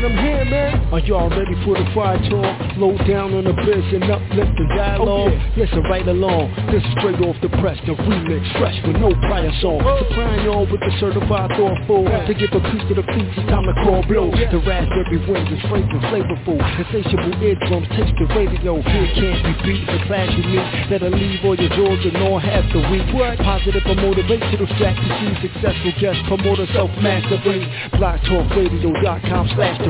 man, I'm here, man. Are y'all ready for the fire talk? Low down on the biz and uplift the dialogue. Oh, yeah. Listen right along. This is straight off the press, the remix, fresh with no prior song. Oh. Supplying y'all with the certified thoughtful. Yeah. To give a piece to the feet, it's time to call blow. Yeah. The raspberry winds is fragrant, flavorful. Insatiable eardrums, taste the radio. Here can't be beat. The class you meet that'll leave all your jaws and all half the week. What? Positive or motivational strategy. Successful guest promoter, self-mastery. BlogTalkRadio.com slash the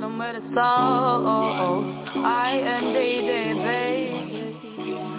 Them with the sauce. I am baby.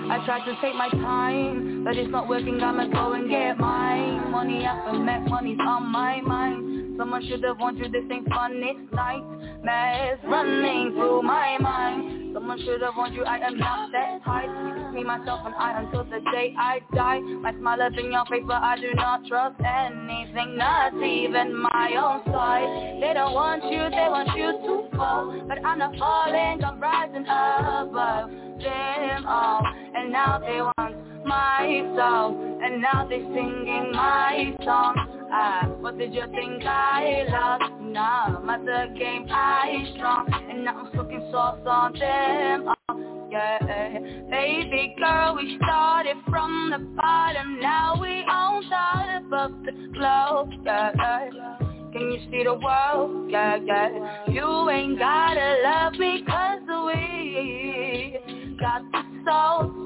I try to take my time, but it's not working. I'ma go and get mine. Money after make money's on my mind. Someone should have warned you this ain't fun. It's nightmares running through my mind. Someone should have warned you I am not that It's me, myself, and I until the day I die My smile up in your face, but I do not trust anything Not even my own side. They don't want you, they want you to fall But I'm not falling, I'm rising above them all. And now they want my soul And now they're singing my song ah, What did you think I lost? Nah, my game I strong And now I'm looking sauce on them oh, yeah. Baby girl, we started from the bottom Now we on top of the globe, yeah. Can you see the world? Yeah, yeah. You ain't gotta love me cause we got the soul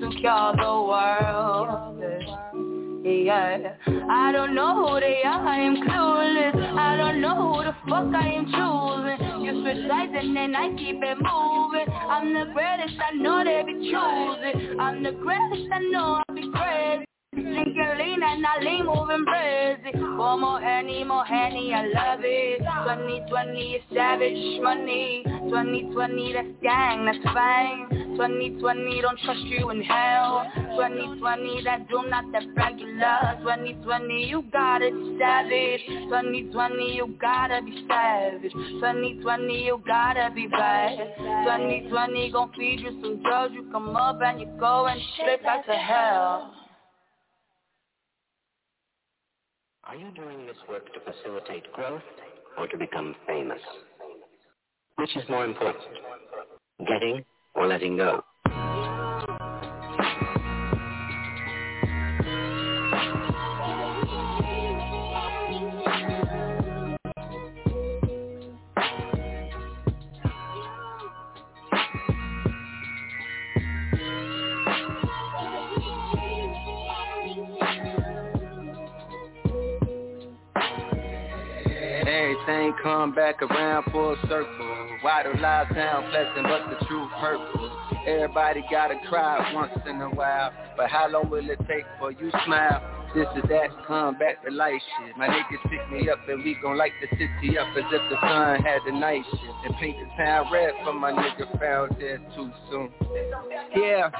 to cure the world. I don't know who they are, I am clueless. I don't know who the fuck I am choosing. You switch sides and then I keep it moving. I'm the greatest, I know they be choosing. I'm the greatest, I know I'll be crazy Drinking lean and I lean moving crazy. One more Henny, more Henny, I love it. 2020 is savage money. 2020 that's gang, that's fine. 2020 don't trust you in hell. 2020 that do not that regular. 2020 you gotta be savage. 2020 you gotta be savage. 2020 you gotta be bad 2020 gon' feed you some drugs. You come up and you go and slip back to hell Are you doing this work to facilitate growth or to become famous? Which is more important, getting or letting go? Come back around full circle. Why do lies sound pleasant but the truth hurtful? Everybody gotta cry once in a while, but how long will it take for you smile? This is that, come back to life shit. My niggas pick me up and we gon' light the city up as if the sun had the night shift. And paint the town red for my nigga found dead too soon. Yeah,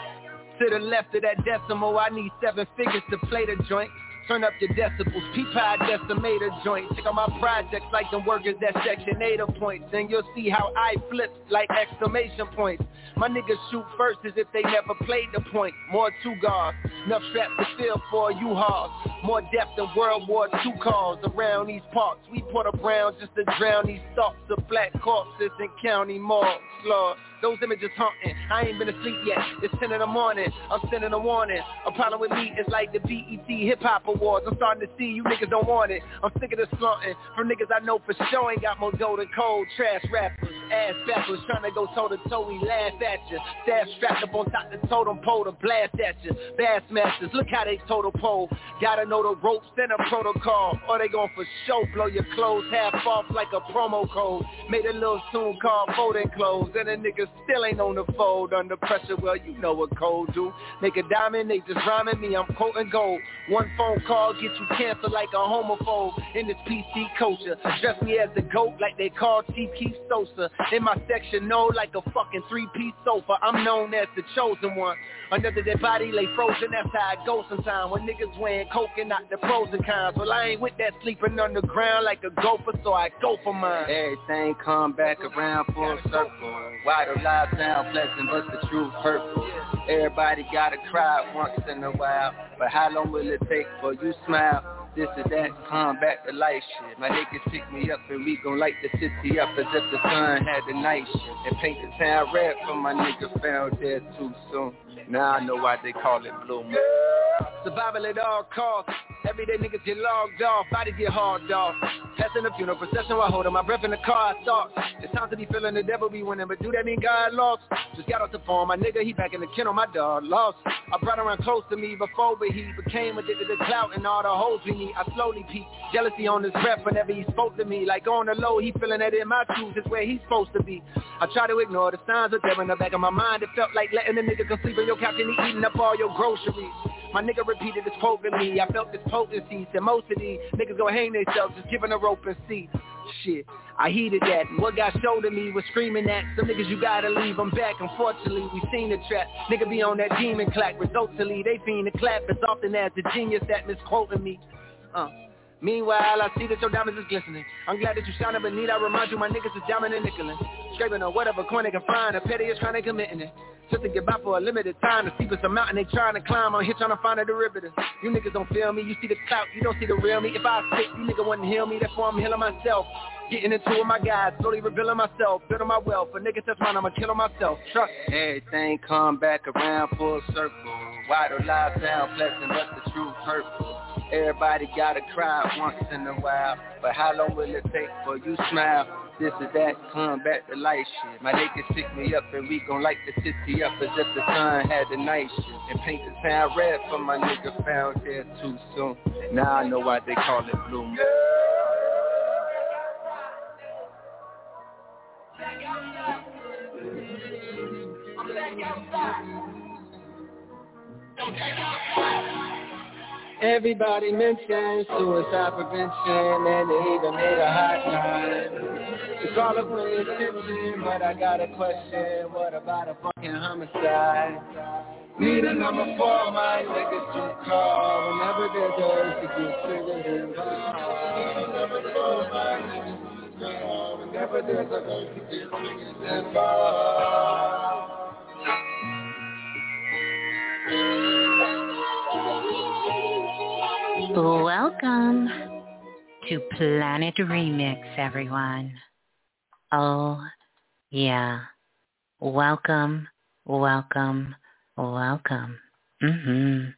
to the left of that decimal, I need seven figures to play the joint. Turn up your decibels, P-Pie decimator joint. Check out my projects like them workers that section 8 points. And you'll see how I flip like exclamation points. My niggas shoot first as if they never played the point. More two guards, enough straps to fill for a U-Haul. More depth than World War II calls around these parks. We put a brown just to drown these thoughts of black corpses in county morgues, Lord. Those images haunting. I ain't been asleep yet. It's 10 in the morning. I'm sending a warning. A problem with me is like the BET Hip Hop Awards. I'm starting to see you niggas don't want it. I'm sick of this flaunting. From niggas I know for sure ain't got more dough than cold. Trash rappers, ass backwards, trying to go toe to toe. We laugh at you. Staff strapped up on top the totem pole to blast at you. Bassmasters, look how they total pole. Gotta know the ropes and a protocol. Or they gon' for show blow your clothes half off like a promo code. Made a little tune called folding clothes. And a nigga still ain't on the fold under pressure. Well, you know what cold do. Make a diamond, they just rhyming me. I'm quoting gold. One phone call get you canceled like a homophobe in this PC culture. Address me as the GOAT like they call Keef Sosa. In my section, no, like a fucking three-piece sofa. I'm known as the chosen one. Another dead body lay frozen, that's how I go sometime. When niggas wearing coke and not the pros and cons. Well, I ain't with that sleeping underground like a gopher, so I go for mine. Everything come back around full circle. Why the lies sound pleasant, but the truth hurtful. Everybody gotta cry once in a while, but how long will it take for you smile? This or that, come back to life shit. My niggas pick me up and we gon' light the city up as if the sun had the night shit. And paint the town red for my nigga found dead too soon. Now I know why they call it blue moon. Survival at all costs. Everyday niggas get logged off, bodies get hauled off. Passing the funeral procession while holding my breath in the car. I thought it's time to be feeling the devil be winning, but do that mean God lost? Just got off the phone, my nigga he back in the kennel, my dog lost. I brought around close to me before, but he became addicted to clout and all the hoes we I slowly peaked jealousy on his breath whenever he spoke to me. Like on the low, he feeling that in my truth is where he's supposed to be. I try to ignore the signs of death in the back of my mind. It felt like letting a nigga come sleep in your couch and he eating up all your groceries. My nigga repeated this quote to me. I felt this potency. Said most of these niggas gonna hang themselves just giving a rope and see. Shit, I heeded that. And what got showed to me was screaming that some niggas you gotta leave them back. Unfortunately, we seen the trap. Nigga be on that demon clack. Resultantly, they fiend the clap as often as the genius that misquoting me. Uh. Meanwhile, I see that your diamonds is glistening. I'm glad that you shining beneath. I remind you my niggas is diamond and nickelin'. Scraping on whatever coin they can find. A petty is trying to commit in it. Just to get by for a limited time. The steepest a mountain they trying to climb. I'm here trying to find a derivative. You niggas don't feel me. You see the clout. You don't see the real me. If I sick, you nigga wouldn't heal me. Therefore I'm healing myself. Getting into with my guys, slowly revealing myself, building my wealth. A nigga that's mine, I'ma kill myself. Trust. Everything come back around full circle. Why the lies sound pleasant, but the truth hurtful. Everybody gotta cry once in a while, but how long will it take for you smile? This is that, come back to life shit. My niggas pick me up and we gon' light the city up as if the sun had the night shit. And paint the town red for my nigga found dead too soon. Now I know why they call it blue moon. Everybody mentions suicide prevention and they even made a hotline. It's all with attention, but I got a question. What about a fucking homicide? Need a number for my niggas to call whenever there's a to get triggered call whenever there's a urge to get triggered involved. Welcome to Planet Remix, everyone. Oh, yeah. Welcome, welcome, welcome. Mhm.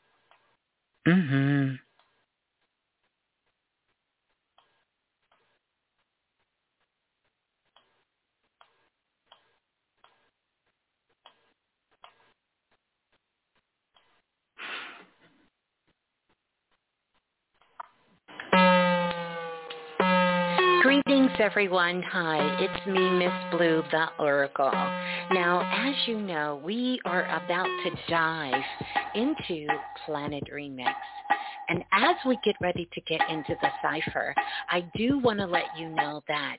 Mhm. Greetings, everyone. Hi, it's me, Miss Blue, the Oracle. Now, as you know, we are about to dive into Planet Remix. And as we get ready to get into the cipher, I do want to let you know that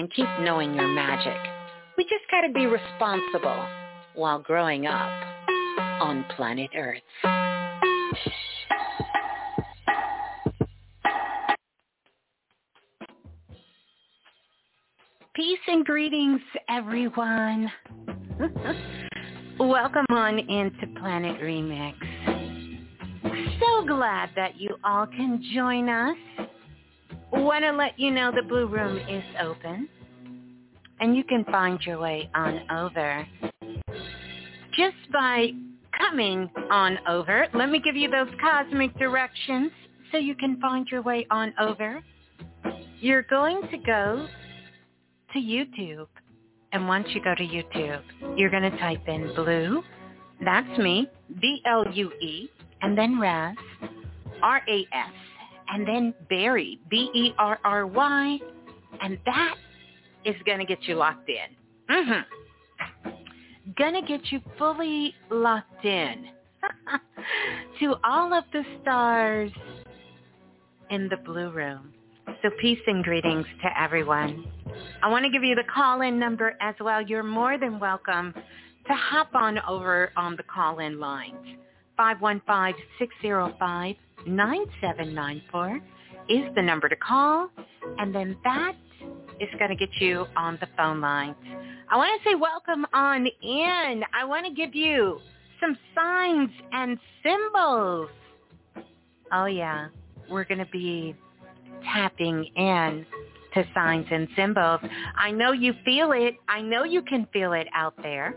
and keep knowing your magic. We just got to be responsible while growing up on planet Earth. Peace and greetings, everyone. Welcome on into Planet Remix. So glad that you all can join us. Want to let you know the Blue Room is open and you can find your way on over just by coming on over. Let me give you those cosmic directions so you can find your way on over. You're going to go to YouTube. And once you go to YouTube, you're going to type in Blue. That's me, B-L-U-E, and then Raz, R-A-S, and then Berry, B-E-R-R-Y, and that is going to get you locked in. Mm-hmm. Going to get you fully locked in to all of the stars in the blue room. So peace and greetings to everyone. I want to give you the call-in number as well. You're more than welcome to hop on over on the call-in lines. 515-605-9794 is the number to call. And then that is going to get you on the phone line. I want to say welcome on in. I want to give you some signs and symbols. Oh yeah, we're going to be tapping in to signs and symbols. I know you feel it. I know you can feel it out there.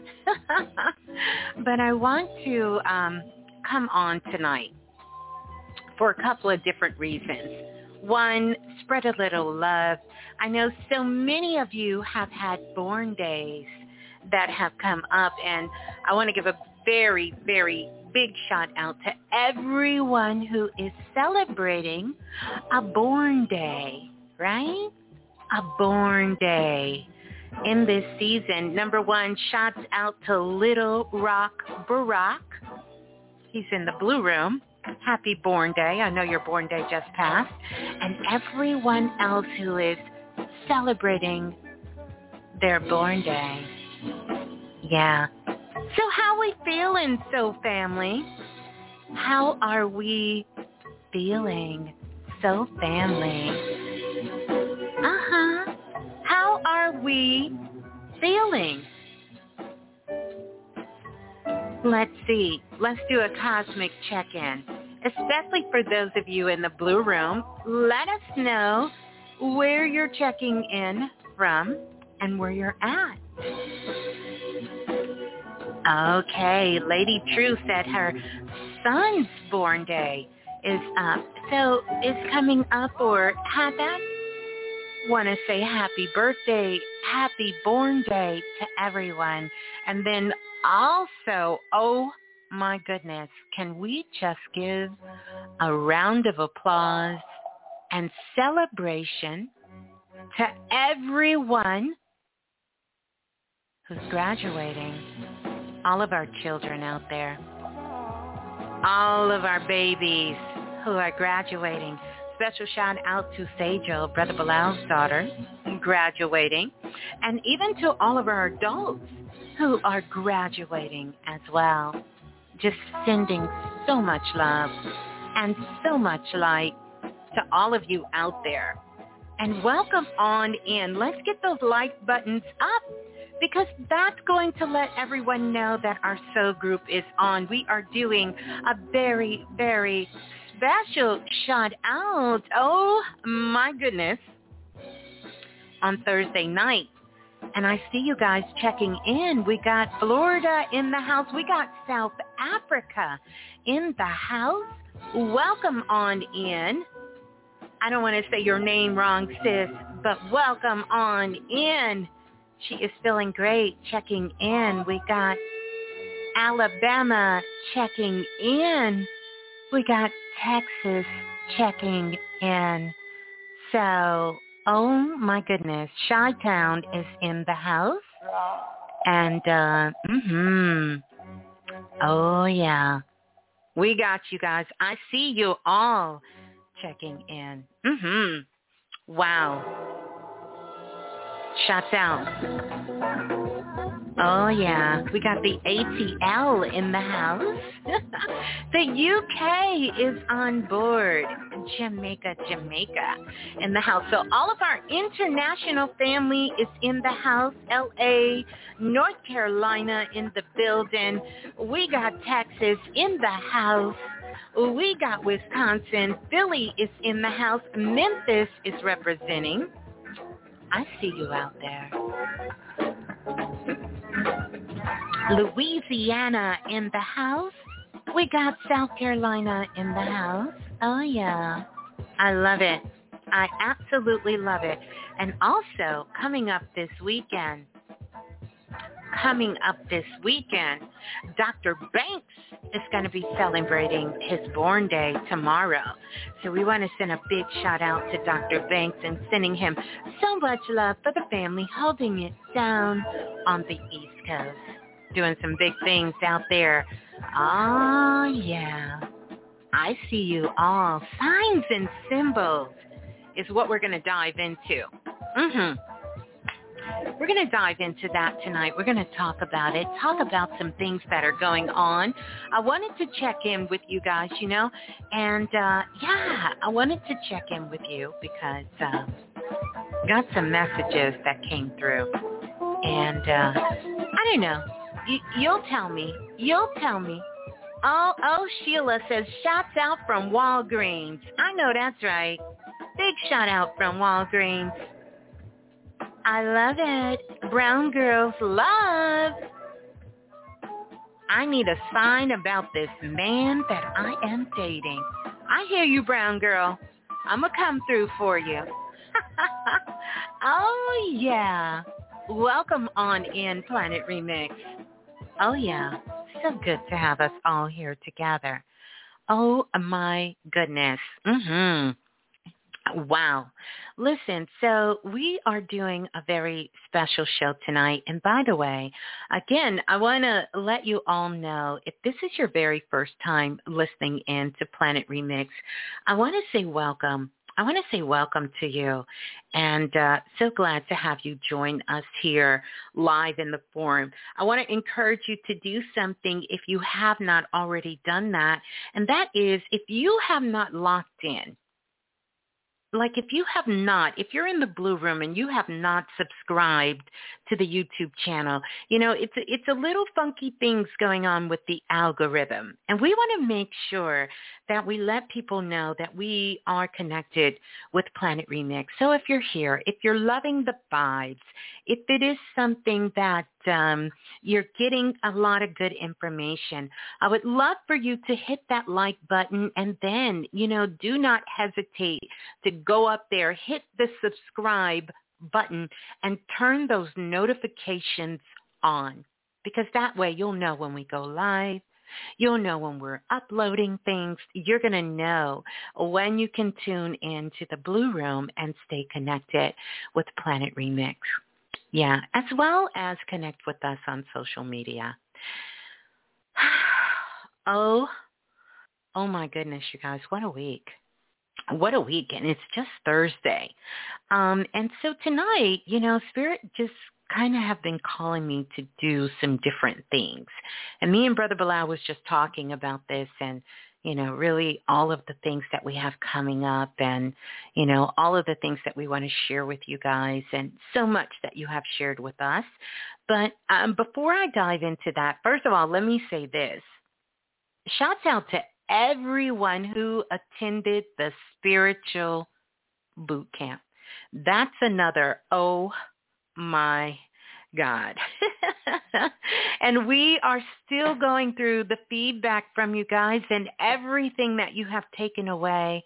but I want to um, come on tonight for a couple of different reasons. One, spread a little love. I know so many of you have had born days that have come up, and I want to give a very, very big shout out to everyone who is celebrating a born day, right? A born day in this season. Number one, shouts out to Little Rock Barack. He's in the blue room. Happy born day. I know your born day just passed. And everyone else who is celebrating their born day. Yeah. So how we feeling, so family? How are we feeling, so family? Uh-huh. How are we feeling? Let's see. Let's do a cosmic check-in. Especially for those of you in the blue room, let us know where you're checking in from and where you're at. Okay, Lady True said her son's born day is up. So is coming up or had that? Want to say happy birthday, happy born day to everyone. And then also, oh my goodness, can we just give a round of applause and celebration to everyone who's graduating, all of our children out there, all of our babies who are graduating. Special shout out to Sejal, Brother Balah's daughter, graduating, and even to all of our adults who are graduating as well. Just sending so much love and so much light to all of you out there. And welcome on in. Let's get those like buttons up because that's going to let everyone know that our SOUL group is on. We are doing a very, very special shout out. Oh my goodness. On Thursday night. And I see you guys checking in. We got Florida in the house. We got South Africa in the house. Welcome on in. I don't want to say your name wrong, sis, but welcome on in. She is feeling great checking in. We got Alabama checking in. We got Texas checking in. So, oh my goodness, Shy Town is in the house. And, uh, mm-hmm. Oh, yeah. We got you guys. I see you all checking in. Mm-hmm. Wow. Shots out. Oh yeah, we got the ATL in the house. the UK is on board. Jamaica, Jamaica in the house. So all of our international family is in the house. LA, North Carolina in the building. We got Texas in the house. We got Wisconsin. Philly is in the house. Memphis is representing. I see you out there. Louisiana in the house. We got South Carolina in the house. Oh yeah. I love it. I absolutely love it. And also coming up this weekend, coming up this weekend, Dr. Banks is going to be celebrating his born day tomorrow. So we want to send a big shout out to Dr. Banks and sending him so much love for the family holding it down on the East Coast doing some big things out there. Oh, yeah. I see you all. Signs and symbols is what we're going to dive into. Mm-hmm. We're going to dive into that tonight. We're going to talk about it, talk about some things that are going on. I wanted to check in with you guys, you know, and uh, yeah, I wanted to check in with you because uh, got some messages that came through. And uh, I don't know. Y- you'll tell me. You'll tell me. Oh, oh, Sheila says, shouts out from Walgreens. I know that's right. Big shout out from Walgreens. I love it. Brown girls love. I need a sign about this man that I am dating. I hear you, brown girl. I'm going to come through for you. oh, yeah. Welcome on in Planet Remix. Oh yeah, so good to have us all here together. Oh my goodness. Mhm. Wow. Listen, so we are doing a very special show tonight. And by the way, again, I want to let you all know if this is your very first time listening in to Planet Remix, I want to say welcome. I want to say welcome to you and uh, so glad to have you join us here live in the forum. I want to encourage you to do something if you have not already done that, and that is if you have not locked in like if you have not, if you're in the blue room and you have not subscribed to the YouTube channel, you know, it's a, it's a little funky things going on with the algorithm. And we want to make sure that we let people know that we are connected with Planet Remix. So if you're here, if you're loving the vibes, if it is something that um, you're getting a lot of good information, I would love for you to hit that like button and then, you know, do not hesitate to go up there, hit the subscribe button and turn those notifications on because that way you'll know when we go live. You'll know when we're uploading things. You're going to know when you can tune in to the Blue Room and stay connected with Planet Remix. Yeah, as well as connect with us on social media. oh, oh my goodness, you guys, what a week. What a week. And it's just Thursday. Um, and so tonight, you know, Spirit just kind of have been calling me to do some different things. And me and Brother Balah was just talking about this and, you know, really all of the things that we have coming up and, you know, all of the things that we want to share with you guys and so much that you have shared with us. But um, before I dive into that, first of all, let me say this. Shouts out to everyone who attended the spiritual boot camp. That's another, oh my God. and we are still going through the feedback from you guys and everything that you have taken away.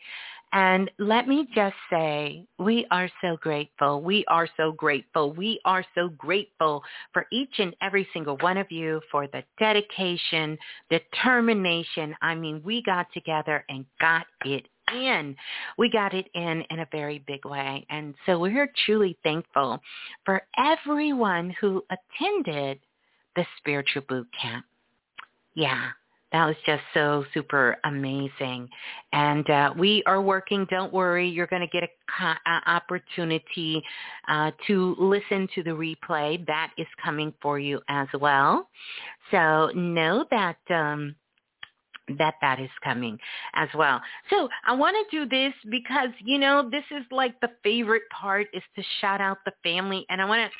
And let me just say, we are so grateful. We are so grateful. We are so grateful for each and every single one of you for the dedication, determination. I mean, we got together and got it in. We got it in in a very big way. And so we're truly thankful for everyone who attended the spiritual boot camp. Yeah, that was just so super amazing. And uh, we are working. Don't worry. You're going to get an opportunity uh, to listen to the replay. That is coming for you as well. So know that um, that that is coming as well. So I want to do this because, you know, this is like the favorite part is to shout out the family. And I want to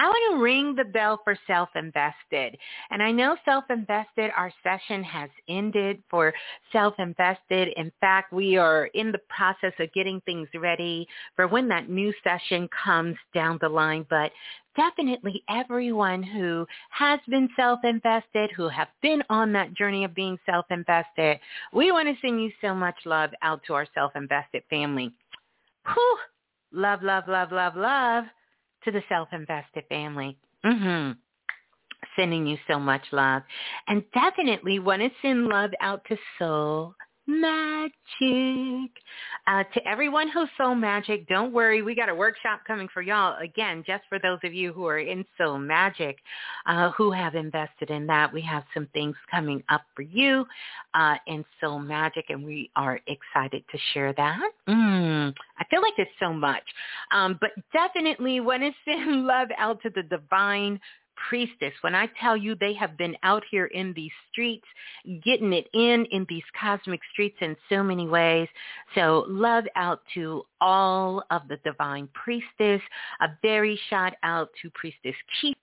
I want to ring the bell for self-invested. And I know self-invested, our session has ended for self-invested. In fact, we are in the process of getting things ready for when that new session comes down the line. But definitely everyone who has been self-invested, who have been on that journey of being self-invested, we want to send you so much love out to our self-invested family. Whew. Love, love, love, love, love to the self-invested family. Mm-hmm. Sending you so much love. And definitely want to send love out to Soul magic. Uh, to everyone who's Soul Magic, don't worry. We got a workshop coming for y'all. Again, just for those of you who are in Soul Magic, uh, who have invested in that. We have some things coming up for you uh, in Soul Magic, and we are excited to share that. Mm, I feel like there's so much. Um, but definitely want to send love out to the divine priestess. When I tell you they have been out here in these streets, getting it in, in these cosmic streets in so many ways. So love out to all of the divine priestess. A very shout out to Priestess Keith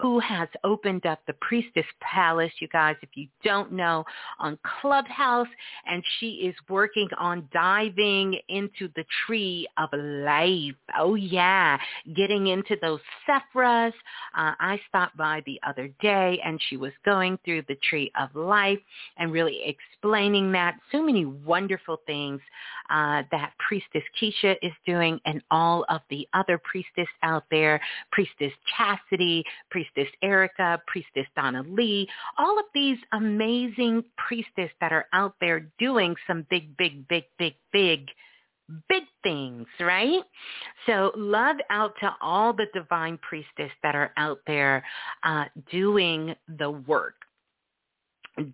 who has opened up the Priestess Palace, you guys, if you don't know, on Clubhouse. And she is working on diving into the tree of life. Oh, yeah. Getting into those Sephiras. Uh, I stopped by the other day and she was going through the tree of life and really explaining that. So many wonderful things uh, that Priestess Keisha is doing and all of the other priestess out there, Priestess Chastity, Priestess Erica, Priestess Donna Lee, all of these amazing priestess that are out there doing some big, big, big, big, big big things, right? So love out to all the divine priestess that are out there uh, doing the work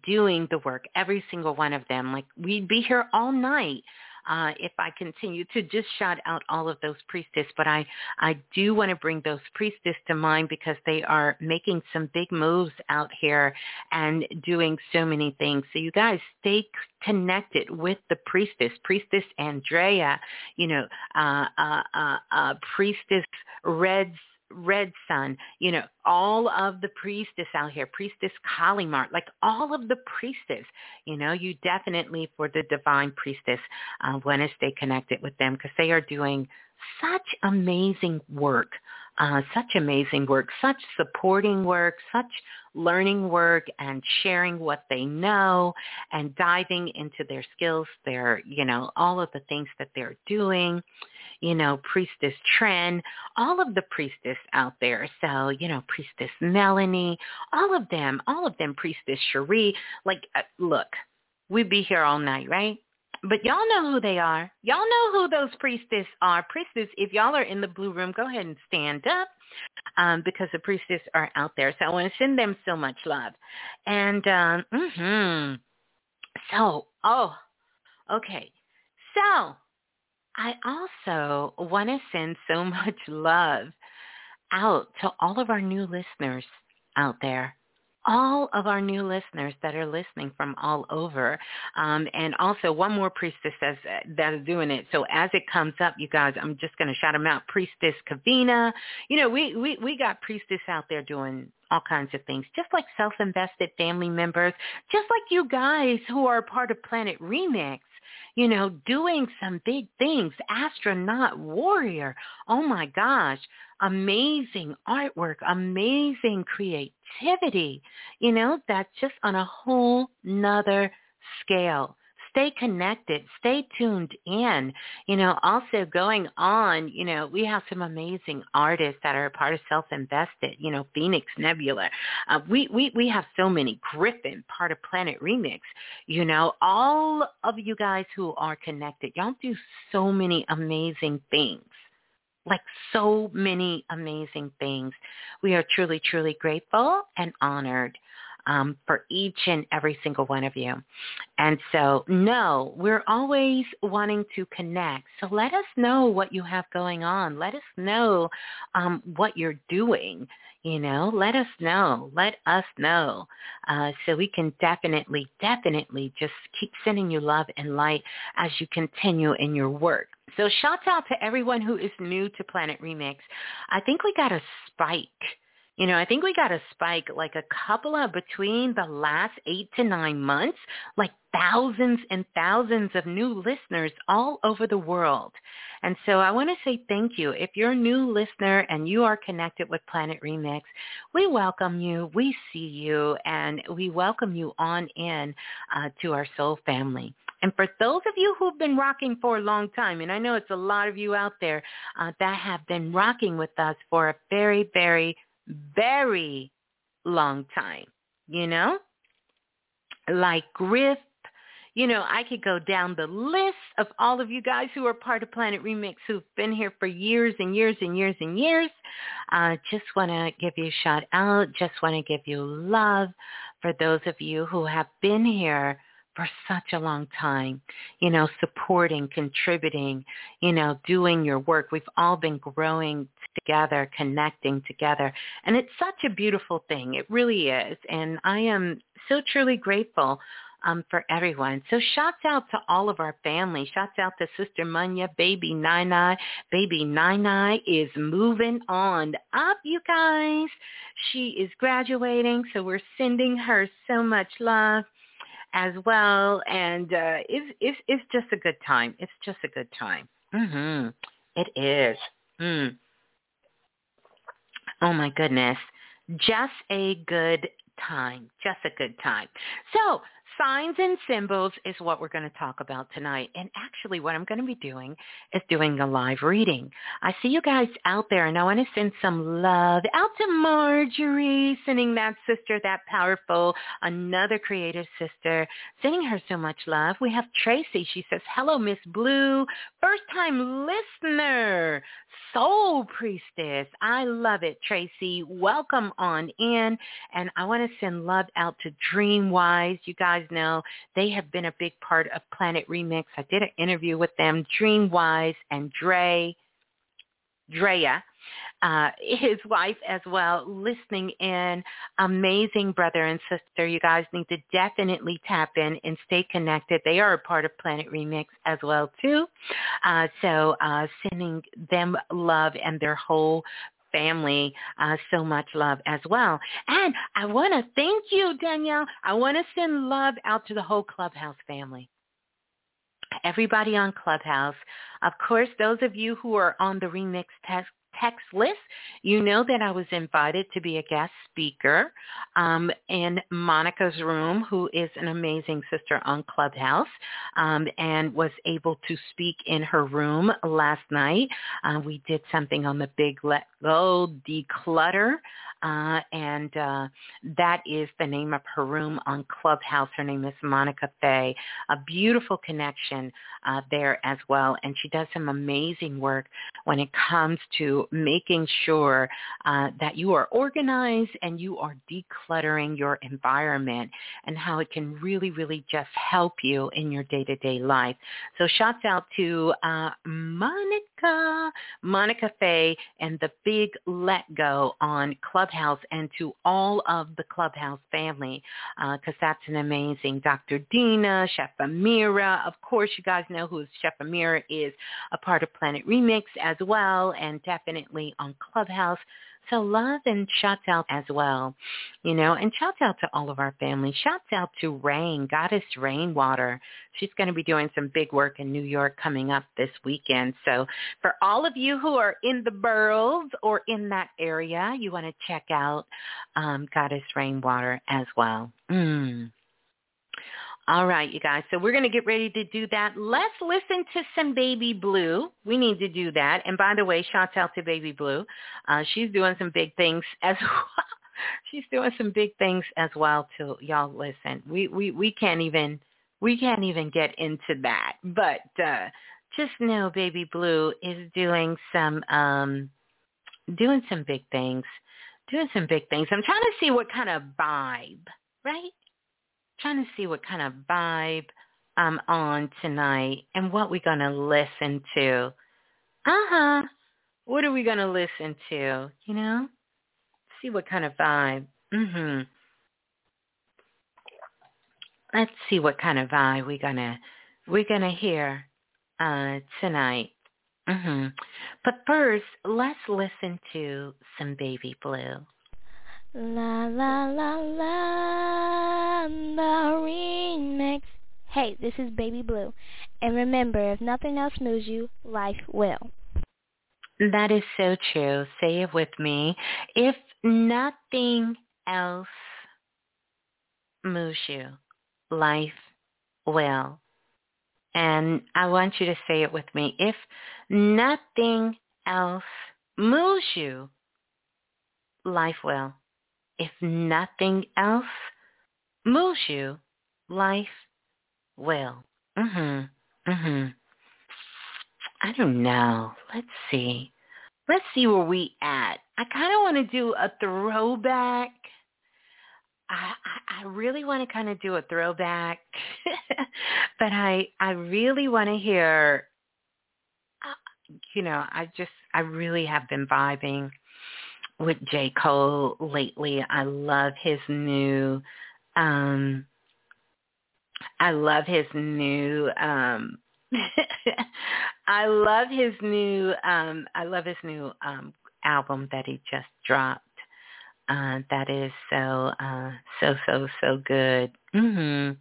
doing the work, every single one of them. Like we'd be here all night uh, if I continue to just shout out all of those priestess. But I, I do want to bring those priestess to mind because they are making some big moves out here and doing so many things. So you guys stay connected with the priestess, priestess Andrea, you know, uh, uh, uh, uh priestess Red's Red Sun, you know, all of the priestess out here, priestess Kalimar, like all of the priestess, you know, you definitely for the divine priestess uh, want to stay connected with them because they are doing such amazing work, uh, such amazing work, such supporting work, such learning work and sharing what they know and diving into their skills, their, you know, all of the things that they're doing you know, Priestess Tren, all of the priestess out there. So, you know, Priestess Melanie, all of them, all of them, Priestess Cherie. Like, uh, look, we'd be here all night, right? But y'all know who they are. Y'all know who those priestess are. Priestess, if y'all are in the blue room, go ahead and stand up um, because the priestess are out there. So I want to send them so much love. And, um, mm-hmm. So, oh, okay. So I also want to send so much love out to all of our new listeners out there all of our new listeners that are listening from all over. Um, and also one more priestess says that is doing it. So as it comes up, you guys, I'm just going to shout them out. Priestess Kavina. You know, we, we, we got priestess out there doing all kinds of things, just like self-invested family members, just like you guys who are part of Planet Remix you know, doing some big things. Astronaut warrior. Oh my gosh. Amazing artwork, amazing creativity. You know, that's just on a whole nother scale stay connected, stay tuned in. You know, also going on, you know, we have some amazing artists that are a part of Self-Invested, you know, Phoenix Nebula. Uh, we, we, we have so many. Griffin, part of Planet Remix. You know, all of you guys who are connected, y'all do so many amazing things like so many amazing things. We are truly, truly grateful and honored um, for each and every single one of you. And so, no, we're always wanting to connect. So let us know what you have going on. Let us know um, what you're doing. You know, let us know. Let us know. Uh, so we can definitely, definitely just keep sending you love and light as you continue in your work. So shout out to everyone who is new to Planet Remix. I think we got a spike you know, I think we got a spike like a couple of between the last eight to nine months, like thousands and thousands of new listeners all over the world. And so I want to say thank you. If you're a new listener and you are connected with Planet Remix, we welcome you, we see you, and we welcome you on in uh, to our soul family. And for those of you who've been rocking for a long time, and I know it's a lot of you out there uh, that have been rocking with us for a very, very very long time, you know? Like Griff, you know, I could go down the list of all of you guys who are part of Planet Remix who've been here for years and years and years and years. Uh, just want to give you a shout out. Just want to give you love for those of you who have been here for such a long time, you know, supporting, contributing, you know, doing your work. We've all been growing together, connecting together. And it's such a beautiful thing. It really is. And I am so truly grateful um, for everyone. So shouts out to all of our family. Shouts out to Sister Munya, Baby Nine Baby Nine is moving on up, you guys. She is graduating, so we're sending her so much love as well. And uh, it's, it's, it's just a good time. It's just a good time. Mm-hmm. It is. Mm. Oh my goodness. Just a good time. Just a good time. So signs and symbols is what we're going to talk about tonight. And actually what I'm going to be doing is doing a live reading. I see you guys out there and I want to send some love out to Marjorie, sending that sister that powerful, another creative sister, sending her so much love. We have Tracy. She says, hello, Miss Blue, first time listener, soul priestess. I love it, Tracy. Welcome on in. And I want to send love out to Dreamwise. You guys know they have been a big part of Planet Remix. I did an interview with them, Dreamwise and Dre, Drea, uh, his wife as well, listening in. Amazing brother and sister. You guys need to definitely tap in and stay connected. They are a part of Planet Remix as well too. Uh, so uh, sending them love and their whole family uh, so much love as well. And I want to thank you, Danielle. I want to send love out to the whole Clubhouse family. Everybody on Clubhouse. Of course, those of you who are on the remix test text list, you know that I was invited to be a guest speaker um, in Monica's room, who is an amazing sister on Clubhouse, um, and was able to speak in her room last night. Uh, we did something on the Big Let Go Declutter uh, and uh, that is the name of her room on Clubhouse. Her name is Monica Fay. A beautiful connection uh, there as well, and she does some amazing work when it comes to making sure uh, that you are organized and you are decluttering your environment and how it can really, really just help you in your day-to-day life. So shouts out to uh, Monica, Monica Fay, and the Big Let Go on Clubhouse Clubhouse and to all of the Clubhouse family because uh, that's an amazing Dr. Dina, Chef Amira. Of course, you guys know who Chef Amira is a part of Planet Remix as well and definitely on Clubhouse. So love and shouts out as well, you know, and shouts out to all of our family. Shouts out to Rain, Goddess Rainwater. She's going to be doing some big work in New York coming up this weekend. So for all of you who are in the boroughs or in that area, you want to check out um, Goddess Rainwater as well. Mm. All right, you guys. So we're going to get ready to do that. Let's listen to some Baby Blue. We need to do that. And by the way, shout out to Baby Blue. Uh, she's doing some big things as well. she's doing some big things as well too. Y'all listen. We we we can't even we can't even get into that. But uh just know Baby Blue is doing some um doing some big things. Doing some big things. I'm trying to see what kind of vibe, right? Trying to see what kind of vibe I'm on tonight and what we're going to listen to. Uh-huh. What are we going to listen to, you know? See what kind of vibe. Mm Mhm. Let's see what kind of vibe we're going to we're going to hear uh tonight. Mhm. But first, let's listen to some Baby Blue. La la la la the remix. Hey, this is Baby Blue. And remember, if nothing else moves you, life will. That is so true. Say it with me. If nothing else moves you, life will. And I want you to say it with me. If nothing else moves you, life will. If nothing else moves you, life will. Mhm. Mhm. I don't know. Let's see. Let's see where we at. I kind of want to do a throwback. I, I, I really want to kind of do a throwback, but I I really want to hear. Uh, you know, I just I really have been vibing with J Cole lately. I love his new. um I love his new um I love his new um I love his new um album that he just dropped. Uh that is so uh so so so good. Mhm.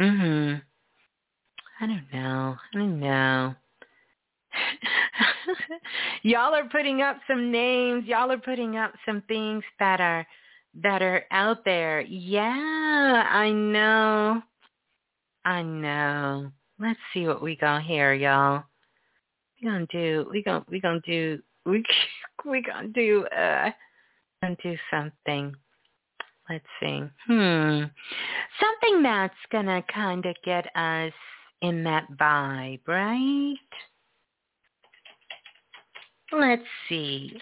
Mhm. I don't know. I don't know. Y'all are putting up some names. Y'all are putting up some things that are that are out there. Yeah, I know. I know. Let's see what we got here, y'all. We gonna do. We gonna. We gonna do. We we gonna do. Uh, gonna do something. Let's see. Hmm. Something that's gonna kind of get us in that vibe, right? Let's see.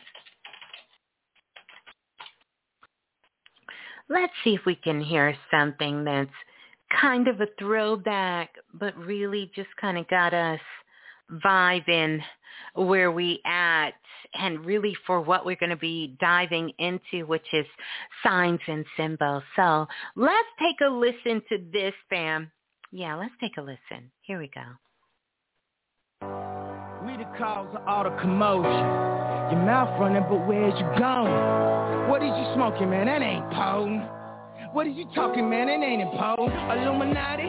Let's see if we can hear something that's kind of a throwback, but really just kind of got us vibing where we at and really for what we're going to be diving into, which is signs and symbols. So let's take a listen to this, fam. Yeah, let's take a listen. Here we go. Cause of all the commotion. Your mouth running, but where's you going? What is you smoking, man? That ain't potent. What is you talking, man? It ain't important. Illuminati,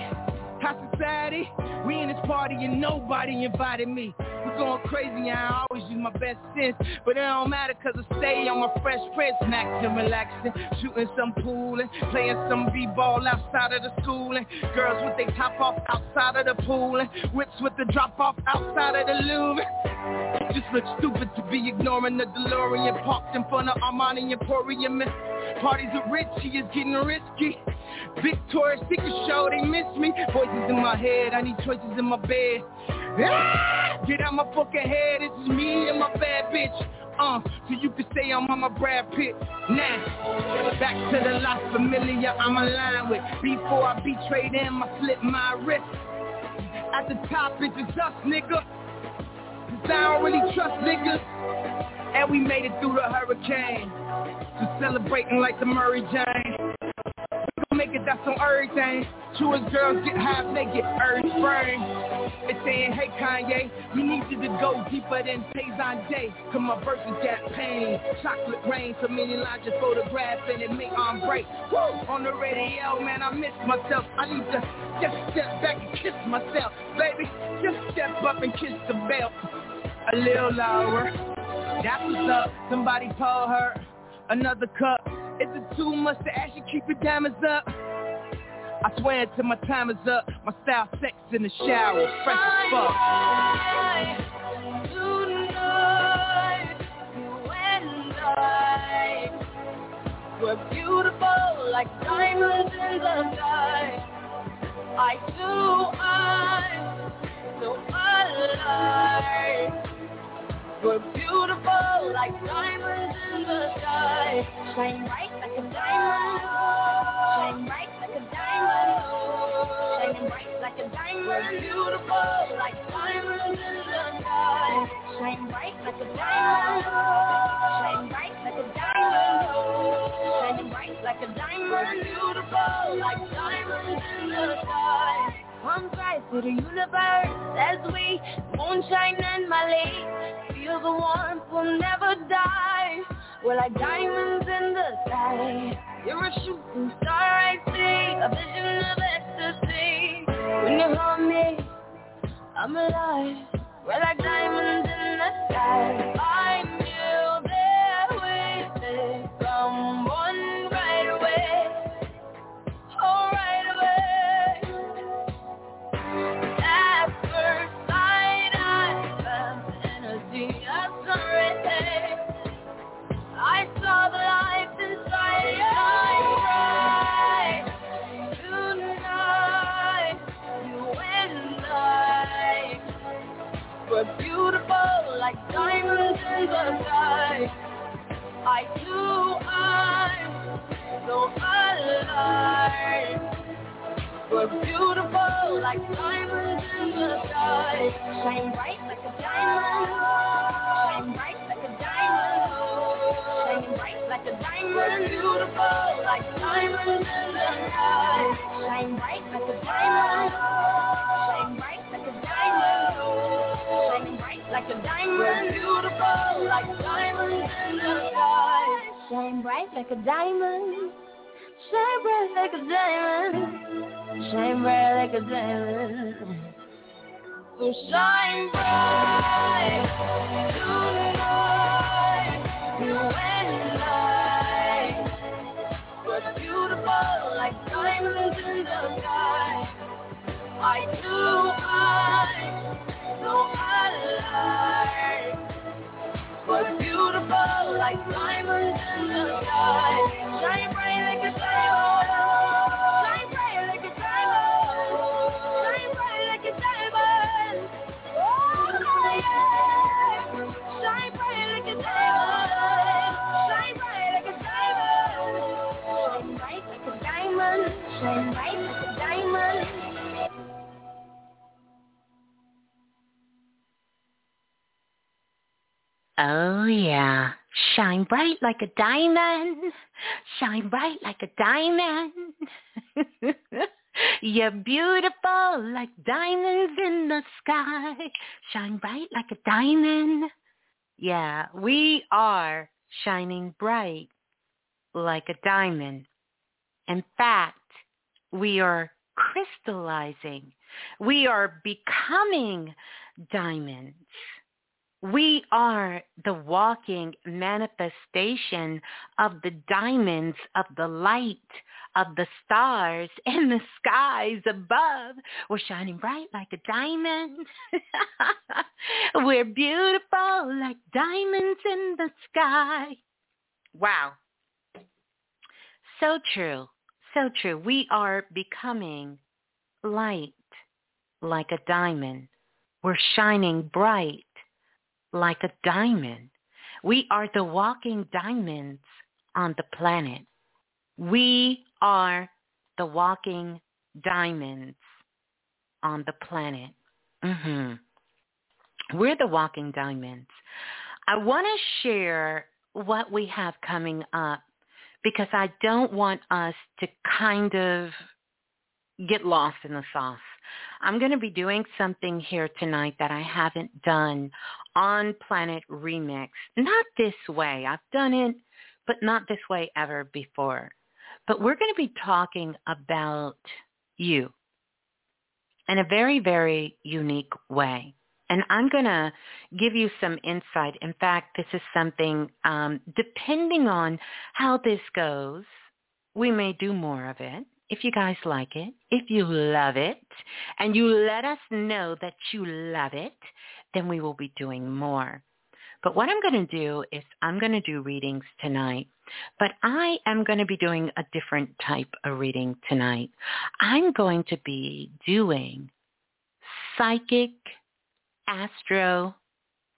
high society. We in this party and nobody invited me. We going crazy, and I always use my best sense. But it don't matter cause I stay on my fresh prince. Maxing, relaxing, shooting some pool and playing some b-ball outside of the school. And girls with they top off outside of the pool. And whips with the drop off outside of the loom. Just look stupid to be ignoring the DeLorean parked in front of Armani Emporium. Parties are rich, he is getting risky. Victoria's Secret show, they miss me. Voices in my head, I need choices in my bed. Ah! Get out my fucking head, it's just me and my bad bitch. Uh, so you can say I'm on my Brad Pitt. Now, back to the La Familia I'm aligned with. Before I betray them, I slip my wrist. At the top, it's just us, nigga. Cause I don't really trust niggas. And we made it through the hurricane. Celebrating like the Murray Jane. We make it, that's on everything. Two girls get half naked, earth spring. It's saying, hey Kanye, we need you to go deeper than Payson Day. Cause my verses got pain. Chocolate rain, so many lines just photograph and it make arm break. Woo! On the radio, man, I miss myself. I need to just step back and kiss myself. Baby, just step up and kiss the belt. A little lower. That's what's up. Somebody told her another cup. Is it too much to ask you keep your diamonds up? I swear till my time is up. My style sex in the shower, fresh as fuck. We're beautiful like diamonds in the sky. I do, I, so I light. We're beautiful like diamonds in the sky. Shine bright like a diamond. Shine bright like a diamond. Shining bright like a diamond. We're beautiful like diamonds in the sky. Shine bright like a diamond. Shine bright like a diamond. Shining bright like a diamond. Beautiful like diamonds in the sky. Come rise to the universe as we moonshine and Malay. Feel the warmth, will never die. We're like diamonds in the sky. You're a shooting star I see, a vision of ecstasy. When you hold me, I'm alive. We're like diamonds in the sky. I sky. I too am so alive. We're beautiful like diamonds in the sky. Shine bright like a diamond. Shine bright like a diamond. Shine bright like a diamond. Beautiful like diamonds in the sky. Shine bright like a diamond. Like a diamond. Beautiful like diamonds in the sky. Shine bright like a diamond. Shine bright like a diamond. Shine bright like a diamond. So shine bright tonight. You and I. We're beautiful like diamonds in the sky. I too alive. We're beautiful like diamonds in the sky. Shine bright like a diamond. Oh yeah. Shine bright like a diamond. Shine bright like a diamond. You're beautiful like diamonds in the sky. Shine bright like a diamond. Yeah, we are shining bright like a diamond. In fact, we are crystallizing. We are becoming diamonds. We are the walking manifestation of the diamonds of the light of the stars in the skies above. We're shining bright like a diamond. We're beautiful like diamonds in the sky. Wow. So true. So true. We are becoming light like a diamond. We're shining bright like a diamond. We are the walking diamonds on the planet. We are the walking diamonds on the planet. hmm We're the walking diamonds. I want to share what we have coming up because I don't want us to kind of get lost in the sauce. I'm going to be doing something here tonight that I haven't done on Planet Remix. Not this way. I've done it, but not this way ever before. But we're going to be talking about you in a very, very unique way. And I'm going to give you some insight. In fact, this is something, um, depending on how this goes, we may do more of it if you guys like it, if you love it, and you let us know that you love it, then we will be doing more. But what I'm going to do is I'm going to do readings tonight, but I am going to be doing a different type of reading tonight. I'm going to be doing psychic astro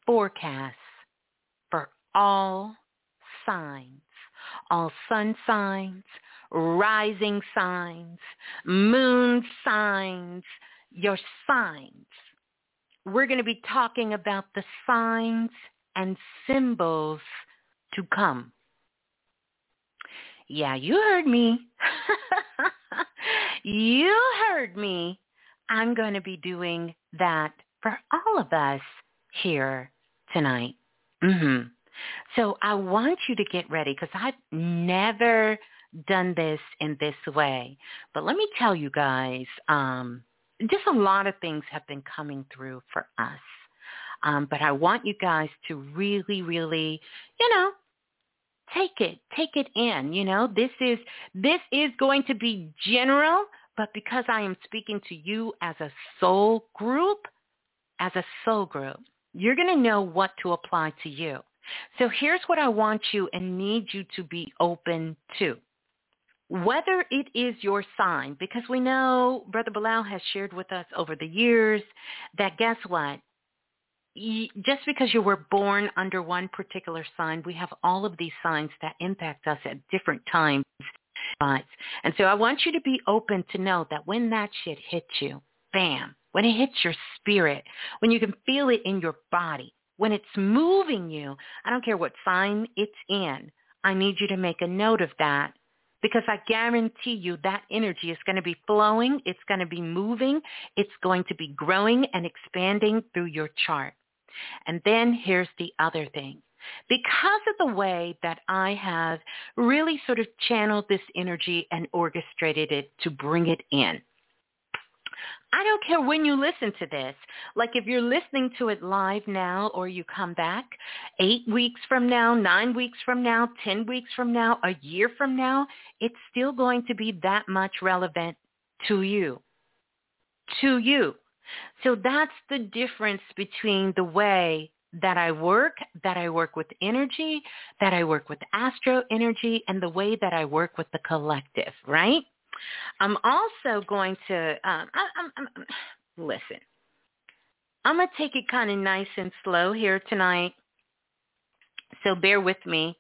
forecasts for all signs, all sun signs, rising signs, moon signs, your signs. We're going to be talking about the signs and symbols to come. Yeah, you heard me. you heard me. I'm going to be doing that for all of us here tonight. Mm-hmm. So I want you to get ready because I've never done this in this way. But let me tell you guys, um, just a lot of things have been coming through for us. Um, but I want you guys to really, really, you know, take it, take it in. You know, this is this is going to be general, but because I am speaking to you as a soul group, as a soul group, you're going to know what to apply to you. So here's what I want you and need you to be open to. Whether it is your sign, because we know Brother Balah has shared with us over the years that guess what? just because you were born under one particular sign, we have all of these signs that impact us at different times. And so I want you to be open to know that when that shit hits you, bam, when it hits your spirit, when you can feel it in your body, when it's moving you, I don't care what sign it's in, I need you to make a note of that because I guarantee you that energy is going to be flowing, it's going to be moving, it's going to be growing and expanding through your chart. And then here's the other thing. Because of the way that I have really sort of channeled this energy and orchestrated it to bring it in, I don't care when you listen to this. Like if you're listening to it live now or you come back eight weeks from now, nine weeks from now, 10 weeks from now, a year from now, it's still going to be that much relevant to you. To you. So that's the difference between the way that I work, that I work with energy, that I work with astro energy, and the way that I work with the collective, right? I'm also going to, um, I, I'm, I'm, listen, I'm going to take it kind of nice and slow here tonight. So bear with me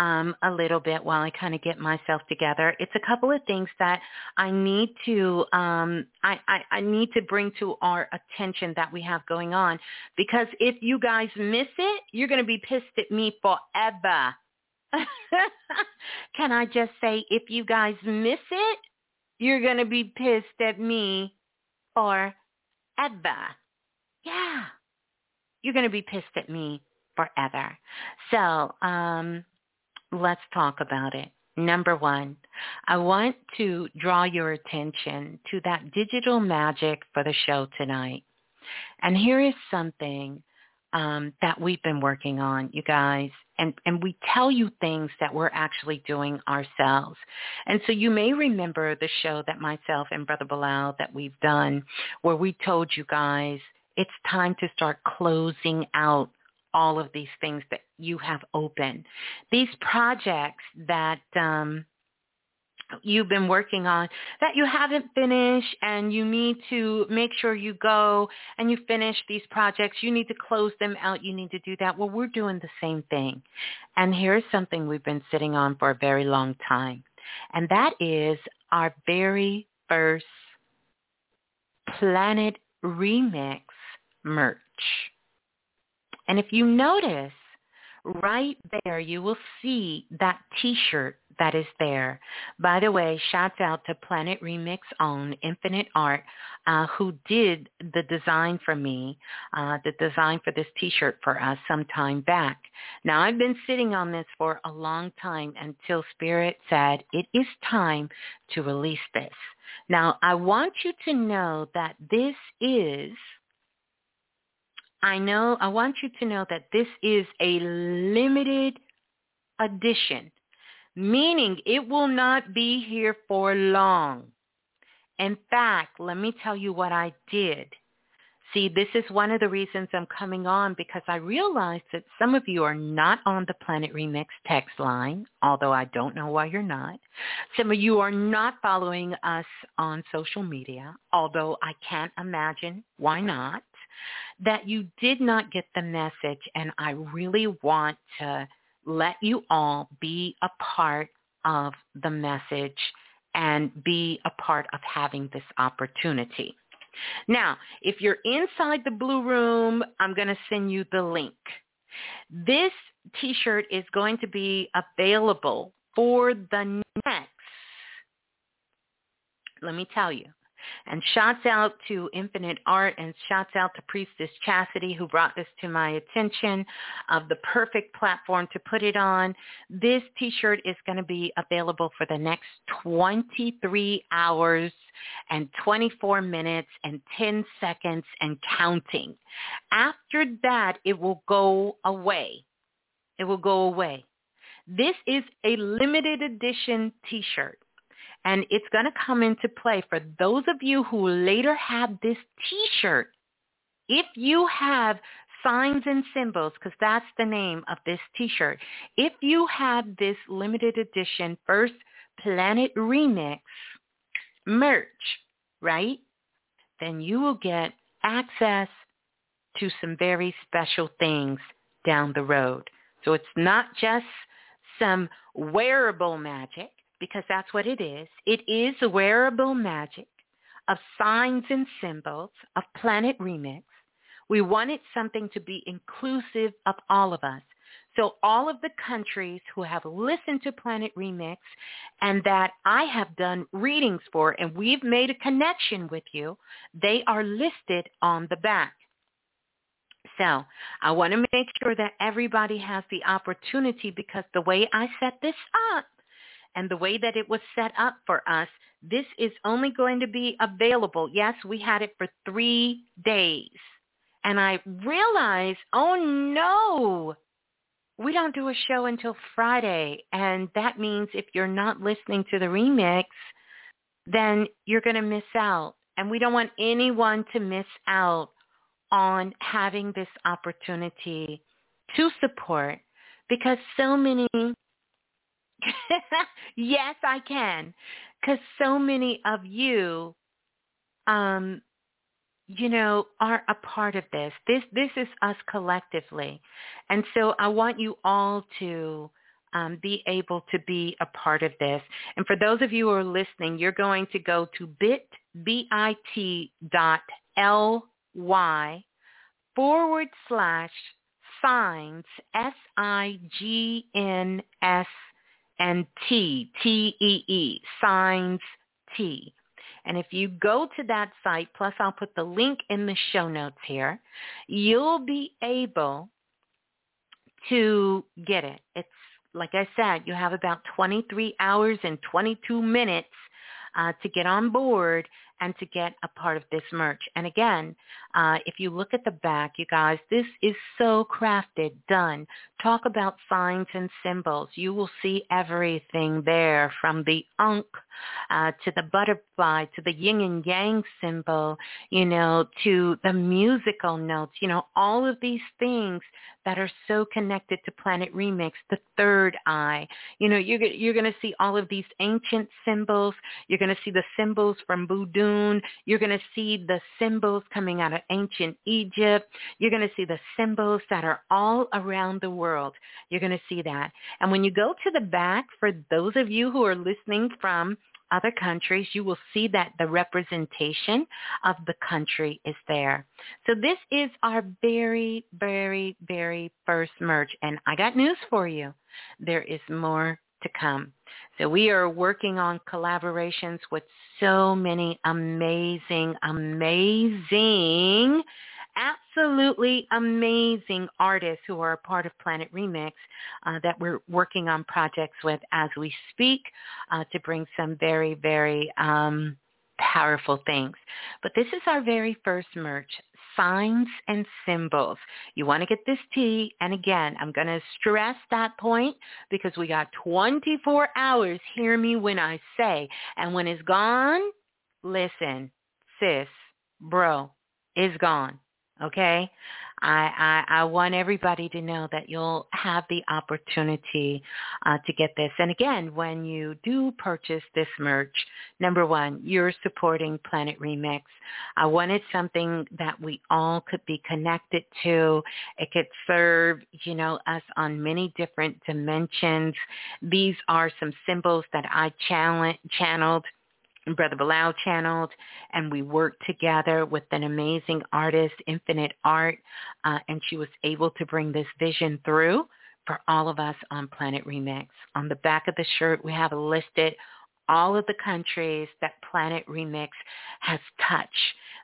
um, a little bit while I kind of get myself together. It's a couple of things that I need to um, I, I, I need to bring to our attention that we have going on because if you guys miss it, you're going to be pissed at me forever. Can I just say if you guys miss it, you're going to be pissed at me or forever. Yeah. You're going to be pissed at me forever. So, um, let's talk about it. Number one, I want to draw your attention to that digital magic for the show tonight. And here is something um, that we've been working on, you guys. And, and we tell you things that we're actually doing ourselves. And so you may remember the show that myself and Brother Balah that we've done where we told you guys it's time to start closing out all of these things that you have open. These projects that um, you've been working on that you haven't finished and you need to make sure you go and you finish these projects. You need to close them out. You need to do that. Well, we're doing the same thing. And here's something we've been sitting on for a very long time. And that is our very first Planet Remix merch. And if you notice, right there you will see that t-shirt that is there. By the way, shouts out to Planet Remix own Infinite Art, uh, who did the design for me, uh, the design for this t-shirt for us some time back. Now I've been sitting on this for a long time until Spirit said it is time to release this. Now I want you to know that this is I know, I want you to know that this is a limited edition, meaning it will not be here for long. In fact, let me tell you what I did. See, this is one of the reasons I'm coming on because I realized that some of you are not on the Planet Remix text line, although I don't know why you're not. Some of you are not following us on social media, although I can't imagine why not. That you did not get the message, and I really want to let you all be a part of the message and be a part of having this opportunity. Now, if you're inside the Blue Room, I'm going to send you the link. This t-shirt is going to be available for the next, let me tell you, and shouts out to Infinite Art and shouts out to Priestess Chastity who brought this to my attention of the perfect platform to put it on. This t-shirt is going to be available for the next 23 hours and 24 minutes and 10 seconds and counting. After that, it will go away. It will go away. This is a limited edition t-shirt. And it's going to come into play for those of you who later have this t-shirt. If you have signs and symbols, because that's the name of this t-shirt, if you have this limited edition First Planet Remix merch, right, then you will get access to some very special things down the road. So it's not just some wearable magic because that's what it is. It is wearable magic of signs and symbols of Planet Remix. We wanted something to be inclusive of all of us. So all of the countries who have listened to Planet Remix and that I have done readings for and we've made a connection with you, they are listed on the back. So I want to make sure that everybody has the opportunity because the way I set this up and the way that it was set up for us, this is only going to be available. Yes, we had it for three days. And I realized, oh no, we don't do a show until Friday. And that means if you're not listening to the remix, then you're going to miss out. And we don't want anyone to miss out on having this opportunity to support because so many yes, I can. Because so many of you, um, you know, are a part of this. This this is us collectively, and so I want you all to um, be able to be a part of this. And for those of you who are listening, you're going to go to bit bit dot ly forward slash signs s i g n s and T, T-E-E, signs T. And if you go to that site, plus I'll put the link in the show notes here, you'll be able to get it. It's like I said, you have about 23 hours and 22 minutes uh, to get on board and to get a part of this merch. And again, uh, if you look at the back, you guys, this is so crafted, done. Talk about signs and symbols. You will see everything there from the ankh uh, to the butterfly to the yin and yang symbol, you know, to the musical notes, you know, all of these things that are so connected to Planet Remix, the third eye. You know, you're, you're going to see all of these ancient symbols. You're going to see the symbols from Voodoo. You're going to see the symbols coming out of ancient Egypt. You're going to see the symbols that are all around the world. You're going to see that. And when you go to the back, for those of you who are listening from other countries, you will see that the representation of the country is there. So this is our very, very, very first merge. And I got news for you. There is more to come. So we are working on collaborations with so many amazing, amazing absolutely amazing artists who are a part of Planet Remix uh, that we're working on projects with as we speak uh, to bring some very, very um, powerful things. But this is our very first merch, signs and symbols. You want to get this tea, and again, I'm going to stress that point because we got 24 hours, hear me when I say, and when it's gone, listen, sis, bro, is gone. Okay, I, I, I want everybody to know that you'll have the opportunity uh, to get this. And again, when you do purchase this merch, number one, you're supporting Planet Remix. I wanted something that we all could be connected to. It could serve, you know, us on many different dimensions. These are some symbols that I channeled Brother Balah channeled, and we worked together with an amazing artist, Infinite Art, uh, and she was able to bring this vision through for all of us on Planet Remix. On the back of the shirt, we have listed all of the countries that Planet Remix has touched.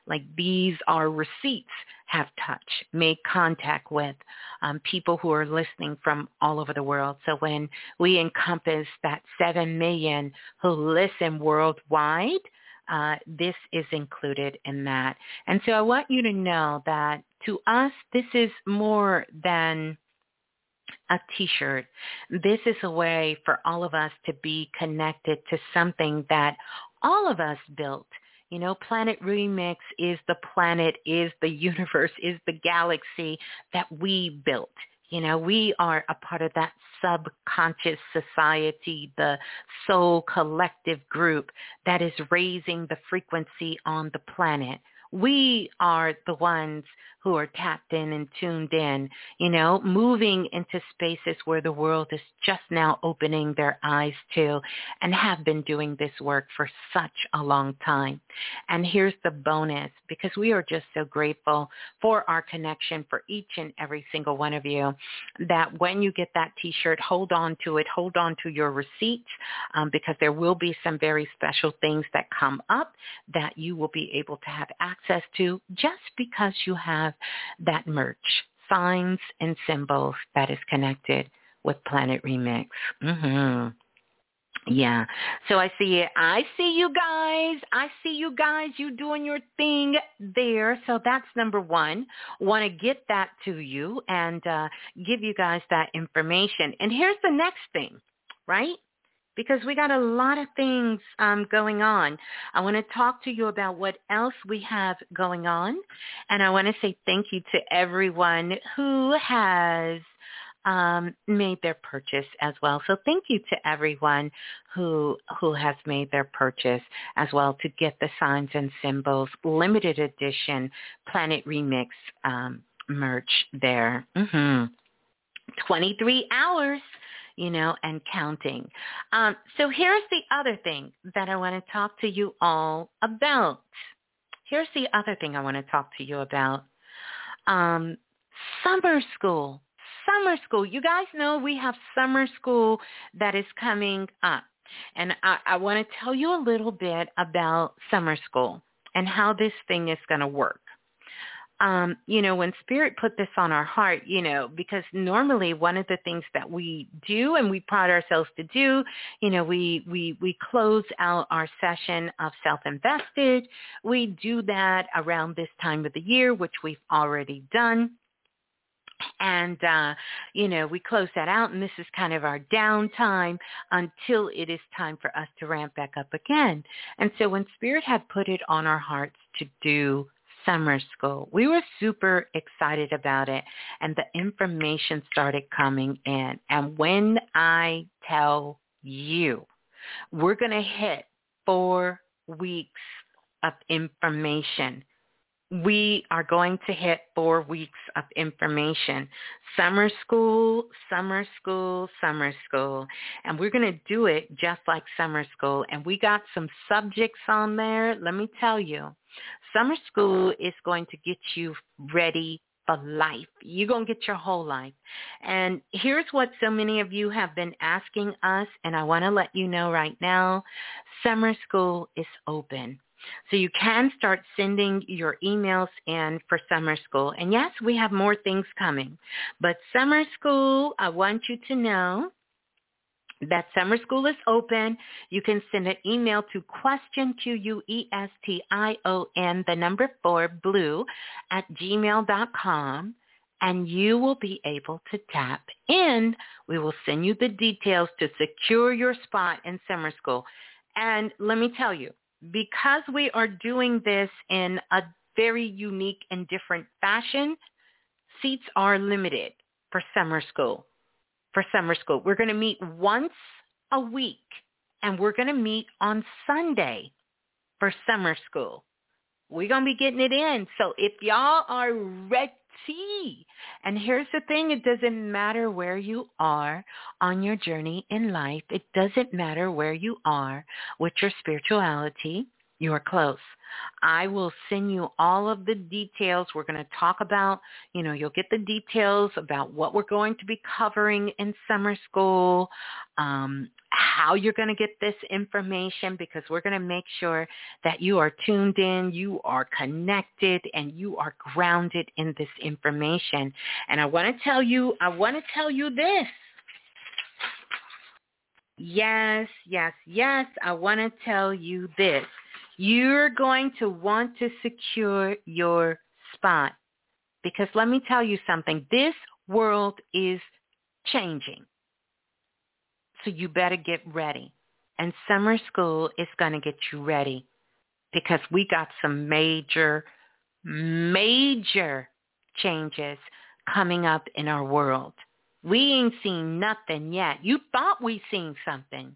Like these are receipts have touched, made contact with um, people who are listening from all over the world. So when we encompass that 7 million who listen worldwide, uh, this is included in that. And so I want you to know that to us, this is more than a t-shirt. This is a way for all of us to be connected to something that all of us built. You know, Planet Remix is the planet, is the universe, is the galaxy that we built. You know, we are a part of that subconscious society, the soul collective group that is raising the frequency on the planet we are the ones who are tapped in and tuned in, you know, moving into spaces where the world is just now opening their eyes to and have been doing this work for such a long time. And here's the bonus, because we are just so grateful for our connection for each and every single one of you, that when you get that t-shirt, hold on to it, hold on to your receipts, um, because there will be some very special things that come up that you will be able to have access access to just because you have that merch, signs and symbols that is connected with Planet Remix. Mm-hmm. Yeah. So I see it. I see you guys. I see you guys. You doing your thing there. So that's number one. Want to get that to you and uh, give you guys that information. And here's the next thing, right? Because we got a lot of things um, going on. I want to talk to you about what else we have going on. And I want to say thank you to everyone who has um, made their purchase as well. So thank you to everyone who who has made their purchase as well to get the signs and symbols limited edition Planet Remix um, merch there. Mm-hmm. 23 hours you know, and counting. Um, so here's the other thing that I want to talk to you all about. Here's the other thing I want to talk to you about. Um, summer school. Summer school. You guys know we have summer school that is coming up. And I, I want to tell you a little bit about summer school and how this thing is going to work um, you know, when Spirit put this on our heart, you know, because normally one of the things that we do and we pride ourselves to do, you know, we we we close out our session of self-invested. We do that around this time of the year, which we've already done. And, uh, you know, we close that out and this is kind of our downtime until it is time for us to ramp back up again. And so when Spirit had put it on our hearts to do summer school. We were super excited about it and the information started coming in. And when I tell you, we're going to hit four weeks of information we are going to hit four weeks of information. Summer school, summer school, summer school. And we're going to do it just like summer school. And we got some subjects on there. Let me tell you, summer school is going to get you ready for life. You're going to get your whole life. And here's what so many of you have been asking us, and I want to let you know right now, summer school is open. So you can start sending your emails in for summer school. And yes, we have more things coming. But summer school, I want you to know that summer school is open. You can send an email to question, Q-U-E-S-T-I-O-N, the number four, blue, at gmail.com and you will be able to tap in. We will send you the details to secure your spot in summer school. And let me tell you, because we are doing this in a very unique and different fashion, seats are limited for summer school. For summer school, we're going to meet once a week and we're going to meet on Sunday for summer school. We're going to be getting it in. So if y'all are ready, and here's the thing, it doesn't matter where you are on your journey in life. It doesn't matter where you are with your spirituality. You are close. I will send you all of the details. We're going to talk about, you know, you'll get the details about what we're going to be covering in summer school, um, how you're going to get this information because we're going to make sure that you are tuned in, you are connected, and you are grounded in this information. And I want to tell you, I want to tell you this. Yes, yes, yes. I want to tell you this. You're going to want to secure your spot because let me tell you something. This world is changing. So you better get ready. And summer school is going to get you ready because we got some major, major changes coming up in our world. We ain't seen nothing yet. You thought we seen something.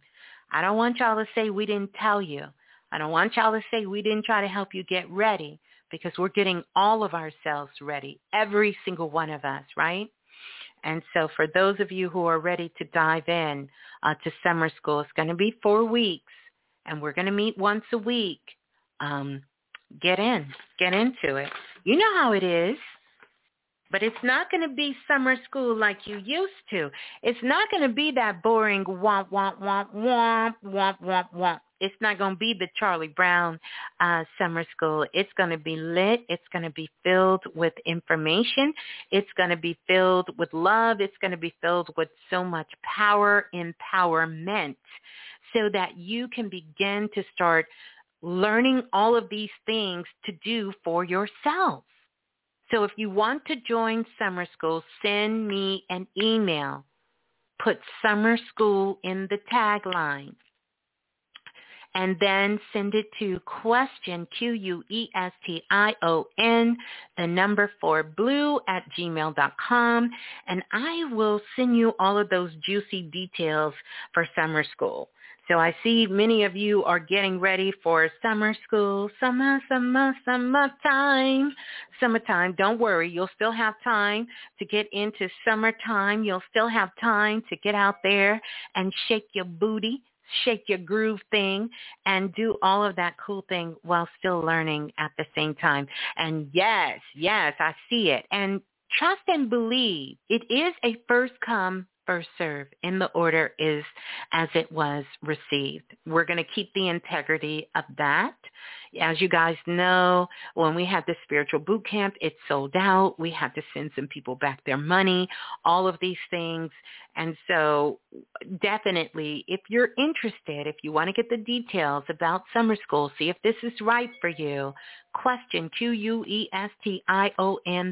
I don't want y'all to say we didn't tell you. I don't want y'all to say we didn't try to help you get ready because we're getting all of ourselves ready, every single one of us, right? And so for those of you who are ready to dive in uh, to summer school, it's going to be four weeks and we're going to meet once a week. Um, get in, get into it. You know how it is. But it's not going to be summer school like you used to. It's not going to be that boring womp, womp, womp, womp, womp, womp, womp. It's not going to be the Charlie Brown uh, summer school. It's going to be lit. It's going to be filled with information. It's going to be filled with love. It's going to be filled with so much power, empowerment, so that you can begin to start learning all of these things to do for yourself. So if you want to join summer school, send me an email. Put summer school in the tagline and then send it to question, Q-U-E-S-T-I-O-N, the number for blue at gmail.com, and I will send you all of those juicy details for summer school. So I see many of you are getting ready for summer school, summer, summer, summertime, summertime. Don't worry, you'll still have time to get into summertime. You'll still have time to get out there and shake your booty, shake your groove thing and do all of that cool thing while still learning at the same time. And yes, yes, I see it. And trust and believe it is a first come first serve in the order is as it was received. We're going to keep the integrity of that. As you guys know, when we had the spiritual boot camp, it sold out. We had to send some people back their money, all of these things. And so definitely, if you're interested, if you want to get the details about summer school, see if this is right for you, question Q-U-E-S-T-I-O-N,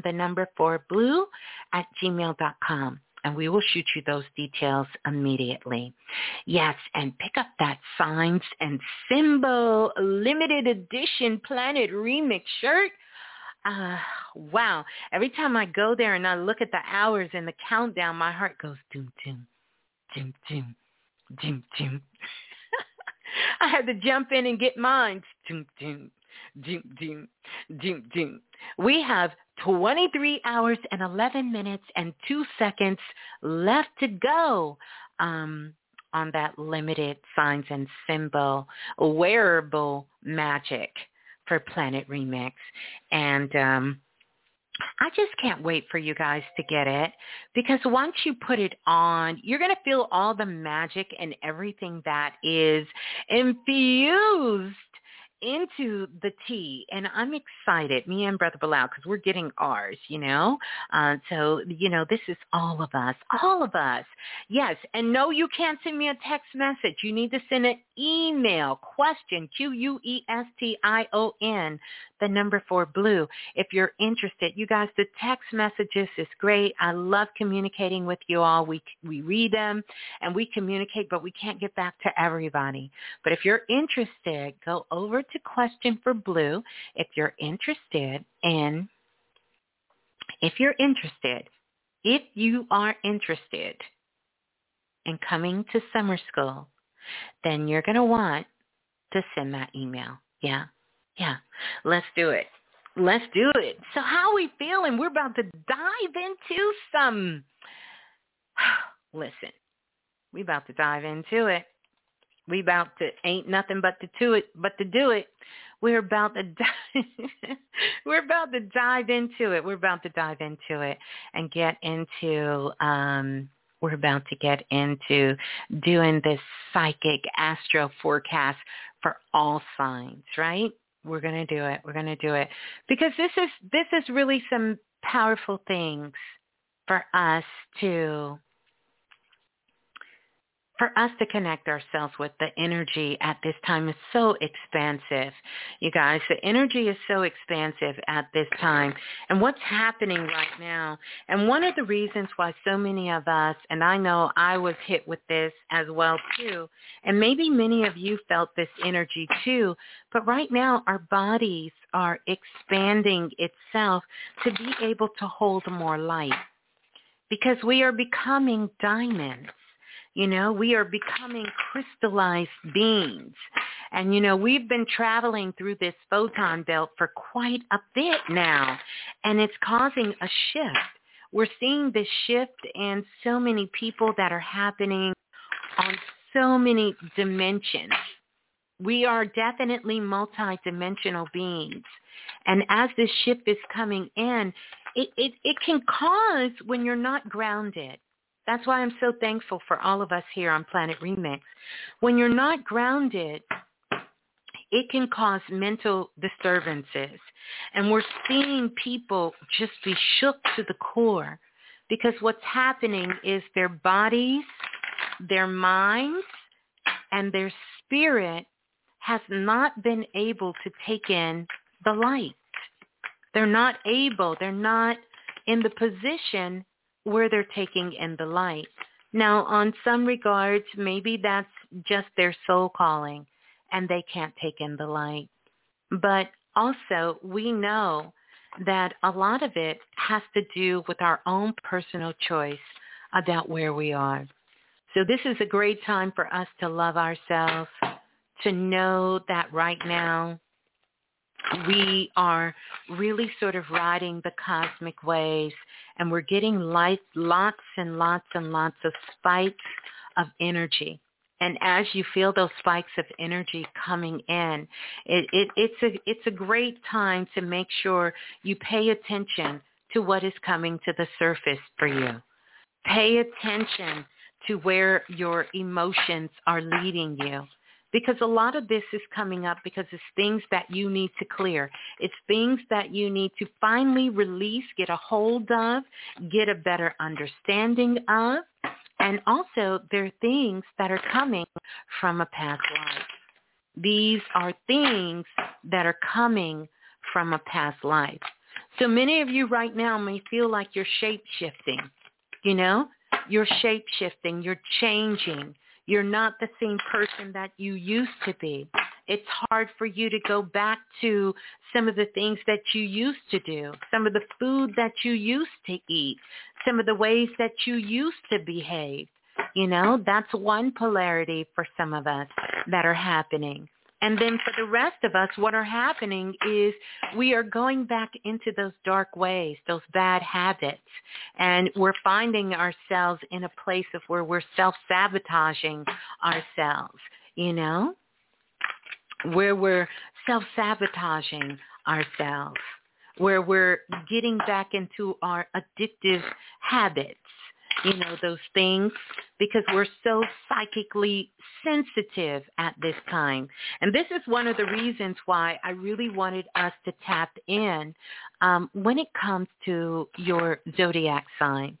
the number four blue at gmail.com and we will shoot you those details immediately. Yes, and pick up that Signs and Symbol limited edition Planet Remix shirt. Uh, wow. Every time I go there and I look at the hours and the countdown, my heart goes doom, doom, doom, doom, doom, doom. I had to jump in and get mine. Doom, doom, doom, doom, doom, doom. We have 23 hours and 11 minutes and 2 seconds left to go um, on that limited signs and symbol wearable magic for Planet Remix. And um, I just can't wait for you guys to get it because once you put it on, you're going to feel all the magic and everything that is infused into the tea and I'm excited, me and Brother Balah, because we're getting ours, you know. Uh, so, you know, this is all of us, all of us. Yes, and no, you can't send me a text message. You need to send an email, question, Q-U-E-S-T-I-O-N, the number four blue. If you're interested, you guys, the text messages is great. I love communicating with you all. We, we read them and we communicate, but we can't get back to everybody. But if you're interested, go over to question for Blue if you're interested in, if you're interested, if you are interested in coming to summer school, then you're going to want to send that email. Yeah. Yeah. Let's do it. Let's do it. So how we feeling? We're about to dive into some listen. We about to dive into it. We about to ain't nothing but to do it but to do it. We're about to dive, we're about to dive into it. We're about to dive into it and get into um we're about to get into doing this psychic astro forecast for all signs, right? We're going to do it. We're going to do it because this is this is really some powerful things for us to for us to connect ourselves with the energy at this time is so expansive. You guys, the energy is so expansive at this time. And what's happening right now, and one of the reasons why so many of us, and I know I was hit with this as well too, and maybe many of you felt this energy too, but right now our bodies are expanding itself to be able to hold more light because we are becoming diamonds. You know, we are becoming crystallized beings. And, you know, we've been traveling through this photon belt for quite a bit now, and it's causing a shift. We're seeing this shift in so many people that are happening on so many dimensions. We are definitely multidimensional beings. And as this shift is coming in, it, it, it can cause when you're not grounded that's why I'm so thankful for all of us here on Planet Remix. When you're not grounded, it can cause mental disturbances. And we're seeing people just be shook to the core because what's happening is their bodies, their minds, and their spirit has not been able to take in the light. They're not able, they're not in the position where they're taking in the light. Now, on some regards, maybe that's just their soul calling and they can't take in the light. But also, we know that a lot of it has to do with our own personal choice about where we are. So this is a great time for us to love ourselves, to know that right now we are really sort of riding the cosmic waves and we're getting light, lots and lots and lots of spikes of energy. And as you feel those spikes of energy coming in, it, it, it's, a, it's a great time to make sure you pay attention to what is coming to the surface for you. Pay attention to where your emotions are leading you because a lot of this is coming up because it's things that you need to clear. It's things that you need to finally release, get a hold of, get a better understanding of. And also there are things that are coming from a past life. These are things that are coming from a past life. So many of you right now may feel like you're shape shifting. You know, you're shape shifting, you're changing, you're not the same person that you used to be. It's hard for you to go back to some of the things that you used to do, some of the food that you used to eat, some of the ways that you used to behave. You know, that's one polarity for some of us that are happening. And then for the rest of us, what are happening is we are going back into those dark ways, those bad habits. And we're finding ourselves in a place of where we're self-sabotaging ourselves, you know, where we're self-sabotaging ourselves, where we're getting back into our addictive habits you know, those things because we're so psychically sensitive at this time. And this is one of the reasons why I really wanted us to tap in um, when it comes to your zodiac sign.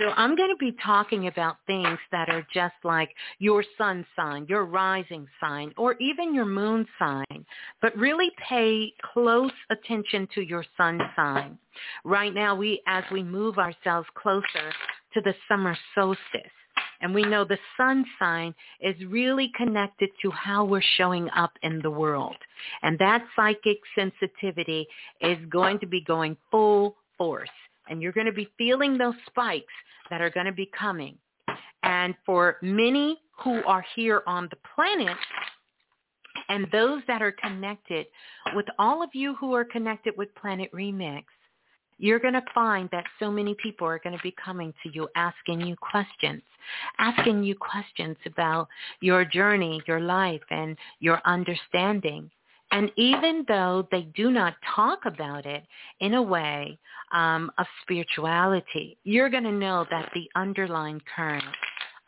So I'm going to be talking about things that are just like your sun sign, your rising sign, or even your moon sign. But really pay close attention to your sun sign. Right now, we as we move ourselves closer to the summer solstice. And we know the sun sign is really connected to how we're showing up in the world. And that psychic sensitivity is going to be going full force. And you're going to be feeling those spikes that are going to be coming. And for many who are here on the planet, and those that are connected with all of you who are connected with Planet Remix, you're going to find that so many people are going to be coming to you asking you questions, asking you questions about your journey, your life, and your understanding. And even though they do not talk about it in a way um, of spirituality, you're going to know that the underlying current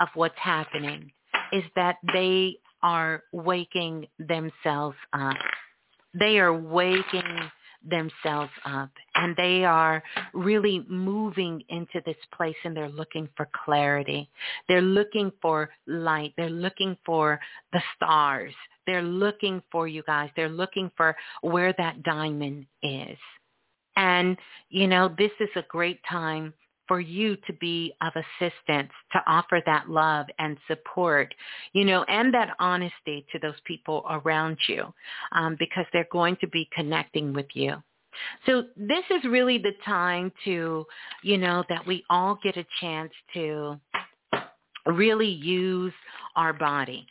of what's happening is that they are waking themselves up. They are waking themselves up and they are really moving into this place and they're looking for clarity. They're looking for light. They're looking for the stars. They're looking for you guys. They're looking for where that diamond is. And, you know, this is a great time for you to be of assistance, to offer that love and support, you know, and that honesty to those people around you um, because they're going to be connecting with you. So this is really the time to, you know, that we all get a chance to really use our body.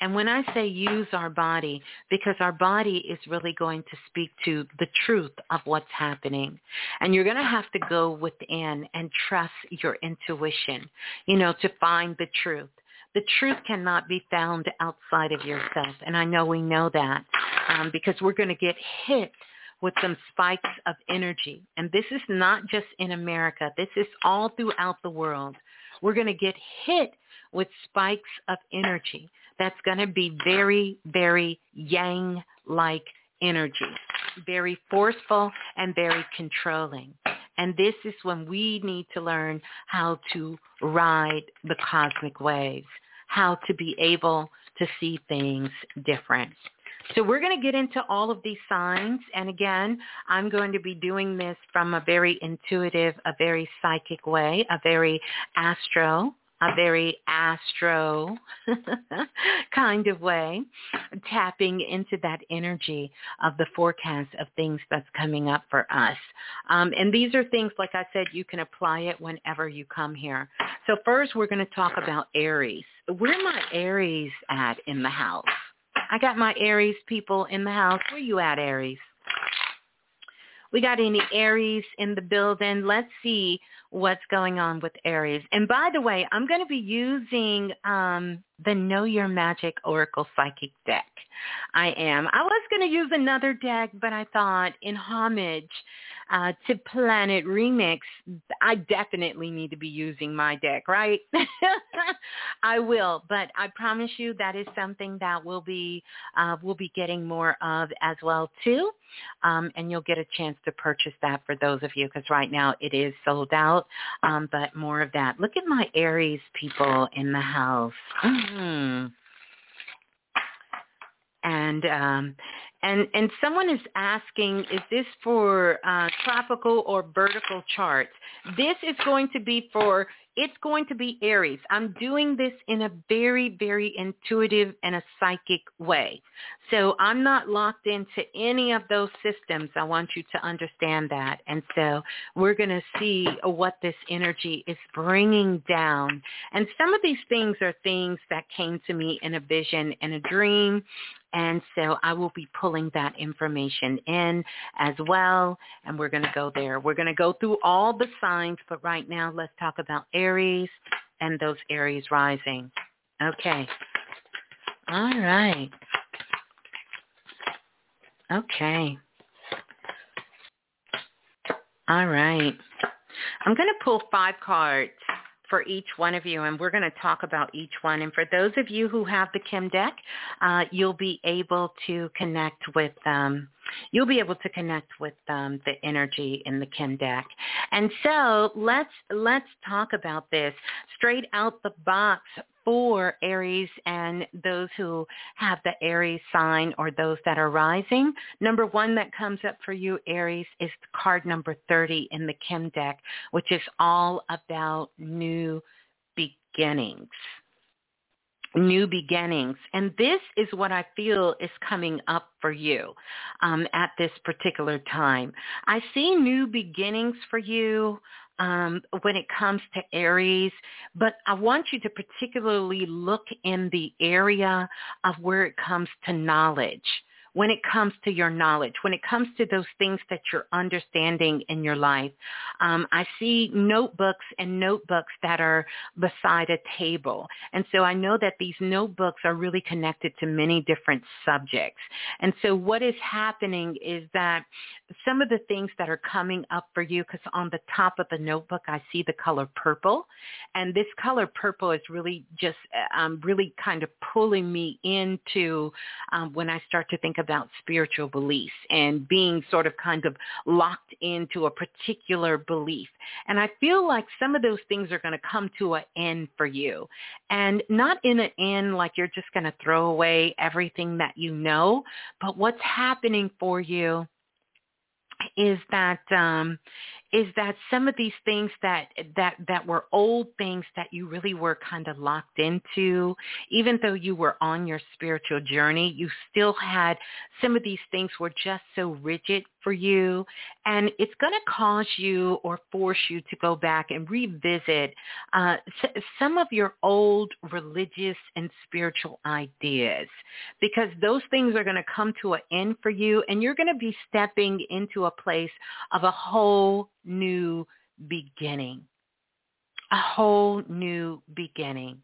And when I say use our body, because our body is really going to speak to the truth of what's happening. And you're going to have to go within and trust your intuition, you know, to find the truth. The truth cannot be found outside of yourself. And I know we know that um, because we're going to get hit with some spikes of energy. And this is not just in America. This is all throughout the world. We're going to get hit with spikes of energy that's going to be very, very yang-like energy, very forceful and very controlling. And this is when we need to learn how to ride the cosmic waves, how to be able to see things different. So we're going to get into all of these signs. And again, I'm going to be doing this from a very intuitive, a very psychic way, a very astro, a very astro kind of way, tapping into that energy of the forecast of things that's coming up for us. Um, and these are things, like I said, you can apply it whenever you come here. So first, we're going to talk about Aries. Where my Aries at in the house? I got my Aries people in the house. Where you at, Aries? We got any Aries in the building? Let's see what's going on with Aries. And by the way, I'm going to be using um, the Know Your Magic Oracle Psychic deck. I am. I was going to use another deck, but I thought in homage uh, to Planet Remix, I definitely need to be using my deck, right? I will, but I promise you that is something that we'll be uh, we'll be getting more of as well too, um, and you'll get a chance to purchase that for those of you because right now it is sold out. Um, but more of that. Look at my Aries people in the house. Mm-hmm and um, and and someone is asking, is this for uh, tropical or vertical charts? This is going to be for it's going to be Aries. I'm doing this in a very, very intuitive and a psychic way. So I'm not locked into any of those systems. I want you to understand that. And so we're going to see what this energy is bringing down. And some of these things are things that came to me in a vision, in a dream, and so I will be pulling that information in as well. And we're going to go there. We're going to go through all the signs, but right now let's talk about Aries and those Aries rising. Okay. All right. Okay. All right. I'm going to pull five cards for each one of you, and we're going to talk about each one. And for those of you who have the Kim deck, uh, you'll be able to connect with um, you'll be able to connect with um, the energy in the Kim deck. And so let's let's talk about this straight out the box for Aries and those who have the Aries sign or those that are rising. Number one that comes up for you, Aries, is card number 30 in the Kim deck, which is all about new beginnings new beginnings. And this is what I feel is coming up for you um, at this particular time. I see new beginnings for you um, when it comes to Aries, but I want you to particularly look in the area of where it comes to knowledge when it comes to your knowledge, when it comes to those things that you're understanding in your life. Um, I see notebooks and notebooks that are beside a table. And so I know that these notebooks are really connected to many different subjects. And so what is happening is that some of the things that are coming up for you, because on the top of the notebook, I see the color purple. And this color purple is really just um, really kind of pulling me into um, when I start to think about spiritual beliefs and being sort of kind of locked into a particular belief. And I feel like some of those things are going to come to an end for you. And not in an end like you're just going to throw away everything that you know, but what's happening for you is that um is that some of these things that that that were old things that you really were kind of locked into even though you were on your spiritual journey you still had some of these things were just so rigid for you and it's going to cause you or force you to go back and revisit uh, s- some of your old religious and spiritual ideas because those things are going to come to an end for you and you're going to be stepping into a place of a whole new beginning. A whole new beginning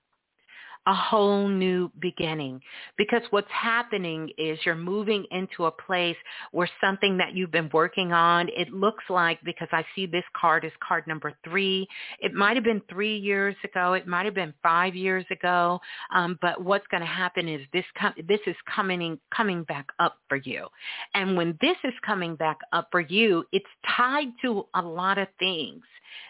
a whole new beginning because what's happening is you're moving into a place where something that you've been working on, it looks like because I see this card is card number three. It might have been three years ago. It might have been five years ago. Um, but what's going to happen is this, com- this is coming, coming back up for you. And when this is coming back up for you, it's tied to a lot of things.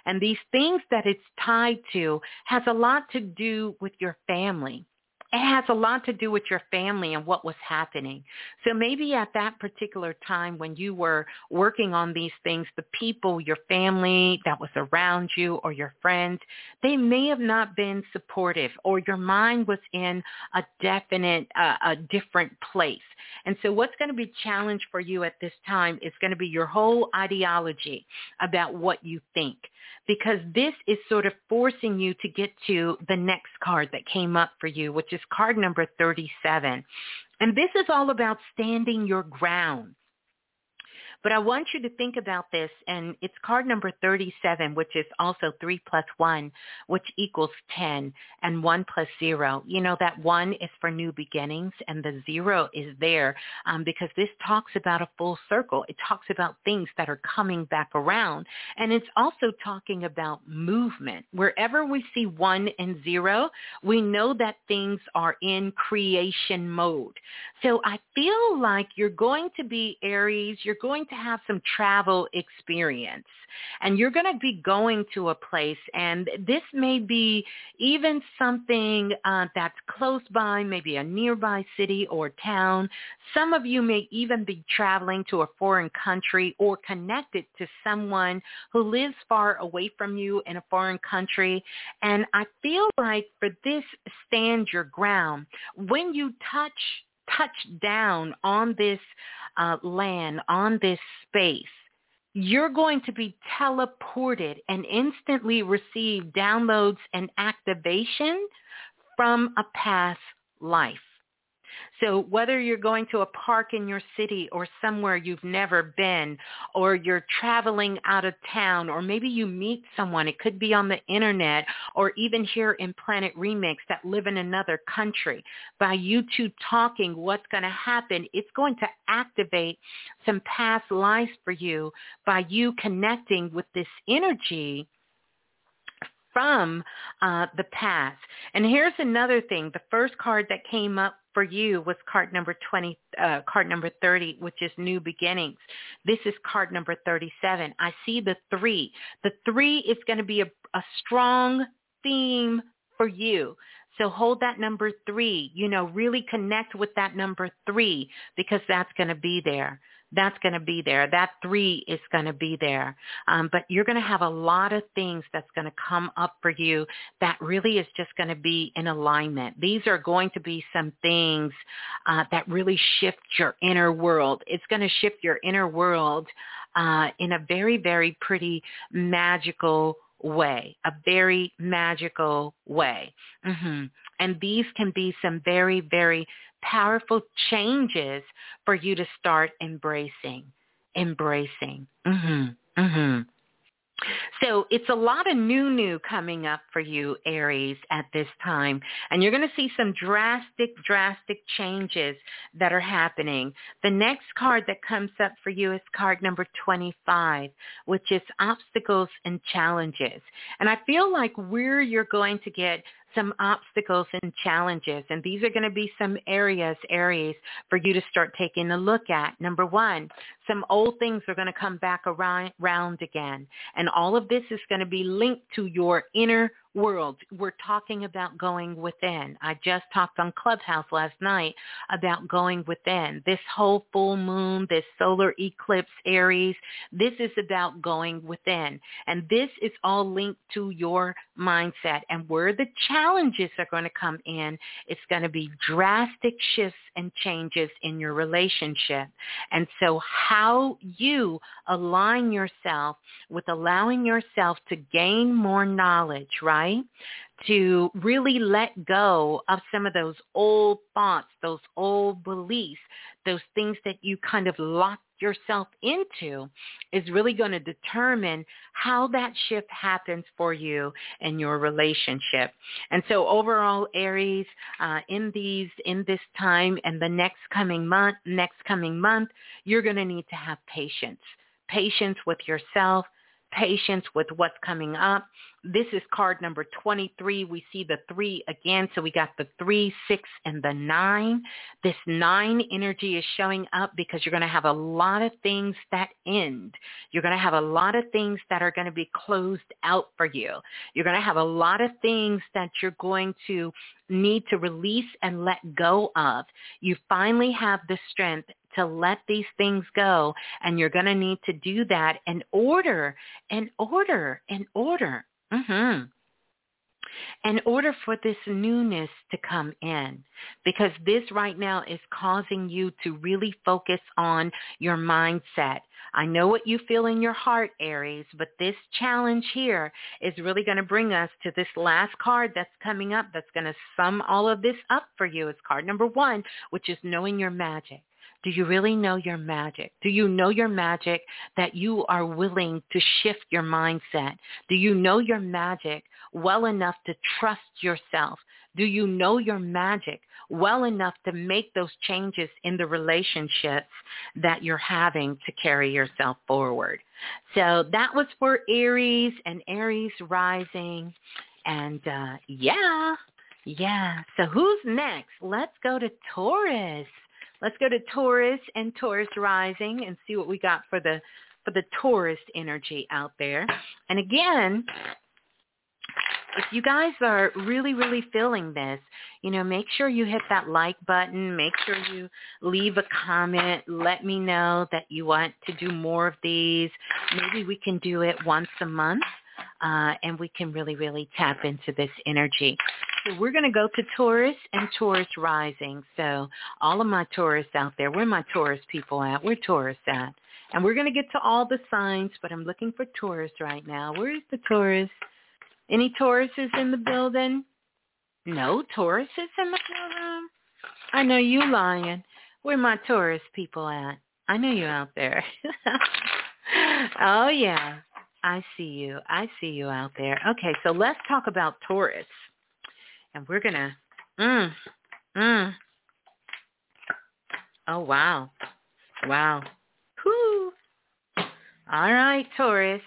And these things that it's tied to has a lot to do with your family. It has a lot to do with your family and what was happening. So maybe at that particular time when you were working on these things, the people, your family that was around you or your friends, they may have not been supportive or your mind was in a definite, uh, a different place. And so what's going to be challenged for you at this time is going to be your whole ideology about what you think because this is sort of forcing you to get to the next card that came up for you, which is card number 37. And this is all about standing your ground. But I want you to think about this, and it's card number 37, which is also 3 plus 1, which equals 10, and 1 plus 0. You know, that 1 is for new beginnings, and the 0 is there um, because this talks about a full circle. It talks about things that are coming back around, and it's also talking about movement. Wherever we see 1 and 0, we know that things are in creation mode. So I feel like you're going to be Aries, you're going to have some travel experience and you're going to be going to a place and this may be even something uh, that's close by, maybe a nearby city or town. Some of you may even be traveling to a foreign country or connected to someone who lives far away from you in a foreign country. And I feel like for this stand your ground, when you touch touch down on this uh, land, on this space, you're going to be teleported and instantly receive downloads and activation from a past life. So whether you're going to a park in your city or somewhere you've never been, or you're traveling out of town, or maybe you meet someone, it could be on the internet, or even here in Planet Remix that live in another country, by you two talking, what's going to happen, it's going to activate some past lives for you by you connecting with this energy from uh, the past. And here's another thing. The first card that came up for you was card number 20, uh, card number 30, which is new beginnings. This is card number 37. I see the three. The three is going to be a, a strong theme for you. So hold that number three, you know, really connect with that number three because that's going to be there. That's going to be there. That three is going to be there. Um, but you're going to have a lot of things that's going to come up for you that really is just going to be in alignment. These are going to be some things uh, that really shift your inner world. It's going to shift your inner world uh, in a very, very pretty magical way, a very magical way. Mm-hmm. And these can be some very, very powerful changes for you to start embracing, embracing. Mm-hmm. Mm-hmm. So it's a lot of new new coming up for you, Aries, at this time. And you're going to see some drastic, drastic changes that are happening. The next card that comes up for you is card number 25, which is obstacles and challenges. And I feel like where you're going to get some obstacles and challenges. And these are going to be some areas, areas for you to start taking a look at. Number one, some old things are going to come back around, around again. And all of this is going to be linked to your inner world. We're talking about going within. I just talked on Clubhouse last night about going within. This whole full moon, this solar eclipse, Aries, this is about going within. And this is all linked to your mindset. And where the challenges are going to come in, it's going to be drastic shifts and changes in your relationship. And so how you align yourself with allowing yourself to gain more knowledge, right? To really let go of some of those old thoughts, those old beliefs, those things that you kind of locked yourself into is really going to determine how that shift happens for you and your relationship. And so overall, Aries, uh, in these, in this time and the next coming month, next coming month, you're going to need to have patience. Patience with yourself, patience with what's coming up. This is card number 23. We see the three again. So we got the three, six, and the nine. This nine energy is showing up because you're going to have a lot of things that end. You're going to have a lot of things that are going to be closed out for you. You're going to have a lot of things that you're going to need to release and let go of. You finally have the strength to let these things go and you're going to need to do that in order, in order, in order. Mm-hmm in order for this newness to come in because this right now is causing you to really focus on your mindset. I know what you feel in your heart, Aries, but this challenge here is really going to bring us to this last card that's coming up that's going to sum all of this up for you. It's card number one, which is knowing your magic. Do you really know your magic? Do you know your magic that you are willing to shift your mindset? Do you know your magic well enough to trust yourself? Do you know your magic well enough to make those changes in the relationships that you're having to carry yourself forward? So that was for Aries and Aries rising. And uh, yeah, yeah. So who's next? Let's go to Taurus. Let's go to Taurus and Taurus rising and see what we got for the for the Taurus energy out there. And again, if you guys are really, really feeling this, you know, make sure you hit that like button. Make sure you leave a comment. Let me know that you want to do more of these. Maybe we can do it once a month. Uh, and we can really, really tap into this energy. We're going to go to Taurus and Taurus rising. So all of my Taurus out there, where my Taurus people at? Where Taurus at? And we're going to get to all the signs, but I'm looking for Taurus right now. Where's the Taurus? Any Tauruses in the building? No Tauruses in the building. I know you lying. Where my Taurus people at? I know you out there. oh yeah. I see you. I see you out there. Okay, so let's talk about Taurus. And we're going to, mm, mm. Oh, wow. Wow. Whoo. All right, Taurus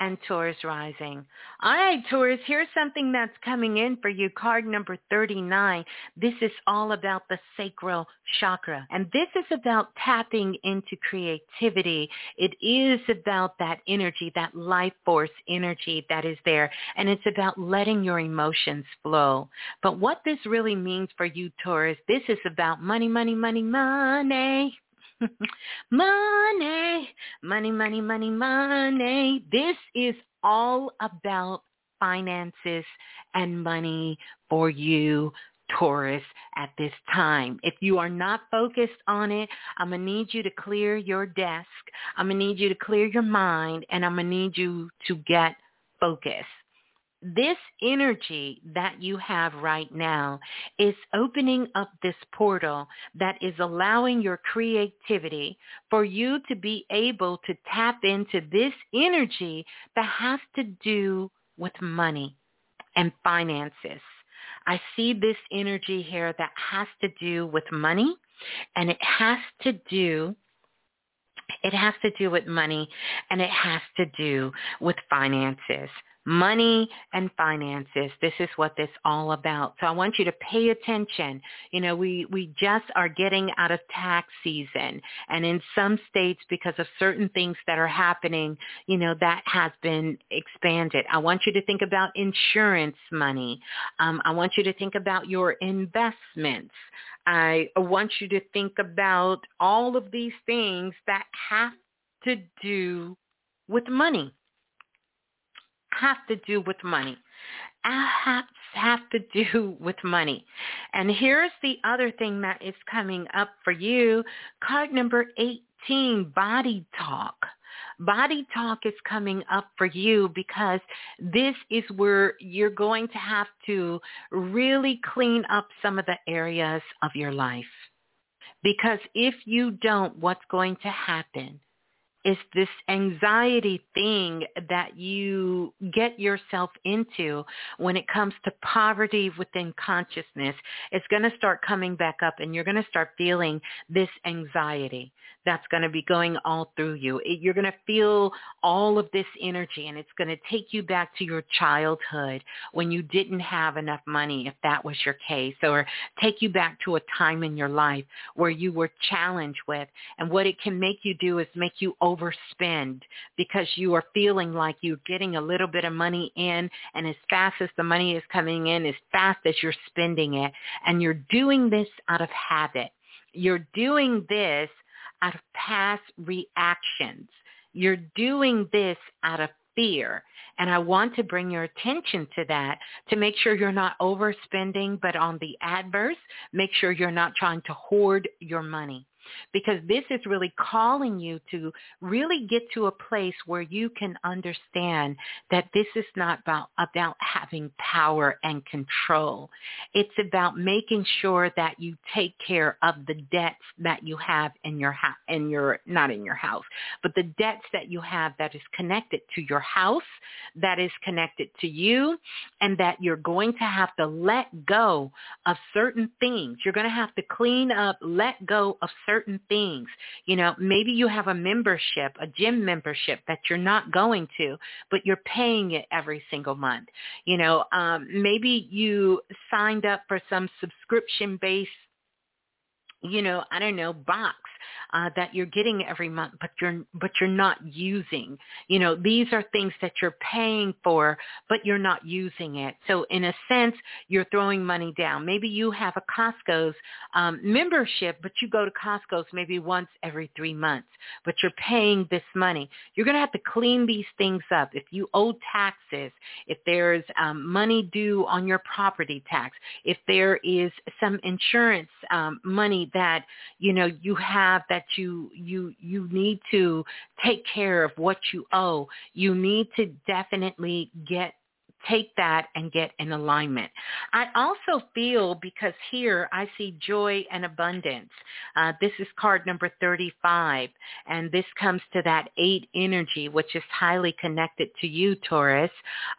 and Taurus rising. All right, Taurus, here's something that's coming in for you. Card number 39. This is all about the sacral chakra. And this is about tapping into creativity. It is about that energy, that life force energy that is there. And it's about letting your emotions flow. But what this really means for you, Taurus, this is about money, money, money, money. Money, money, money, money, money. This is all about finances and money for you Taurus at this time. If you are not focused on it, I'm going to need you to clear your desk. I'm going to need you to clear your mind and I'm going to need you to get focused this energy that you have right now is opening up this portal that is allowing your creativity for you to be able to tap into this energy that has to do with money and finances. I see this energy here that has to do with money and it has to do it has to do with money and it has to do with finances money and finances. This is what this all about. So I want you to pay attention. You know, we, we just are getting out of tax season. And in some states, because of certain things that are happening, you know, that has been expanded. I want you to think about insurance money. Um, I want you to think about your investments. I want you to think about all of these things that have to do with money have to do with money. Have have to do with money. And here's the other thing that is coming up for you. Card number 18, body talk. Body talk is coming up for you because this is where you're going to have to really clean up some of the areas of your life. Because if you don't, what's going to happen? Is this anxiety thing that you get yourself into when it comes to poverty within consciousness. It's going to start coming back up and you're going to start feeling this anxiety that's going to be going all through you. You're going to feel all of this energy and it's going to take you back to your childhood when you didn't have enough money, if that was your case, or take you back to a time in your life where you were challenged with. And what it can make you do is make you overspend because you are feeling like you're getting a little bit of money in and as fast as the money is coming in, as fast as you're spending it. And you're doing this out of habit. You're doing this out of past reactions. You're doing this out of fear. And I want to bring your attention to that to make sure you're not overspending, but on the adverse, make sure you're not trying to hoard your money because this is really calling you to really get to a place where you can understand that this is not about, about having power and control. It's about making sure that you take care of the debts that you have in your house, in your, not in your house, but the debts that you have that is connected to your house, that is connected to you, and that you're going to have to let go of certain things. You're going to have to clean up, let go of certain certain things. You know, maybe you have a membership, a gym membership that you're not going to, but you're paying it every single month. You know, um, maybe you signed up for some subscription based you know, I don't know, box uh, that you're getting every month, but you're but you're not using. You know, these are things that you're paying for, but you're not using it. So in a sense, you're throwing money down. Maybe you have a Costco's um, membership, but you go to Costco's maybe once every three months, but you're paying this money. You're going to have to clean these things up. If you owe taxes, if there's um, money due on your property tax, if there is some insurance um, money that you know you have that you you you need to take care of what you owe. You need to definitely get take that and get in alignment. I also feel because here I see joy and abundance. Uh, this is card number 35, and this comes to that eight energy, which is highly connected to you, Taurus,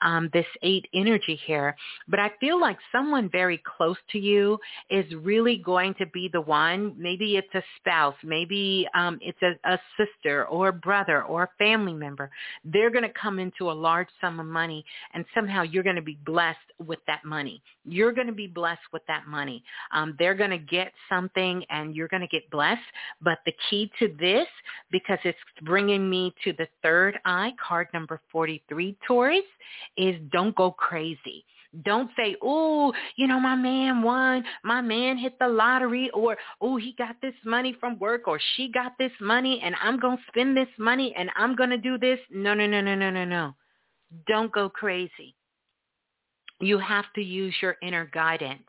um, this eight energy here. But I feel like someone very close to you is really going to be the one. Maybe it's a spouse. Maybe um, it's a, a sister or a brother or a family member. They're going to come into a large sum of money and somehow somehow you're going to be blessed with that money. You're going to be blessed with that money. Um, they're going to get something and you're going to get blessed. But the key to this, because it's bringing me to the third eye, card number 43, Taurus, is don't go crazy Don't say, oh, you know, my man won, my man hit the lottery, or oh, he got this money from work, or she got this money, and I'm going to spend this money, and I'm going to do this. No, no, no, no, no, no, no. Don't go crazy. You have to use your inner guidance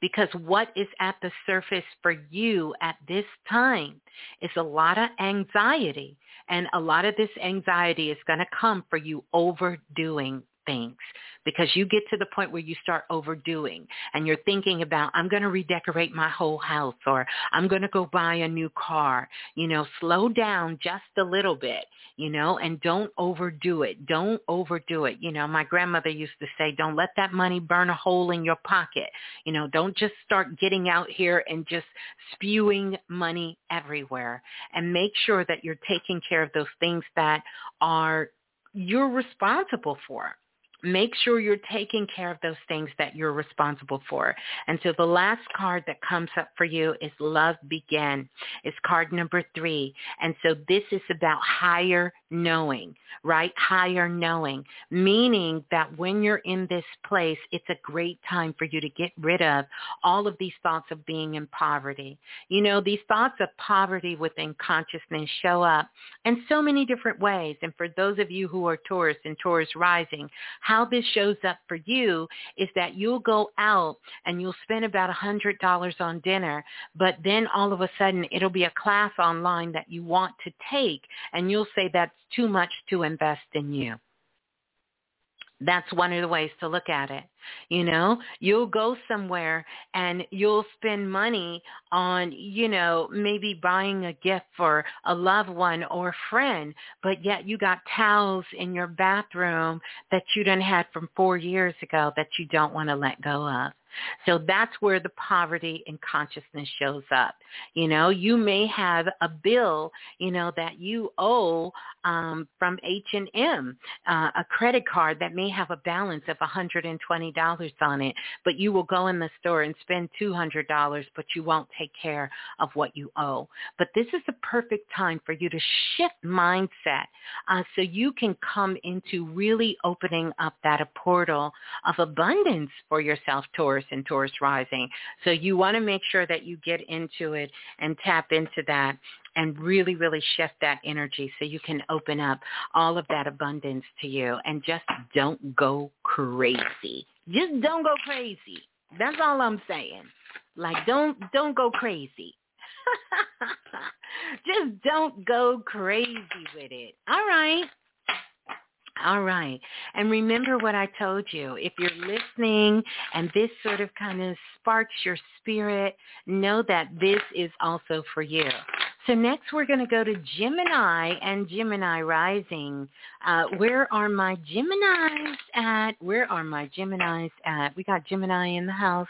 because what is at the surface for you at this time is a lot of anxiety. And a lot of this anxiety is going to come for you overdoing things because you get to the point where you start overdoing and you're thinking about, I'm going to redecorate my whole house or I'm going to go buy a new car. You know, slow down just a little bit, you know, and don't overdo it. Don't overdo it. You know, my grandmother used to say, don't let that money burn a hole in your pocket. You know, don't just start getting out here and just spewing money everywhere and make sure that you're taking care of those things that are you're responsible for make sure you're taking care of those things that you're responsible for. And so the last card that comes up for you is Love Begin. It's card number three. And so this is about higher knowing, right? Higher knowing, meaning that when you're in this place, it's a great time for you to get rid of all of these thoughts of being in poverty. You know, these thoughts of poverty within consciousness show up in so many different ways. And for those of you who are Taurus and Taurus rising, how this shows up for you is that you'll go out and you'll spend about a hundred dollars on dinner, but then all of a sudden it'll be a class online that you want to take and you'll say that's too much to invest in you. That's one of the ways to look at it. You know, you'll go somewhere and you'll spend money on, you know, maybe buying a gift for a loved one or a friend, but yet you got towels in your bathroom that you didn't have from four years ago that you don't want to let go of. So that's where the poverty and consciousness shows up. You know, you may have a bill, you know, that you owe um, from H&M, uh, a credit card that may have a balance of $120 on it, but you will go in the store and spend $200, but you won't take care of what you owe. But this is the perfect time for you to shift mindset uh, so you can come into really opening up that portal of abundance for yourself, Taurus Taurus and Taurus rising. So you want to make sure that you get into it and tap into that and really, really shift that energy so you can open up all of that abundance to you and just don't go crazy. Just don't go crazy. That's all I'm saying. Like don't don't go crazy. just don't go crazy with it. All right. All right. And remember what I told you. If you're listening and this sort of kind of sparks your spirit, know that this is also for you. So next we're going to go to Gemini and Gemini rising. Uh, where are my Geminis at? Where are my Geminis at? We got Gemini in the house.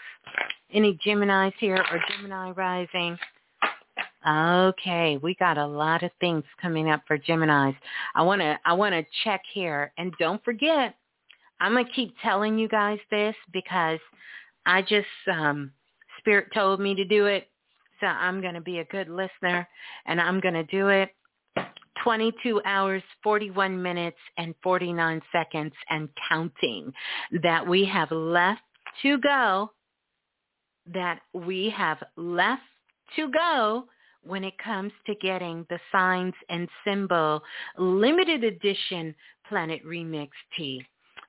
Any Geminis here or Gemini rising? Okay, we got a lot of things coming up for Geminis. I want to I want to check here and don't forget I'm going to keep telling you guys this because I just um spirit told me to do it. So I'm going to be a good listener and I'm going to do it. 22 hours, 41 minutes, and 49 seconds and counting that we have left to go, that we have left to go when it comes to getting the signs and symbol limited edition Planet Remix tee.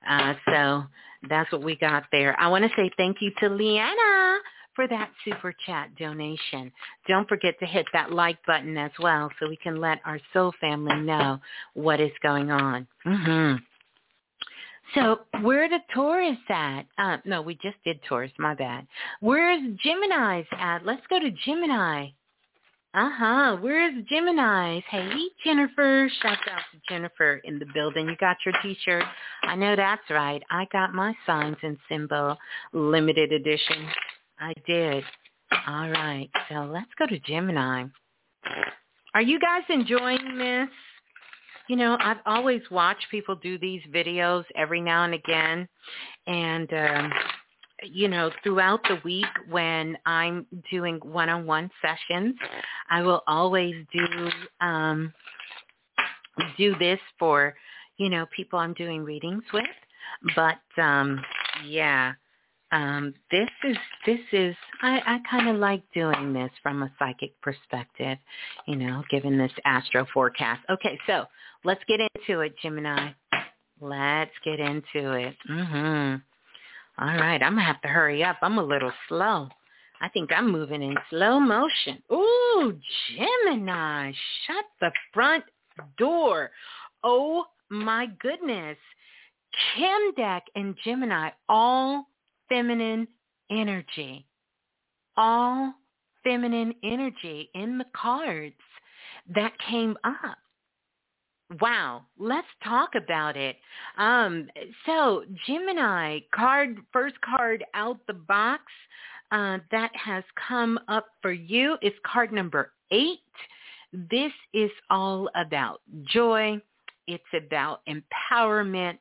Uh, so that's what we got there. I want to say thank you to Leanna for that super chat donation. Don't forget to hit that like button as well so we can let our soul family know what is going on. Mm-hmm. So where the Taurus at? Uh, no, we just did Taurus. My bad. Where's Gemini's at? Let's go to Gemini. Uh-huh. Where's Gemini's? Hey, Jennifer. Shout out to Jennifer in the building. You got your t-shirt? I know that's right. I got my signs and symbol limited edition. I did. All right. So let's go to Gemini. Are you guys enjoying this? You know, I've always watched people do these videos every now and again. And um you know, throughout the week when I'm doing one-on-one sessions, I will always do um, do this for, you know, people I'm doing readings with. But um, Yeah. Um, this is this is I, I kind of like doing this from a psychic perspective, you know, given this astro forecast. Okay, so let's get into it, Gemini. Let's get into it. Mhm. All right, I'm gonna have to hurry up. I'm a little slow. I think I'm moving in slow motion. Ooh, Gemini, shut the front door. Oh my goodness. Kim Deck and Gemini, all feminine energy. All feminine energy in the cards that came up. Wow, let's talk about it. Um, so Gemini card, first card out the box uh, that has come up for you is card number eight. This is all about joy. It's about empowerment.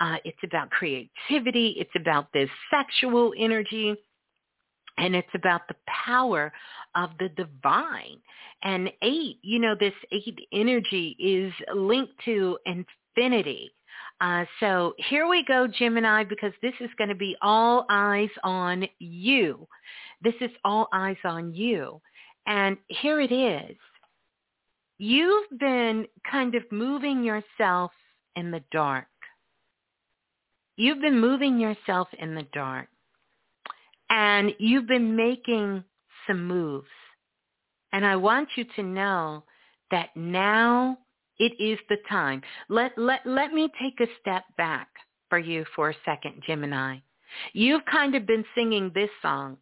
Uh, it's about creativity. It's about this sexual energy. And it's about the power of the divine. And eight, you know, this eight energy is linked to infinity. Uh, so here we go, Gemini, because this is going to be all eyes on you. This is all eyes on you. And here it is. You've been kind of moving yourself in the dark. You've been moving yourself in the dark. And you've been making some moves. And I want you to know that now it is the time. Let, let, let me take a step back for you for a second, Gemini. You've kind of been singing this song.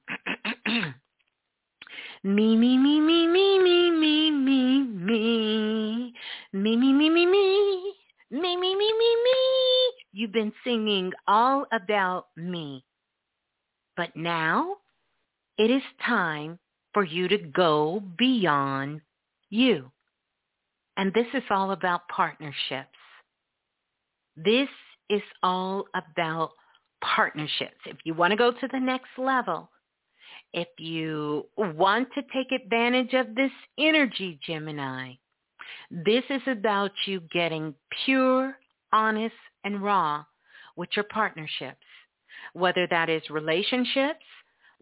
me, me, me, me, me, me, me, me, me, me, me, me, me, me, me, me, me, me, me. You've been singing all about me. But now it is time for you to go beyond you. And this is all about partnerships. This is all about partnerships. If you want to go to the next level, if you want to take advantage of this energy, Gemini, this is about you getting pure, honest, and raw with your partnerships, whether that is relationships,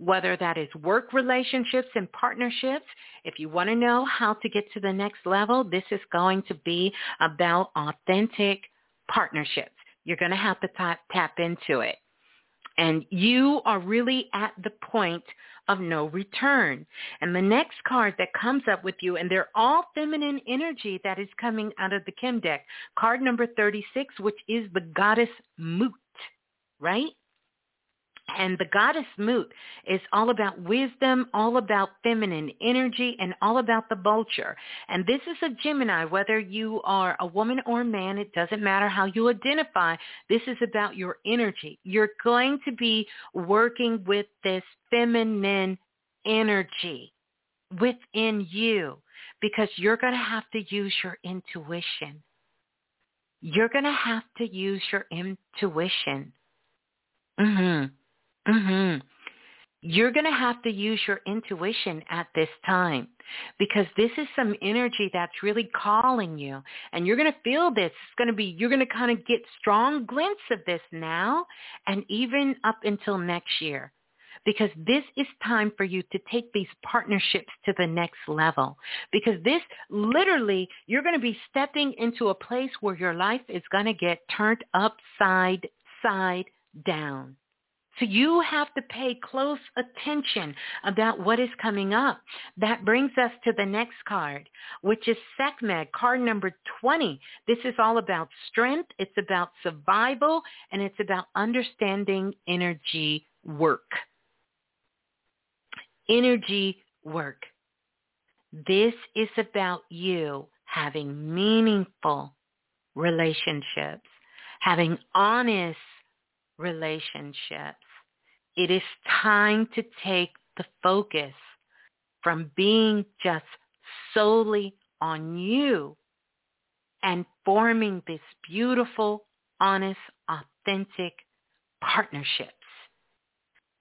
whether that is work relationships and partnerships. If you want to know how to get to the next level, this is going to be about authentic partnerships. You're going to have to tap, tap into it. And you are really at the point of no return. And the next card that comes up with you, and they're all feminine energy that is coming out of the Kim deck. Card number 36, which is the goddess Mut, right? And the goddess Mut is all about wisdom, all about feminine energy, and all about the vulture. And this is a Gemini, whether you are a woman or a man, it doesn't matter how you identify. This is about your energy. You're going to be working with this feminine energy within you because you're going to have to use your intuition. You're going to have to use your intuition. Mhm. Mhm. You're going to have to use your intuition at this time because this is some energy that's really calling you and you're going to feel this. It's going to be, you're going to kind of get strong glints of this now and even up until next year because this is time for you to take these partnerships to the next level. Because this literally, you're going to be stepping into a place where your life is going to get turned upside, side down. So you have to pay close attention about what is coming up. That brings us to the next card, which is Sekhmet, card number 20. This is all about strength. It's about survival, and it's about understanding energy work. Energy work. This is about you having meaningful relationships, having honest relationships. It is time to take the focus from being just solely on you and forming this beautiful, honest, authentic partnerships.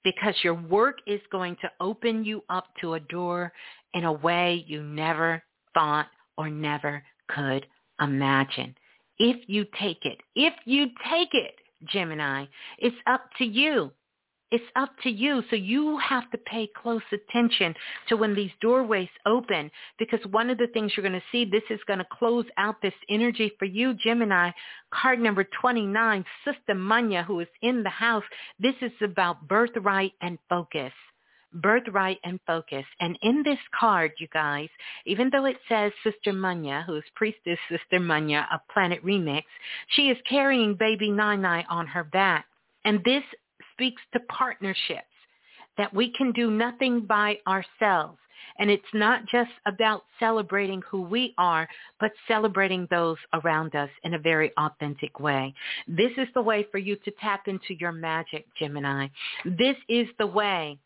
Because your work is going to open you up to a door in a way you never thought or never could imagine. If you take it, if you take it, Gemini. It's up to you. It's up to you. So you have to pay close attention to when these doorways open because one of the things you're going to see, this is going to close out this energy for you, Gemini. Card number 29, Sister Manya, who is in the house. This is about birthright and focus birthright and focus. And in this card, you guys, even though it says Sister Munya, who is Priestess Sister Munya of Planet Remix, she is carrying baby Nine on her back. And this speaks to partnerships, that we can do nothing by ourselves. And it's not just about celebrating who we are, but celebrating those around us in a very authentic way. This is the way for you to tap into your magic, Gemini. This is the way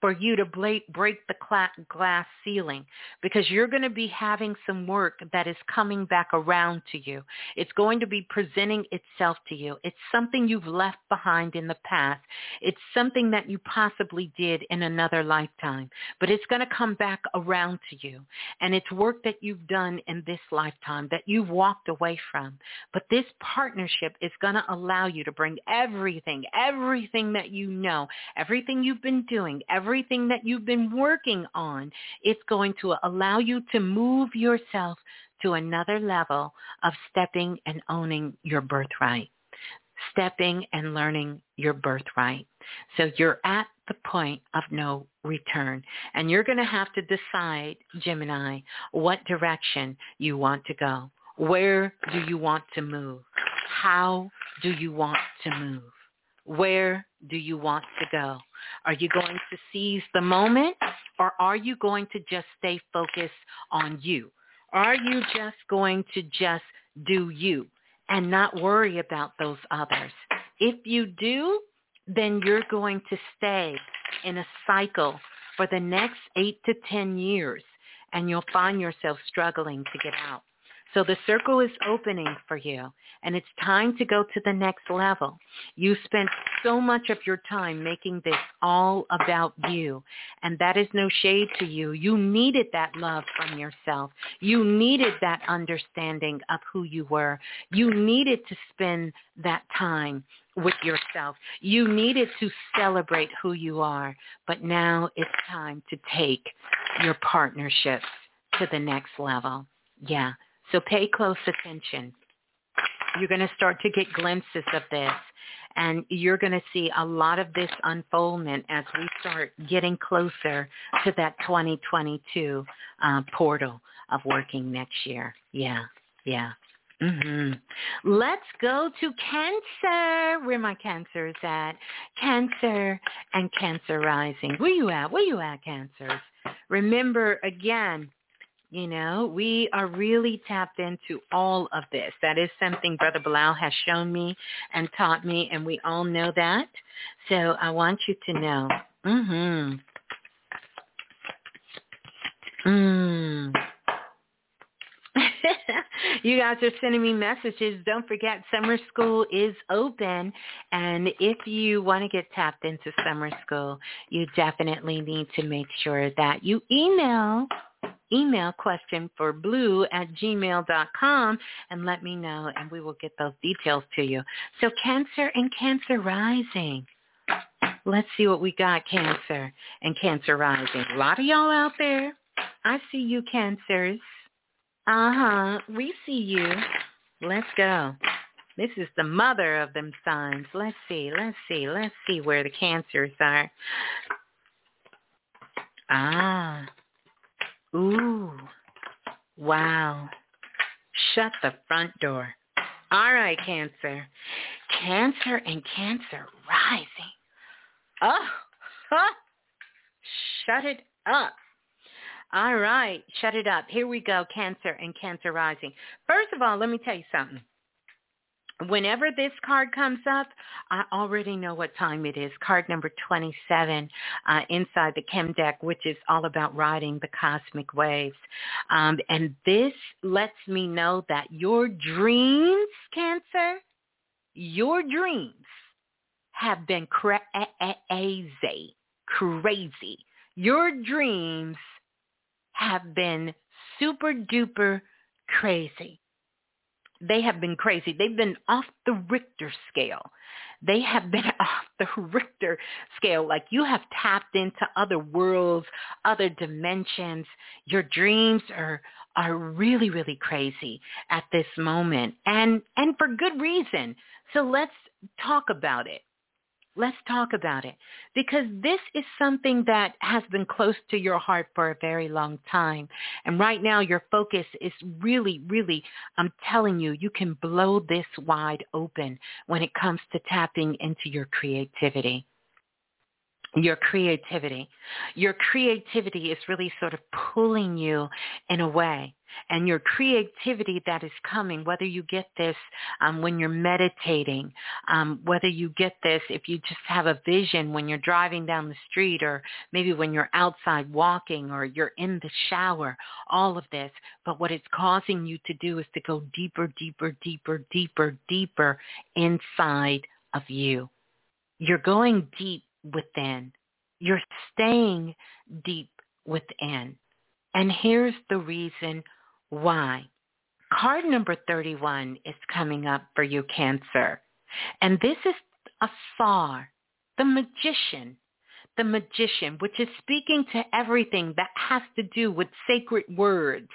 for you to break the glass ceiling because you're going to be having some work that is coming back around to you. It's going to be presenting itself to you. It's something you've left behind in the past. It's something that you possibly did in another lifetime, but it's going to come back around to you. And it's work that you've done in this lifetime that you've walked away from. But this partnership is going to allow you to bring everything, everything that you know, everything you've been doing, everything that you've been working on, it's going to allow you to move yourself to another level of stepping and owning your birthright, stepping and learning your birthright. So you're at the point of no return. And you're going to have to decide, Gemini, what direction you want to go. Where do you want to move? How do you want to move? Where do you want to go? Are you going to seize the moment or are you going to just stay focused on you? Are you just going to just do you and not worry about those others? If you do, then you're going to stay in a cycle for the next eight to 10 years and you'll find yourself struggling to get out. So the circle is opening for you and it's time to go to the next level. You spent so much of your time making this all about you and that is no shade to you. You needed that love from yourself. You needed that understanding of who you were. You needed to spend that time with yourself. You needed to celebrate who you are, but now it's time to take your partnerships to the next level. Yeah. So pay close attention. You're going to start to get glimpses of this. And you're going to see a lot of this unfoldment as we start getting closer to that 2022 uh, portal of working next year. Yeah, yeah. Mm-hmm. Let's go to Cancer. Where my Cancer is at? Cancer and Cancer rising. Where you at? Where you at, Cancers? Remember again, you know, we are really tapped into all of this. That is something Brother Balah has shown me and taught me, and we all know that. So I want you to know. Mm-hmm. Mm. you guys are sending me messages. Don't forget summer school is open. And if you want to get tapped into summer school, you definitely need to make sure that you email email question for blue at gmail.com and let me know and we will get those details to you. So Cancer and Cancer Rising. Let's see what we got, Cancer and Cancer Rising. A lot of y'all out there. I see you, Cancers. Uh-huh. We see you. Let's go. This is the mother of them signs. Let's see. Let's see. Let's see where the cancers are. Ah. Ooh. Wow. Shut the front door. All right, Cancer. Cancer and Cancer rising. Oh, huh. shut it up. All right, shut it up. Here we go, Cancer and Cancer rising. First of all, let me tell you something whenever this card comes up, I already know what time it is. Card number 27 uh, inside the Chem deck, which is all about riding the cosmic waves. Um, and this lets me know that your dreams, Cancer, your dreams have been crazy. Crazy. Your dreams have been super duper crazy. they have been crazy. They've been off the Richter scale. They have been off the Richter scale. Like you have tapped into other worlds, other dimensions. Your dreams are are really, really crazy at this moment. And and for good reason. So let's talk about it. Let's talk about it because this is something that has been close to your heart for a very long time. And right now your focus is really, really, I'm telling you, you can blow this wide open when it comes to tapping into your creativity your creativity. Your creativity is really sort of pulling you in a way. And your creativity that is coming, whether you get this um, when you're meditating, um, whether you get this if you just have a vision when you're driving down the street or maybe when you're outside walking or you're in the shower, all of this. But what it's causing you to do is to go deeper, deeper, deeper, deeper, deeper inside of you. You're going deep within. You're staying deep within. And here's the reason why. Card number 31 is coming up for you, Cancer. And this is Asar, the magician. The magician, which is speaking to everything that has to do with sacred words.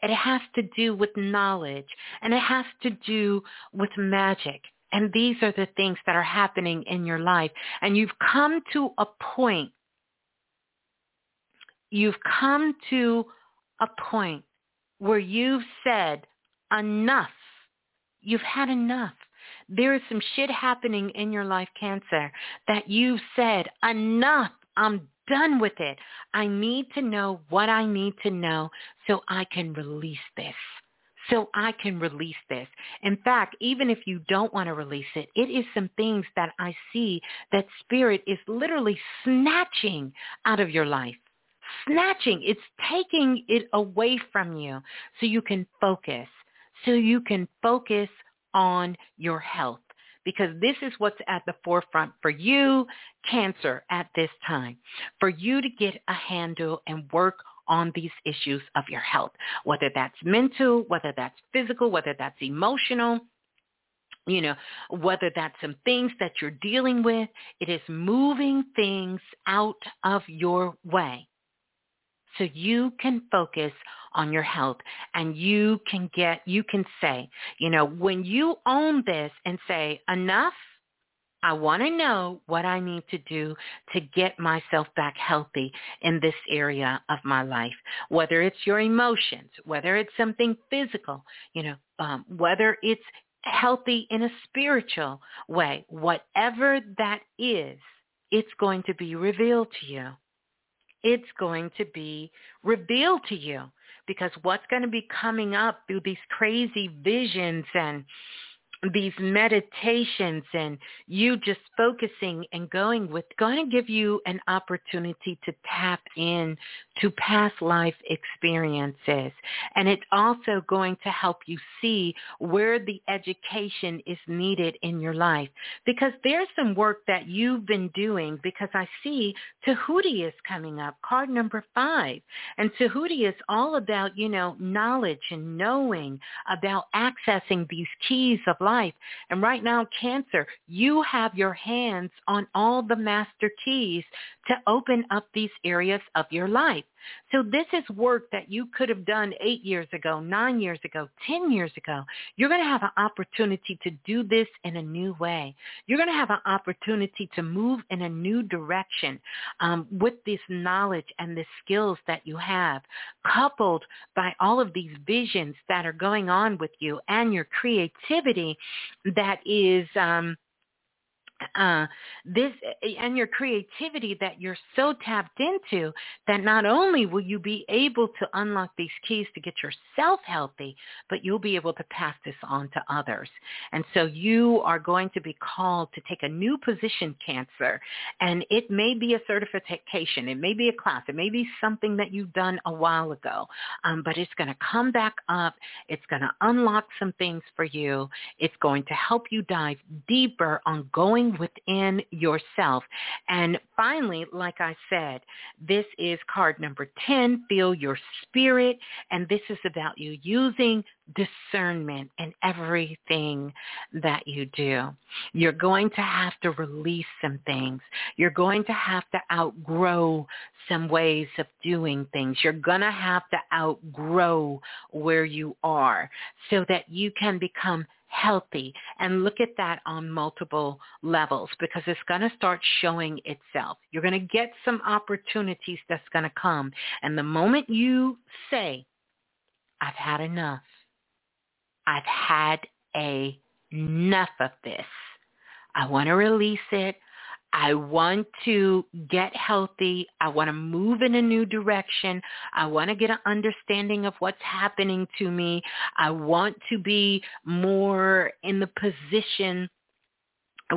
It has to do with knowledge. And it has to do with magic. And these are the things that are happening in your life. And you've come to a point, you've come to a point where you've said, enough. You've had enough. There is some shit happening in your life, Cancer, that you've said, enough. I'm done with it. I need to know what I need to know so I can release this so I can release this. In fact, even if you don't want to release it, it is some things that I see that spirit is literally snatching out of your life. Snatching. It's taking it away from you so you can focus. So you can focus on your health because this is what's at the forefront for you, Cancer, at this time. For you to get a handle and work on these issues of your health, whether that's mental, whether that's physical, whether that's emotional, you know, whether that's some things that you're dealing with, it is moving things out of your way so you can focus on your health and you can get, you can say, you know, when you own this and say, enough, I want to know what I need to do to get myself back healthy in this area of my life, whether it's your emotions, whether it's something physical, you know, um, whether it's healthy in a spiritual way, whatever that is, it's going to be revealed to you. It's going to be revealed to you. Because what's going to be coming up through these crazy visions and these meditations and you just focusing and going with going to give you an opportunity to tap in to past life experiences. And it's also going to help you see where the education is needed in your life. Because there's some work that you've been doing because I see Tahuti is coming up card number five. And Tahuti is all about you know knowledge and knowing about accessing these keys of life life. And right now, Cancer, you have your hands on all the master keys to open up these areas of your life. So this is work that you could have done eight years ago, nine years ago, 10 years ago. You're going to have an opportunity to do this in a new way. You're going to have an opportunity to move in a new direction um, with this knowledge and the skills that you have, coupled by all of these visions that are going on with you and your creativity that is um, uh, this and your creativity that you're so tapped into that not only will you be able to unlock these keys to get yourself healthy, but you'll be able to pass this on to others. And so you are going to be called to take a new position, Cancer, and it may be a certification, it may be a class, it may be something that you've done a while ago, um, but it's going to come back up. It's going to unlock some things for you. It's going to help you dive deeper on going within yourself. And finally, like I said, this is card number 10, Feel Your Spirit. And this is about you using discernment in everything that you do. You're going to have to release some things. You're going to have to outgrow some ways of doing things. You're going to have to outgrow where you are so that you can become healthy and look at that on multiple levels because it's going to start showing itself. You're going to get some opportunities that's going to come. And the moment you say, I've had enough, I've had enough of this. I want to release it. I want to get healthy. I want to move in a new direction. I want to get an understanding of what's happening to me. I want to be more in the position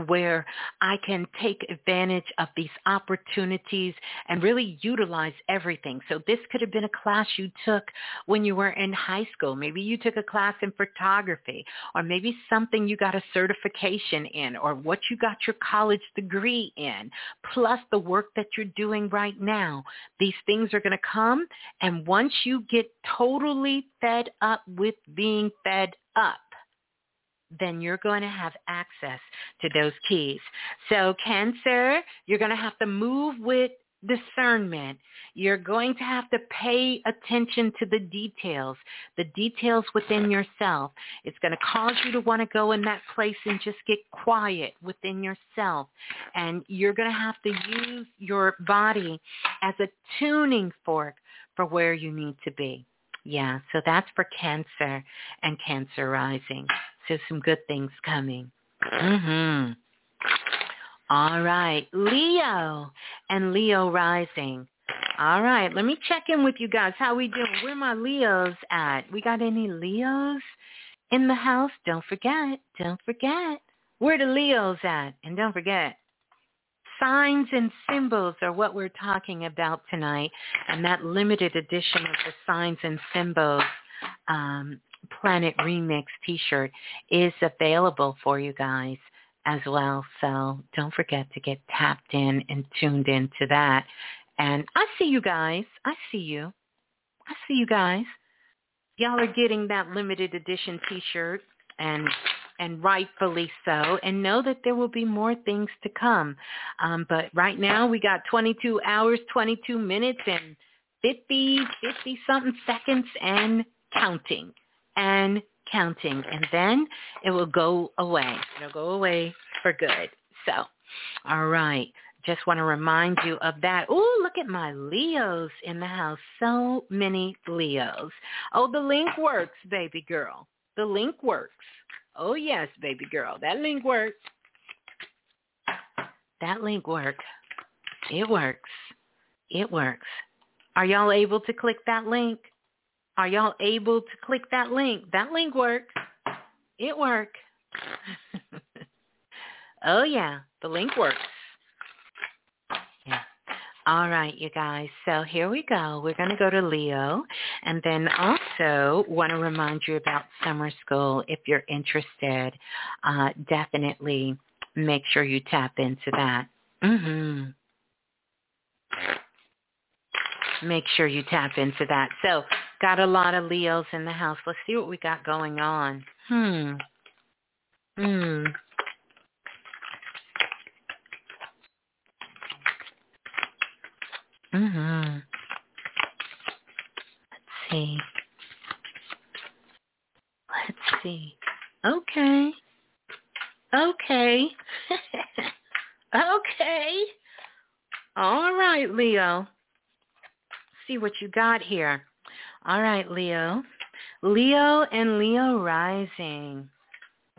where I can take advantage of these opportunities and really utilize everything. So this could have been a class you took when you were in high school. Maybe you took a class in photography or maybe something you got a certification in or what you got your college degree in, plus the work that you're doing right now. These things are going to come and once you get totally fed up with being fed up, then you're going to have access to those keys. So Cancer, you're going to have to move with discernment. You're going to have to pay attention to the details, the details within yourself. It's going to cause you to want to go in that place and just get quiet within yourself. And you're going to have to use your body as a tuning fork for where you need to be. Yeah, so that's for Cancer and Cancer rising. So some good things coming. Mhm. All right, Leo and Leo rising. All right, let me check in with you guys. How we doing? Where my Leos at? We got any Leos in the house? Don't forget. Don't forget. Where the Leos at? And don't forget, signs and symbols are what we're talking about tonight. And that limited edition of the signs and symbols um, Planet Remix t-shirt is available for you guys as well. So don't forget to get tapped in and tuned into that. And I see you guys. I see you. I see you guys. Y'all are getting that limited edition t-shirt and and rightfully so, and know that there will be more things to come. Um, but right now we got 22 hours, 22 minutes, and 50, 50 something seconds and counting and counting. And then it will go away. It'll go away for good. So, all right. Just want to remind you of that. Oh, look at my Leos in the house. So many Leos. Oh, the link works, baby girl. The link works. Oh, yes, baby girl. That link works. That link works. It works. It works. Are y'all able to click that link? Are y'all able to click that link? That link works. It works. oh yeah, the link works. Yeah. All right, you guys. So here we go. We're going to go to Leo. And then also want to remind you about summer school. If you're interested, uh, definitely make sure you tap into that. Mm-hmm Make sure you tap into that. So Got a lot of Leos in the house. Let's see what we got going on. Hmm. Hmm. Mhm. Let's see. Let's see. Okay. Okay. okay. All right, Leo. See what you got here. All right, Leo. Leo and Leo rising.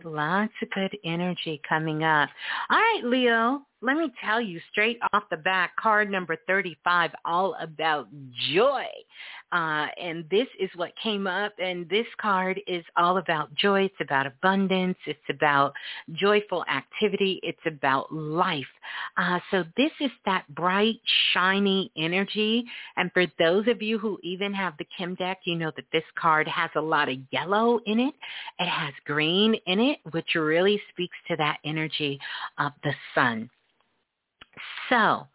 Lots of good energy coming up. All right, Leo. let me tell you straight off the bat, card number 35, all about joy. Uh, and this is what came up. And this card is all about joy. It's about abundance. It's about joyful activity. It's about life. Uh, so this is that bright, shiny energy. And for those of you who even have the Kim deck, you know that this card has a lot of yellow in it. It has green in it, which really speaks to that energy of the sun. So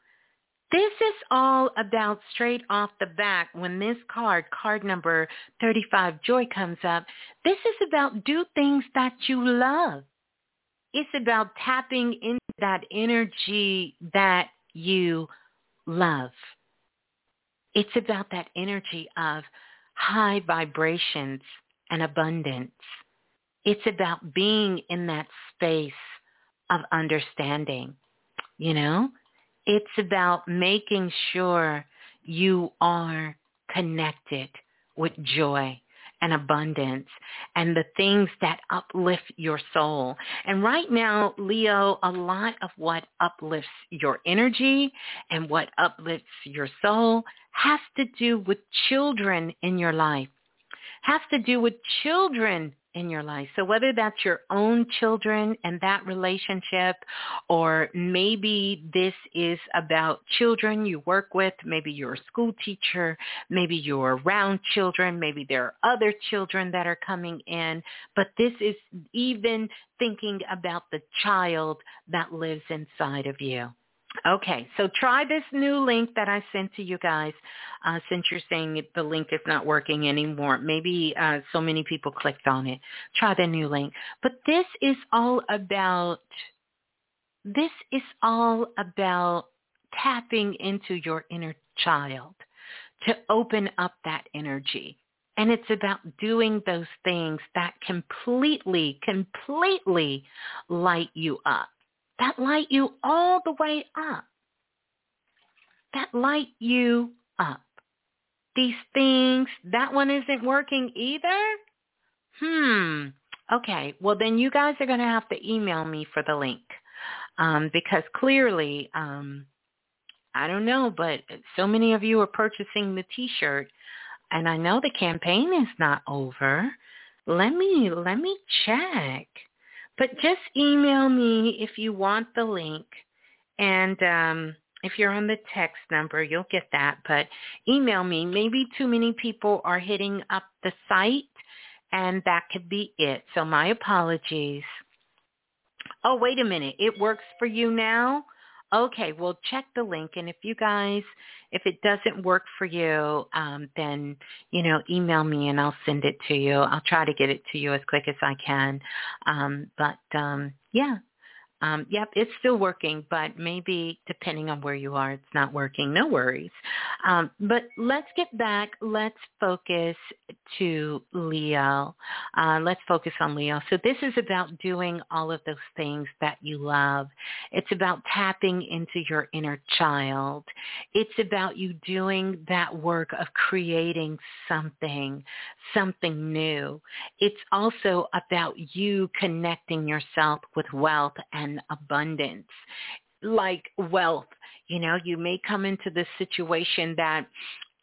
this is all about straight off the back when this card, card number 35, Joy, comes up. This is about do things that you love. It's about tapping into that energy that you love. It's about that energy of high vibrations and abundance. It's about being in that space of understanding, you know? It's about making sure you are connected with joy and abundance and the things that uplift your soul. And right now, Leo, a lot of what uplifts your energy and what uplifts your soul has to do with children in your life, has to do with children in your life. So whether that's your own children and that relationship, or maybe this is about children you work with, maybe you're a school teacher, maybe you're around children, maybe there are other children that are coming in, but this is even thinking about the child that lives inside of you. Okay, so try this new link that I sent to you guys uh, since you're saying the link is not working anymore. Maybe uh, so many people clicked on it. Try the new link. But this is all about, this is all about tapping into your inner child to open up that energy. And it's about doing those things that completely, completely light you up that light you all the way up. That light you up. These things, that one isn't working either? Hmm. Okay. Well, then you guys are going to have to email me for the link. Um, because clearly, um, I don't know, but so many of you are purchasing the t-shirt and I know the campaign is not over. Let me, let me check. But just email me if you want the link. And um, if you're on the text number, you'll get that. But email me. Maybe too many people are hitting up the site, and that could be it. So my apologies. Oh, wait a minute. It works for you now? Okay, well, check the link. And if you guys, if it doesn't work for you, um, then, you know, email me and I'll send it to you. I'll try to get it to you as quick as I can. Um, but, um, yeah, um, yep, it's still working, but maybe depending on where you are, it's not working. No worries. Um, but let's get back. Let's focus to Leo. Uh, let's focus on Leo. So this is about doing all of those things that you love. It's about tapping into your inner child. It's about you doing that work of creating something, something new. It's also about you connecting yourself with wealth and abundance like wealth. You know, you may come into this situation that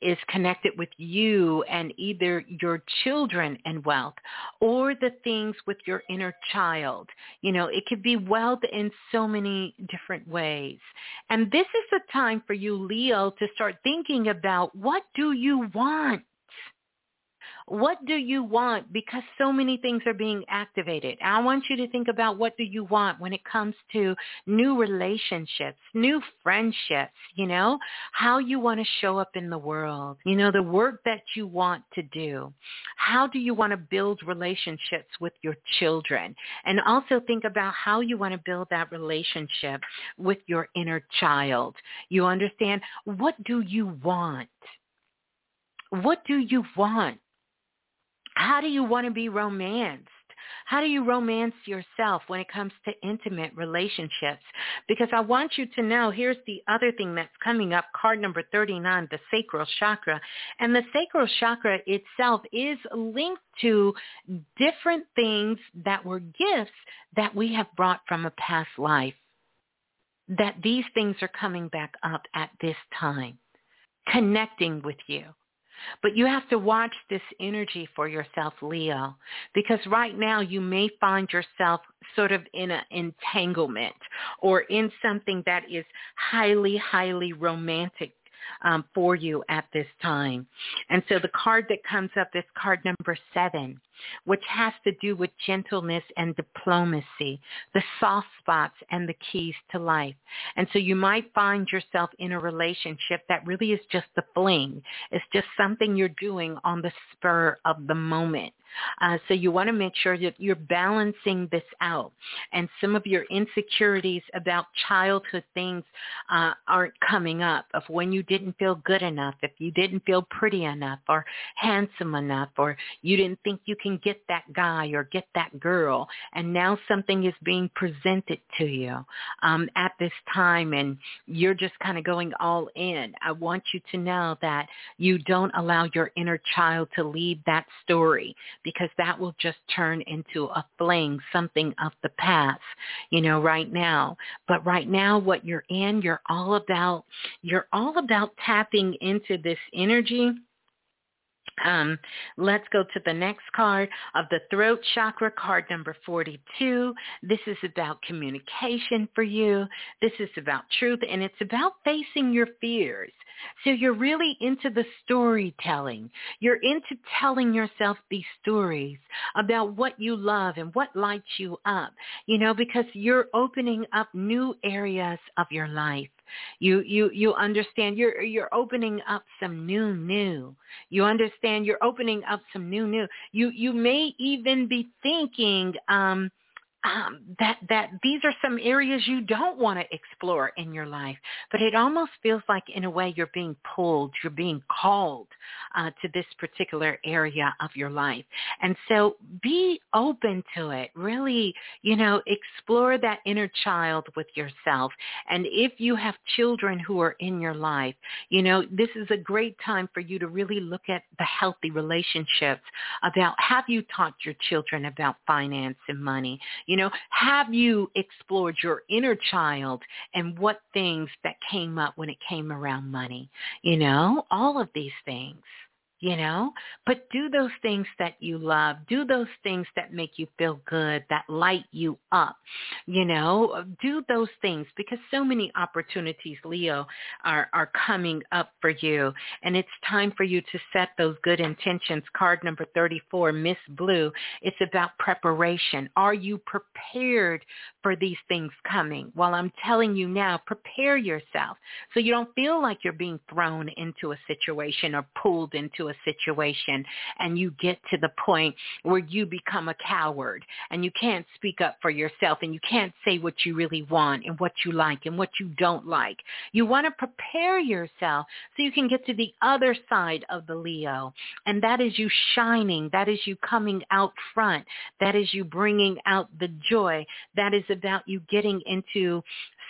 is connected with you and either your children and wealth or the things with your inner child. You know, it could be wealth in so many different ways. And this is the time for you, Leo, to start thinking about what do you want? What do you want? Because so many things are being activated. I want you to think about what do you want when it comes to new relationships, new friendships, you know, how you want to show up in the world, you know, the work that you want to do. How do you want to build relationships with your children? And also think about how you want to build that relationship with your inner child. You understand? What do you want? What do you want? How do you want to be romanced? How do you romance yourself when it comes to intimate relationships? Because I want you to know, here's the other thing that's coming up, card number 39, the sacral chakra. And the sacral chakra itself is linked to different things that were gifts that we have brought from a past life that these things are coming back up at this time, connecting with you. But you have to watch this energy for yourself, Leo, because right now you may find yourself sort of in an entanglement or in something that is highly, highly romantic um, for you at this time. And so the card that comes up is card number seven which has to do with gentleness and diplomacy, the soft spots and the keys to life. And so you might find yourself in a relationship that really is just a fling. It's just something you're doing on the spur of the moment. Uh, so you want to make sure that you're balancing this out. And some of your insecurities about childhood things uh, aren't coming up of when you didn't feel good enough, if you didn't feel pretty enough or handsome enough, or you didn't think you can get that guy or get that girl. And now something is being presented to you um, at this time and you're just kind of going all in. I want you to know that you don't allow your inner child to lead that story because that will just turn into a fling, something of the past, you know, right now. But right now what you're in, you're all about, you're all about tapping into this energy um, let's go to the next card of the throat chakra, card number 42. This is about communication for you. This is about truth, and it's about facing your fears. So you're really into the storytelling. You're into telling yourself these stories about what you love and what lights you up, you know, because you're opening up new areas of your life. You you you understand you're you're opening up some new new. You understand you're opening up some new new. You you may even be thinking um um, that that these are some areas you don't want to explore in your life. But it almost feels like, in a way, you're being pulled, you're being called uh, to this particular area of your life. And so, be open to it. Really, you know, explore that inner child with yourself. And if you have children who are in your life, you know, this is a great time for you to really look at the healthy relationships. About have you taught your children about finance and money? You know, have you explored your inner child and what things that came up when it came around money? You know, all of these things you know? But do those things that you love do those things that make you feel good that light you up you know? Do those things because so many opportunities leo are are coming up for you. And it's time for you to set those good intentions. Card number 34 miss blue it's about preparation. Are you prepared for these things coming? Well i'm telling you now prepare yourself so you don't feel like you're being thrown into a situation or pulled into a situation and you get to the point where you become a coward and you can't speak up for yourself and you can't say what you really want and what you like and what you don't like. You want to prepare yourself so you can get to the other side of the Leo. And that is you shining. That is you coming out front. That is you bringing out the joy. That is about you getting into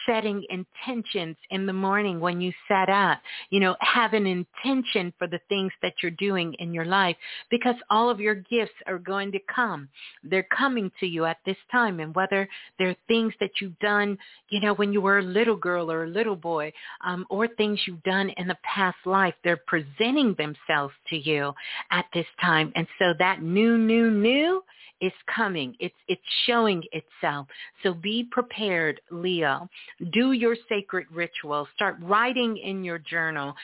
setting intentions in the morning when you set up. You know, have an intention for the things that you're doing in your life because all of your gifts are going to come. They're coming to you at this time. And whether they're things that you've done, you know, when you were a little girl or a little boy, um, or things you've done in the past life, they're presenting themselves to you at this time. And so that new, new, new is coming. It's it's showing itself. So be prepared, Leo. Do your sacred ritual. Start writing in your journal.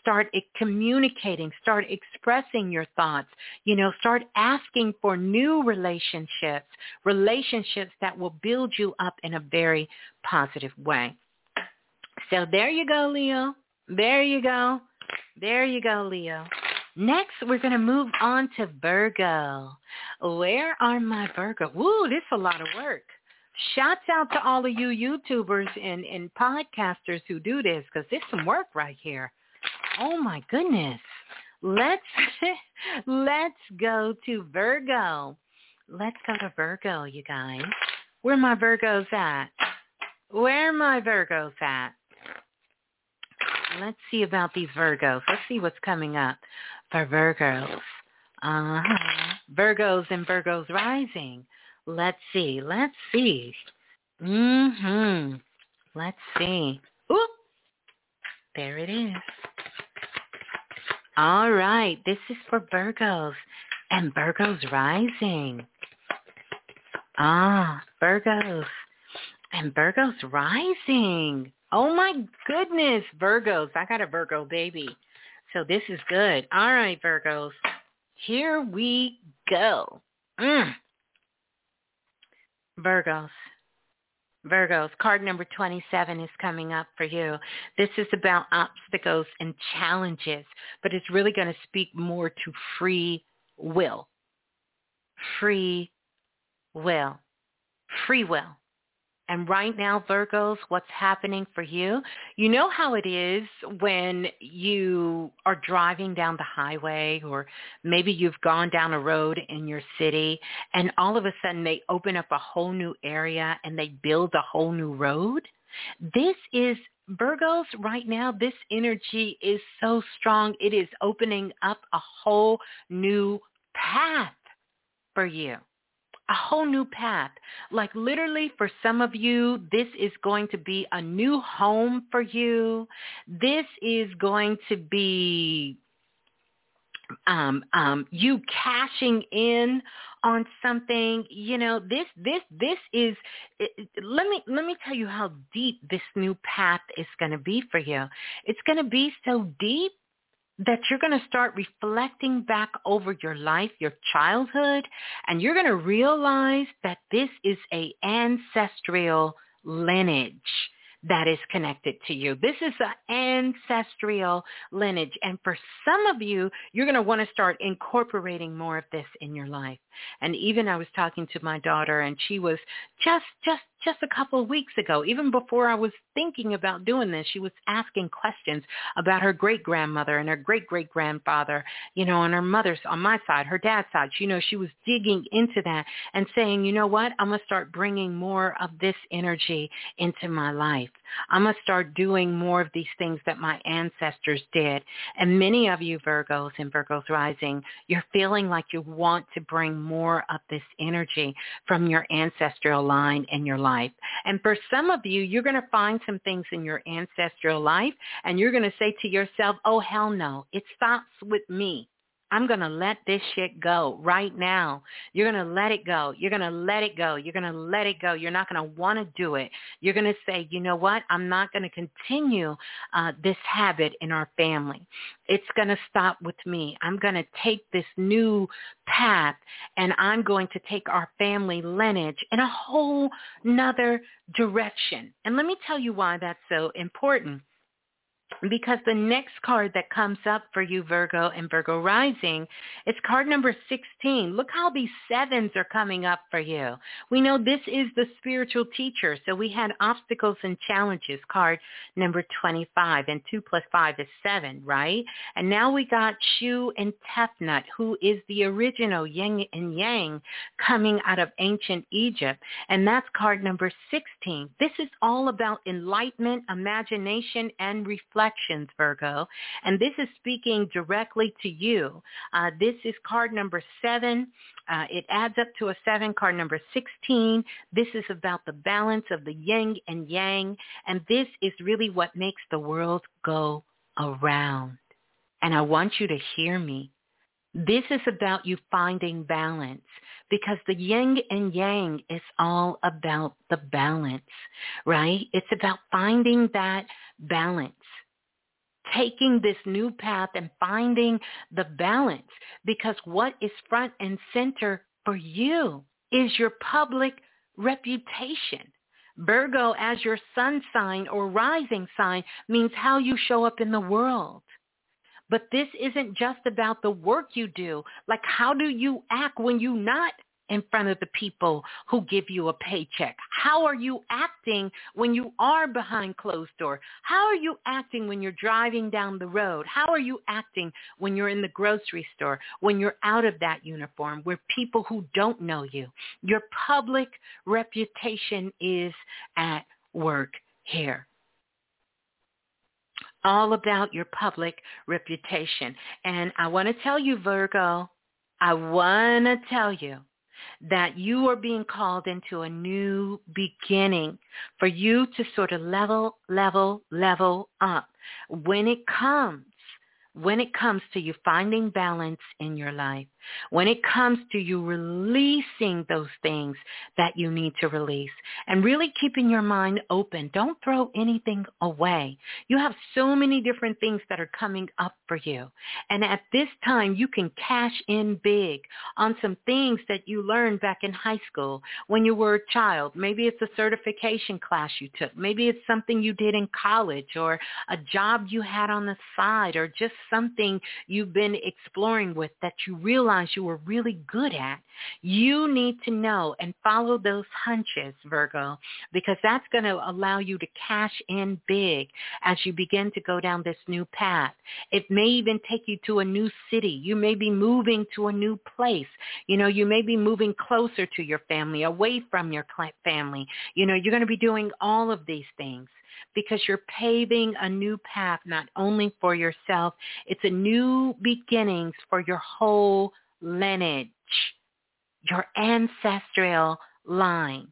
Start communicating. Start expressing your thoughts. You know, start asking for new relationships, relationships that will build you up in a very positive way. So there you go, Leo. There you go. There you go, Leo. Next, we're going to move on to Virgo. Where are my Virgo? Woo, this is a lot of work. Shouts out to all of you YouTubers and, and podcasters who do this because it's some work right here. Oh my goodness. Let's let's go to Virgo. Let's go to Virgo, you guys. Where my Virgos at? Where my Virgos at? Let's see about these Virgos. Let's see what's coming up for Virgos. Uh-huh. Virgos and Virgos rising. Let's see. Let's see. Mhm. Let's see. Oop. There it is. All right. This is for Virgos and Virgos rising. Ah, Virgos and Virgos rising. Oh my goodness, Virgos. I got a Virgo baby. So this is good. All right, Virgos. Here we go. Mm. Virgos. Virgos, card number 27 is coming up for you. This is about obstacles and challenges, but it's really going to speak more to free will. Free will. Free will. And right now, Virgos, what's happening for you? You know how it is when you are driving down the highway or maybe you've gone down a road in your city and all of a sudden they open up a whole new area and they build a whole new road? This is Virgos right now, this energy is so strong. It is opening up a whole new path for you a whole new path. Like literally for some of you, this is going to be a new home for you. This is going to be um, um, you cashing in on something. You know, this, this, this is. It, let me let me tell you how deep this new path is going to be for you. It's going to be so deep that you're going to start reflecting back over your life, your childhood, and you're going to realize that this is a ancestral lineage that is connected to you. This is an ancestral lineage. And for some of you, you're going to want to start incorporating more of this in your life. And even I was talking to my daughter and she was just, just, just a couple of weeks ago, even before I was thinking about doing this, she was asking questions about her great grandmother and her great great grandfather, you know, on her mother's, on my side, her dad's side. You know, she was digging into that and saying, you know what, I'm going to start bringing more of this energy into my life. I'm going to start doing more of these things that my ancestors did. And many of you Virgos and Virgos rising, you're feeling like you want to bring more of this energy from your ancestral line in your life. And for some of you, you're going to find some things in your ancestral life and you're going to say to yourself, oh, hell no, it stops with me. I'm going to let this shit go right now. You're going to let it go. You're going to let it go. You're going to let it go. You're not going to want to do it. You're going to say, you know what? I'm not going to continue uh, this habit in our family. It's going to stop with me. I'm going to take this new path and I'm going to take our family lineage in a whole nother direction. And let me tell you why that's so important because the next card that comes up for you, Virgo and Virgo rising, it's card number 16. Look how these sevens are coming up for you. We know this is the spiritual teacher. So we had obstacles and challenges, card number 25, and 2 plus 5 is 7, right? And now we got Shu and Tefnut, who is the original yin and yang coming out of ancient Egypt. And that's card number 16. This is all about enlightenment, imagination, and reflection reflections, Virgo. And this is speaking directly to you. Uh, this is card number seven. Uh, it adds up to a seven, card number 16. This is about the balance of the yin and yang. And this is really what makes the world go around. And I want you to hear me. This is about you finding balance because the yin and yang is all about the balance, right? It's about finding that balance taking this new path and finding the balance because what is front and center for you is your public reputation. Virgo as your sun sign or rising sign means how you show up in the world. But this isn't just about the work you do. Like how do you act when you're not in front of the people who give you a paycheck? How are you acting when you are behind closed door? How are you acting when you're driving down the road? How are you acting when you're in the grocery store, when you're out of that uniform, where people who don't know you? Your public reputation is at work here all about your public reputation. And I want to tell you, Virgo, I want to tell you that you are being called into a new beginning for you to sort of level, level, level up. When it comes, when it comes to you finding balance in your life, when it comes to you releasing those things that you need to release and really keeping your mind open. Don't throw anything away. You have so many different things that are coming up for you. And at this time, you can cash in big on some things that you learned back in high school when you were a child. Maybe it's a certification class you took. Maybe it's something you did in college or a job you had on the side or just something you've been exploring with that you realize realize you were really good at. You need to know and follow those hunches, Virgo, because that's going to allow you to cash in big as you begin to go down this new path. It may even take you to a new city. You may be moving to a new place. You know, you may be moving closer to your family, away from your family. You know, you're going to be doing all of these things because you're paving a new path not only for yourself, it's a new beginnings for your whole lineage, your ancestral line.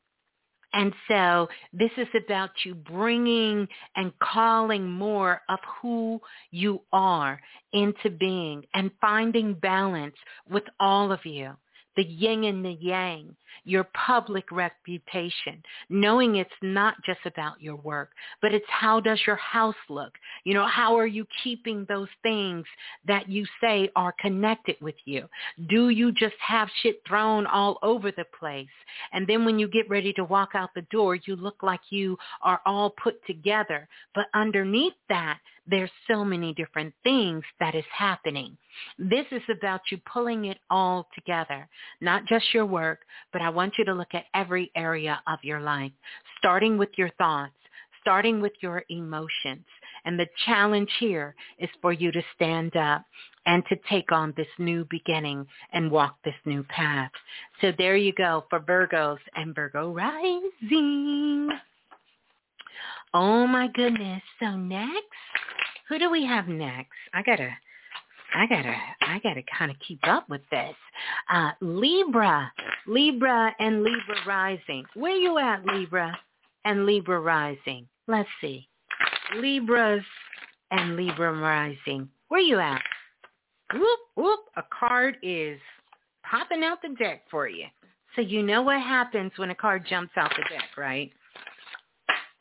And so this is about you bringing and calling more of who you are into being and finding balance with all of you the yin and the yang, your public reputation, knowing it's not just about your work, but it's how does your house look? You know, how are you keeping those things that you say are connected with you? Do you just have shit thrown all over the place? And then when you get ready to walk out the door, you look like you are all put together. But underneath that, there's so many different things that is happening. This is about you pulling it all together, not just your work, but I want you to look at every area of your life, starting with your thoughts, starting with your emotions. And the challenge here is for you to stand up and to take on this new beginning and walk this new path. So there you go for Virgos and Virgo rising. Oh my goodness. So next, who do we have next? I gotta, I gotta, I gotta kind of keep up with this. Uh, Libra, Libra and Libra rising. Where you at, Libra and Libra rising? Let's see. Libras and Libra rising. Where you at? Whoop, whoop. A card is popping out the deck for you. So you know what happens when a card jumps out the deck, right?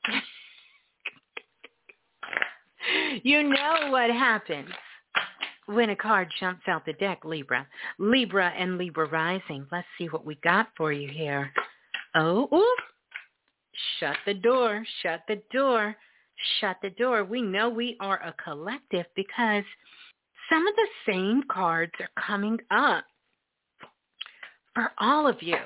you know what happens when a card jumps out the deck, Libra. Libra and Libra rising. Let's see what we got for you here. Oh, oop. Shut the door. Shut the door. Shut the door. We know we are a collective because some of the same cards are coming up for all of you.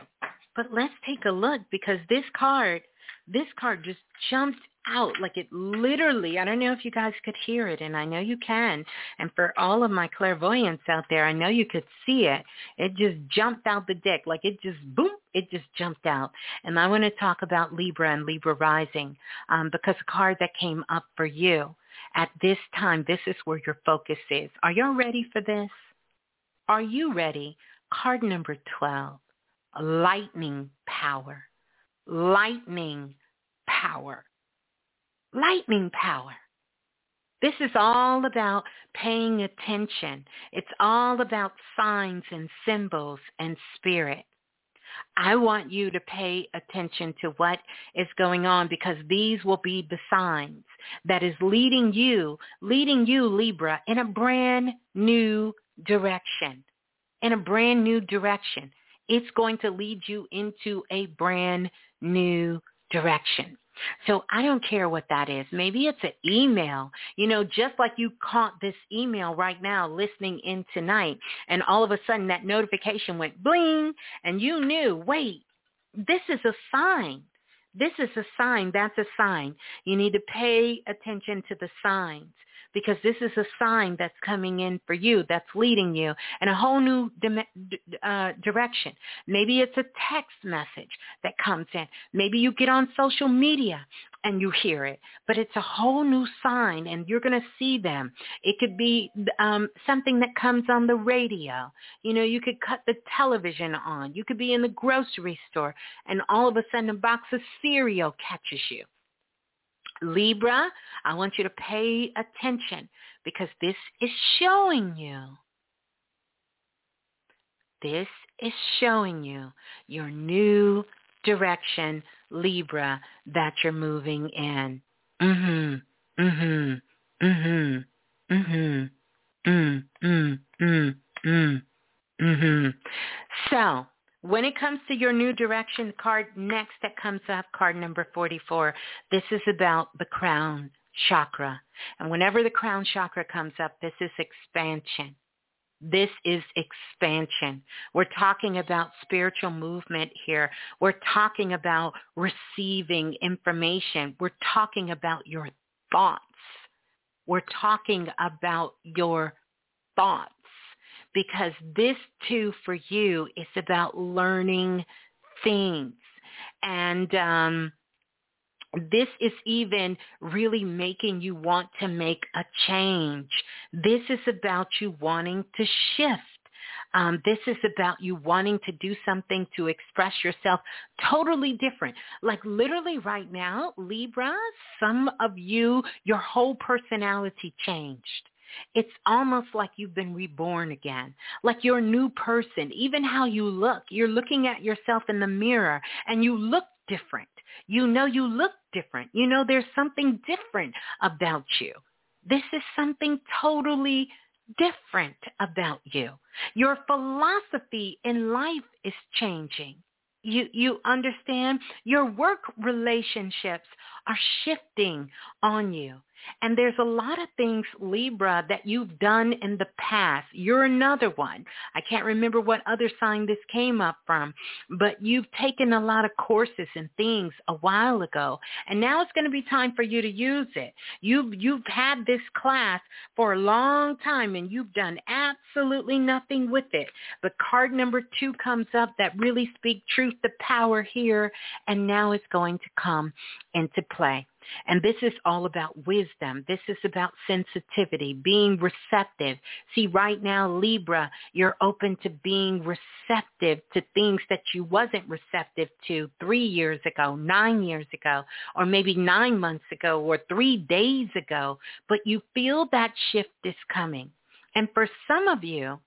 But let's take a look because this card, this card just jumped out. Like it literally i don't know if you guys could hear it and i know you can. And for all of my clairvoyants out there i know you could see it. It just jumped out the deck like it just boom it just jumped out. And i want to talk about libra and libra rising um, because the card that came up for you at this time this is where your focus is. Are y'all ready for this? Are you ready? Card number 12 lightning power. Lightning power lightning power. This is all about paying attention. It's all about signs and symbols and spirit. I want you to pay attention to what is going on because these will be the signs that is leading you, leading you, Libra, in a brand new direction. In a brand new direction. It's going to lead you into a brand new direction. So I don't care what that is. Maybe it's an email, you know, just like you caught this email right now listening in tonight and all of a sudden that notification went bling and you knew, wait, this is a sign. This is a sign. That's a sign. You need to pay attention to the signs because this is a sign that's coming in for you, that's leading you in a whole new uh, direction. Maybe it's a text message that comes in. Maybe you get on social media and you hear it, but it's a whole new sign and you're going to see them. It could be um, something that comes on the radio. You know, you could cut the television on. You could be in the grocery store and all of a sudden a box of cereal catches you. Libra, I want you to pay attention because this is showing you. This is showing you your new direction, Libra, that you're moving in. Mhm. Mhm. Mhm. Mhm. Mm. Mm. Mm-hmm. Mm. Mm. Mhm. So, when it comes to your new direction card next that comes up, card number 44, this is about the crown chakra. And whenever the crown chakra comes up, this is expansion. This is expansion. We're talking about spiritual movement here. We're talking about receiving information. We're talking about your thoughts. We're talking about your thoughts because this too for you is about learning things. And um, this is even really making you want to make a change. This is about you wanting to shift. Um, this is about you wanting to do something to express yourself totally different. Like literally right now, Libra, some of you, your whole personality changed. It's almost like you've been reborn again, like you're a new person. Even how you look, you're looking at yourself in the mirror and you look different. You know you look different. You know there's something different about you. This is something totally different about you. Your philosophy in life is changing. You, you understand? Your work relationships are shifting on you. And there's a lot of things, Libra, that you've done in the past. You're another one. I can't remember what other sign this came up from, but you've taken a lot of courses and things a while ago, and now it's going to be time for you to use it. You've you've had this class for a long time, and you've done absolutely nothing with it. But card number two comes up that really speak truth to power here, and now it's going to come into play. And this is all about wisdom. This is about sensitivity, being receptive. See, right now, Libra, you're open to being receptive to things that you wasn't receptive to three years ago, nine years ago, or maybe nine months ago, or three days ago. But you feel that shift is coming. And for some of you,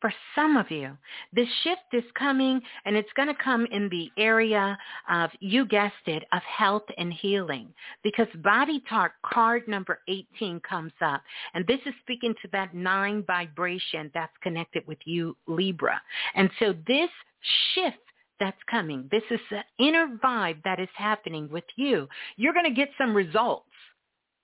for some of you. This shift is coming and it's going to come in the area of, you guessed it, of health and healing because body talk card number 18 comes up and this is speaking to that nine vibration that's connected with you, Libra. And so this shift that's coming. This is the inner vibe that is happening with you. You're going to get some results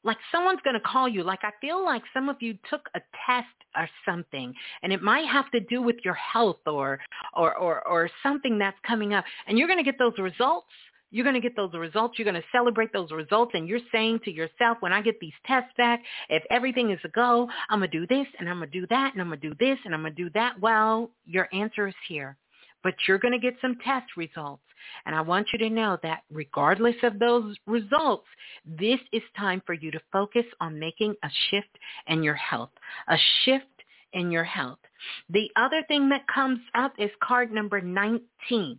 like someone's going to call you. Like I feel like some of you took a test or something, and it might have to do with your health or or or, or something that's coming up, and you're going to get those results. You're going to get those results. You're going to celebrate those results. And you're saying to yourself, when I get these tests back, if everything is a go, I'm going to do this and I'm going to do that and I'm going to do this and I'm going to do that. Well, your answer is here. But you're going to get some test results. And I want you to know that regardless of those results, this is time for you to focus on making a shift in your health, a shift in your health. The other thing that comes up is card number 19.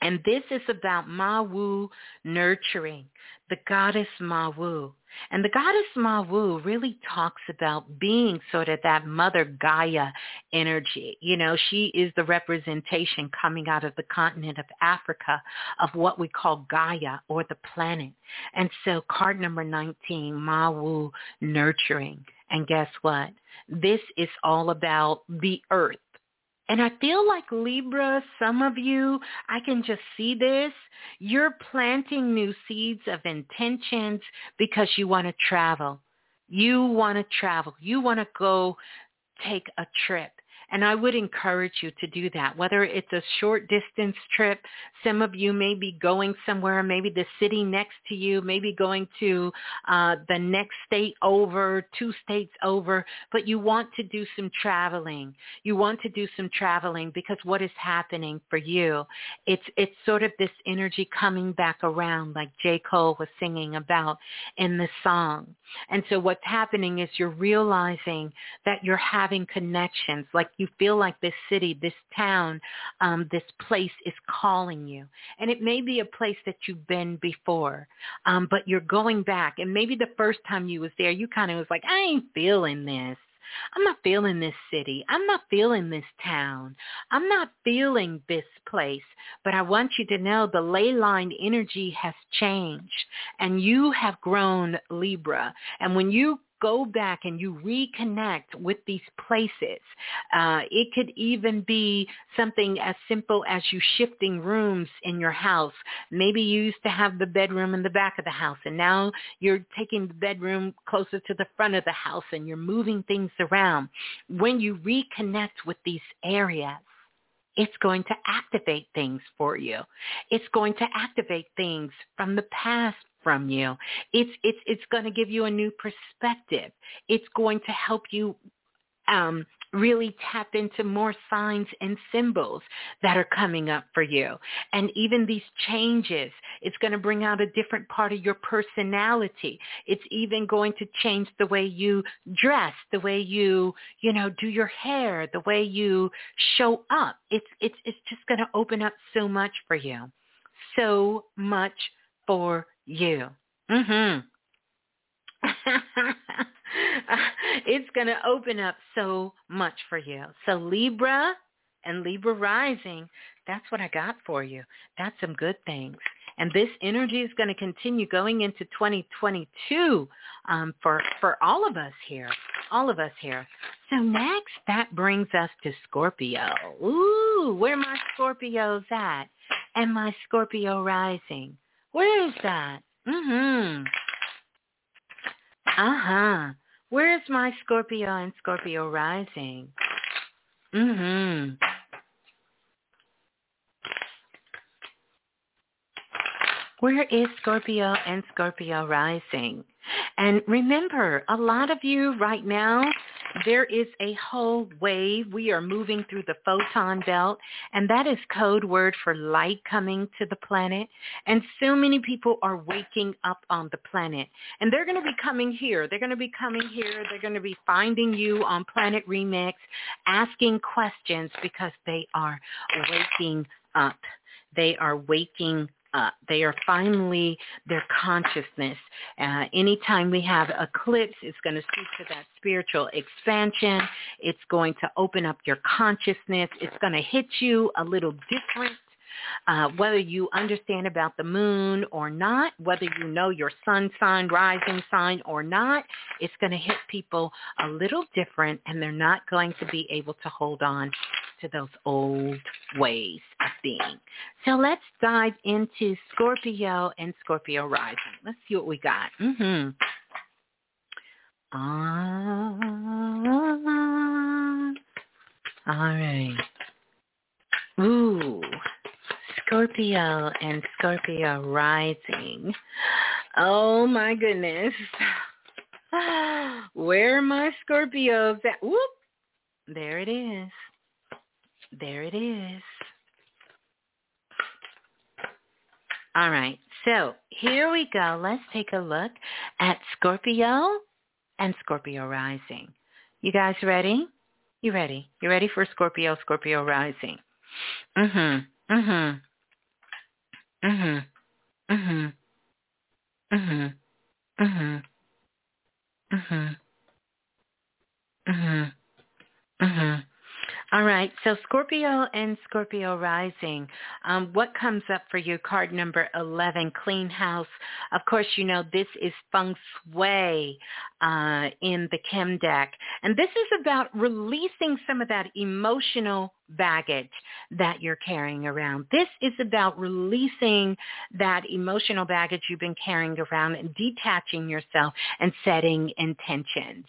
And this is about Mawu nurturing, the goddess Mawu. And the goddess Mawu really talks about being sort of that mother Gaia energy. You know, she is the representation coming out of the continent of Africa of what we call Gaia or the planet. And so card number 19, Mawu nurturing. And guess what? This is all about the earth and I feel like Libra, some of you, I can just see this. You're planting new seeds of intentions because you want to travel. You want to travel. You want to go take a trip. And I would encourage you to do that, whether it's a short distance trip. Some of you may be going somewhere, maybe the city next to you, maybe going to uh, the next state over, two states over, but you want to do some traveling. You want to do some traveling because what is happening for you, it's, it's sort of this energy coming back around like J. Cole was singing about in the song. And so what's happening is you're realizing that you're having connections, like you feel like this city, this town, um, this place is calling you. And it may be a place that you've been before, um, but you're going back. And maybe the first time you was there, you kind of was like, I ain't feeling this. I'm not feeling this city. I'm not feeling this town. I'm not feeling this place. But I want you to know the ley line energy has changed and you have grown Libra. And when you go back and you reconnect with these places. Uh, it could even be something as simple as you shifting rooms in your house. Maybe you used to have the bedroom in the back of the house and now you're taking the bedroom closer to the front of the house and you're moving things around. When you reconnect with these areas, it's going to activate things for you. It's going to activate things from the past from you. It's it's it's going to give you a new perspective. It's going to help you um, really tap into more signs and symbols that are coming up for you. And even these changes, it's going to bring out a different part of your personality. It's even going to change the way you dress, the way you, you know, do your hair, the way you show up. It's it's it's just going to open up so much for you. So much for you. Mhm. it's going to open up so much for you. So Libra and Libra rising, that's what I got for you. That's some good things. And this energy is going to continue going into 2022 um, for, for all of us here, all of us here. So next, that brings us to Scorpio. Ooh, where my Scorpios at? And my Scorpio rising. Where is that? Mm-hmm. Uh-huh. Where's my Scorpio and Scorpio rising? Mm-hmm. Where is Scorpio and Scorpio rising? And remember, a lot of you right now there is a whole wave. We are moving through the photon belt, and that is code word for light coming to the planet. And so many people are waking up on the planet. And they're going to be coming here. They're going to be coming here. They're going to be finding you on Planet Remix, asking questions because they are waking up. They are waking up. They are finally their consciousness. Uh, anytime we have eclipse, it's going to speak to that spiritual expansion. It's going to open up your consciousness. It's going to hit you a little different uh, whether you understand about the moon or not, whether you know your sun sign, rising sign or not, it's going to hit people a little different and they're not going to be able to hold on to those old ways of being. So let's dive into Scorpio and Scorpio rising. Let's see what we got. Mm-hmm. Ah, all right. Ooh, Scorpio and Scorpio rising. Oh my goodness. Where are my Scorpios at? Whoop. There it is. There it is. All right. So here we go. Let's take a look at Scorpio and Scorpio rising. You guys ready? You ready? You ready for Scorpio, Scorpio rising? Mhm. Mhm. Mhm. Mhm. Mhm. Mhm. Mhm. Mhm. Mhm. All right. So Scorpio and Scorpio rising. Um, what comes up for you? Card number 11, clean house. Of course, you know this is feng shui uh, in the Chem deck. And this is about releasing some of that emotional baggage that you're carrying around. This is about releasing that emotional baggage you've been carrying around and detaching yourself and setting intentions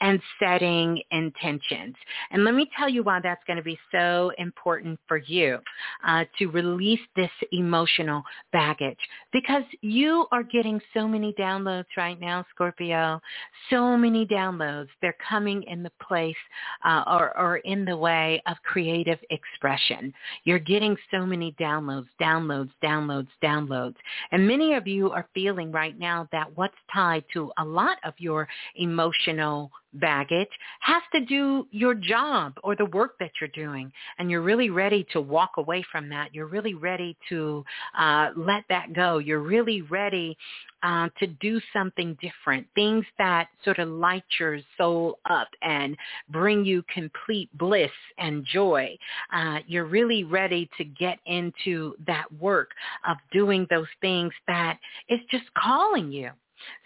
and setting intentions. And let me tell you why that's going to be so important for you uh, to release this emotional baggage because you are getting so many downloads right now, Scorpio, so many downloads. They're coming in the place uh, or, or in the way of creative expression. You're getting so many downloads, downloads, downloads, downloads. And many of you are feeling right now that what's tied to a lot of your emotional baggage has to do your job or the work that you're doing. And you're really ready to walk away from that. You're really ready to uh, let that go. You're really ready uh, to do something different. Things that sort of light your soul up and bring you complete bliss and joy. Uh, you're really ready to get into that work of doing those things that is just calling you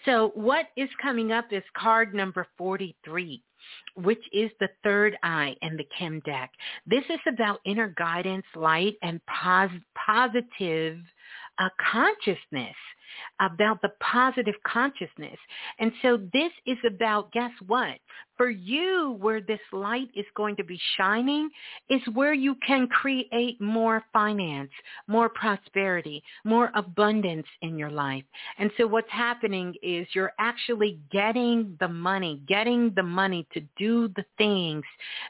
so what is coming up is card number 43 which is the third eye in the Kim deck. This is about inner guidance, light, and pos- positive uh, consciousness about the positive consciousness. And so this is about, guess what? For you, where this light is going to be shining is where you can create more finance, more prosperity, more abundance in your life. And so what's happening is you're actually getting the money, getting the money to do the things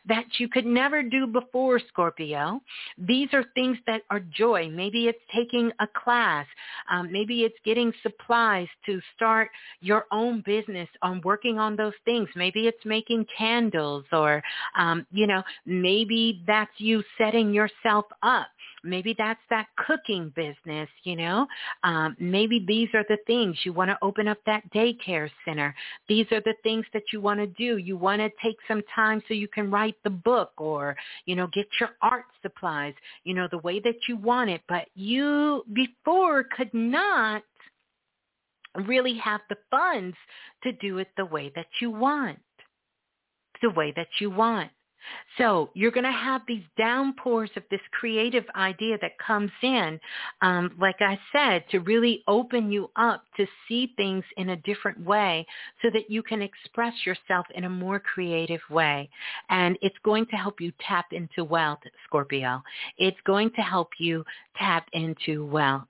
that you could never do before, Scorpio. These are things that are joy. Maybe it's taking a class. Um, maybe it's getting supplies to start your own business on working on those things. Maybe it's making candles or, um, you know, maybe that's you setting yourself up Maybe that's that cooking business, you know. Um, maybe these are the things you want to open up that daycare center. These are the things that you want to do. You want to take some time so you can write the book or, you know, get your art supplies, you know, the way that you want it. But you before could not really have the funds to do it the way that you want, the way that you want. So you're going to have these downpours of this creative idea that comes in, um, like I said, to really open you up to see things in a different way so that you can express yourself in a more creative way. And it's going to help you tap into wealth, Scorpio. It's going to help you tap into wealth.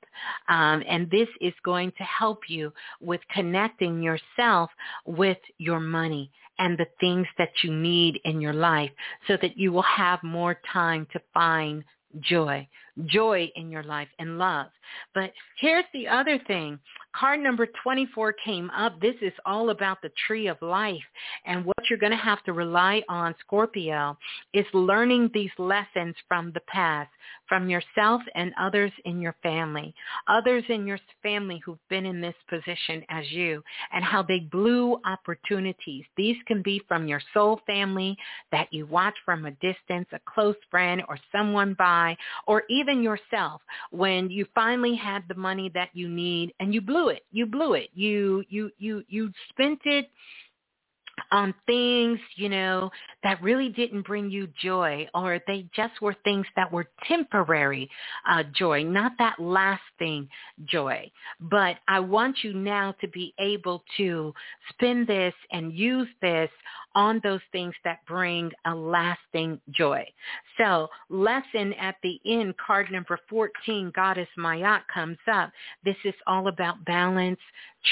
Um, and this is going to help you with connecting yourself with your money and the things that you need in your life so that you will have more time to find joy, joy in your life and love. But here's the other thing. Card number 24 came up. This is all about the tree of life. And what you're going to have to rely on, Scorpio, is learning these lessons from the past, from yourself and others in your family, others in your family who've been in this position as you, and how they blew opportunities. These can be from your soul family that you watch from a distance, a close friend or someone by, or even yourself when you finally had the money that you need and you blew it. You blew it. You you you you spent it on things, you know, that really didn't bring you joy or they just were things that were temporary uh, joy, not that lasting joy. But I want you now to be able to spend this and use this on those things that bring a lasting joy. So lesson at the end, card number 14, Goddess Ma'at comes up. This is all about balance,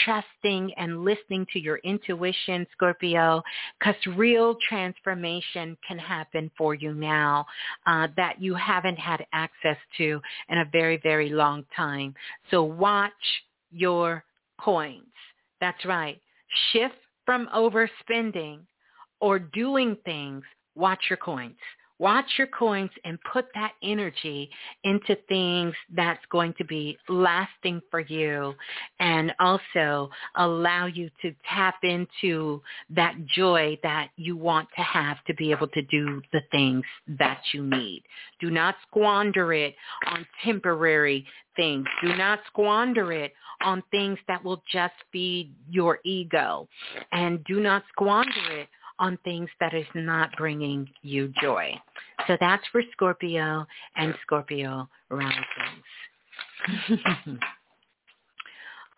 trusting and listening to your intuition, Scorpio, because real transformation can happen for you now uh, that you haven't had access to in a very, very long time. So watch your coins. That's right. Shift from overspending or doing things, watch your coins. Watch your coins and put that energy into things that's going to be lasting for you and also allow you to tap into that joy that you want to have to be able to do the things that you need. Do not squander it on temporary things. Do not squander it on things that will just feed your ego. And do not squander it on things that is not bringing you joy. So that's for Scorpio and Scorpio risings.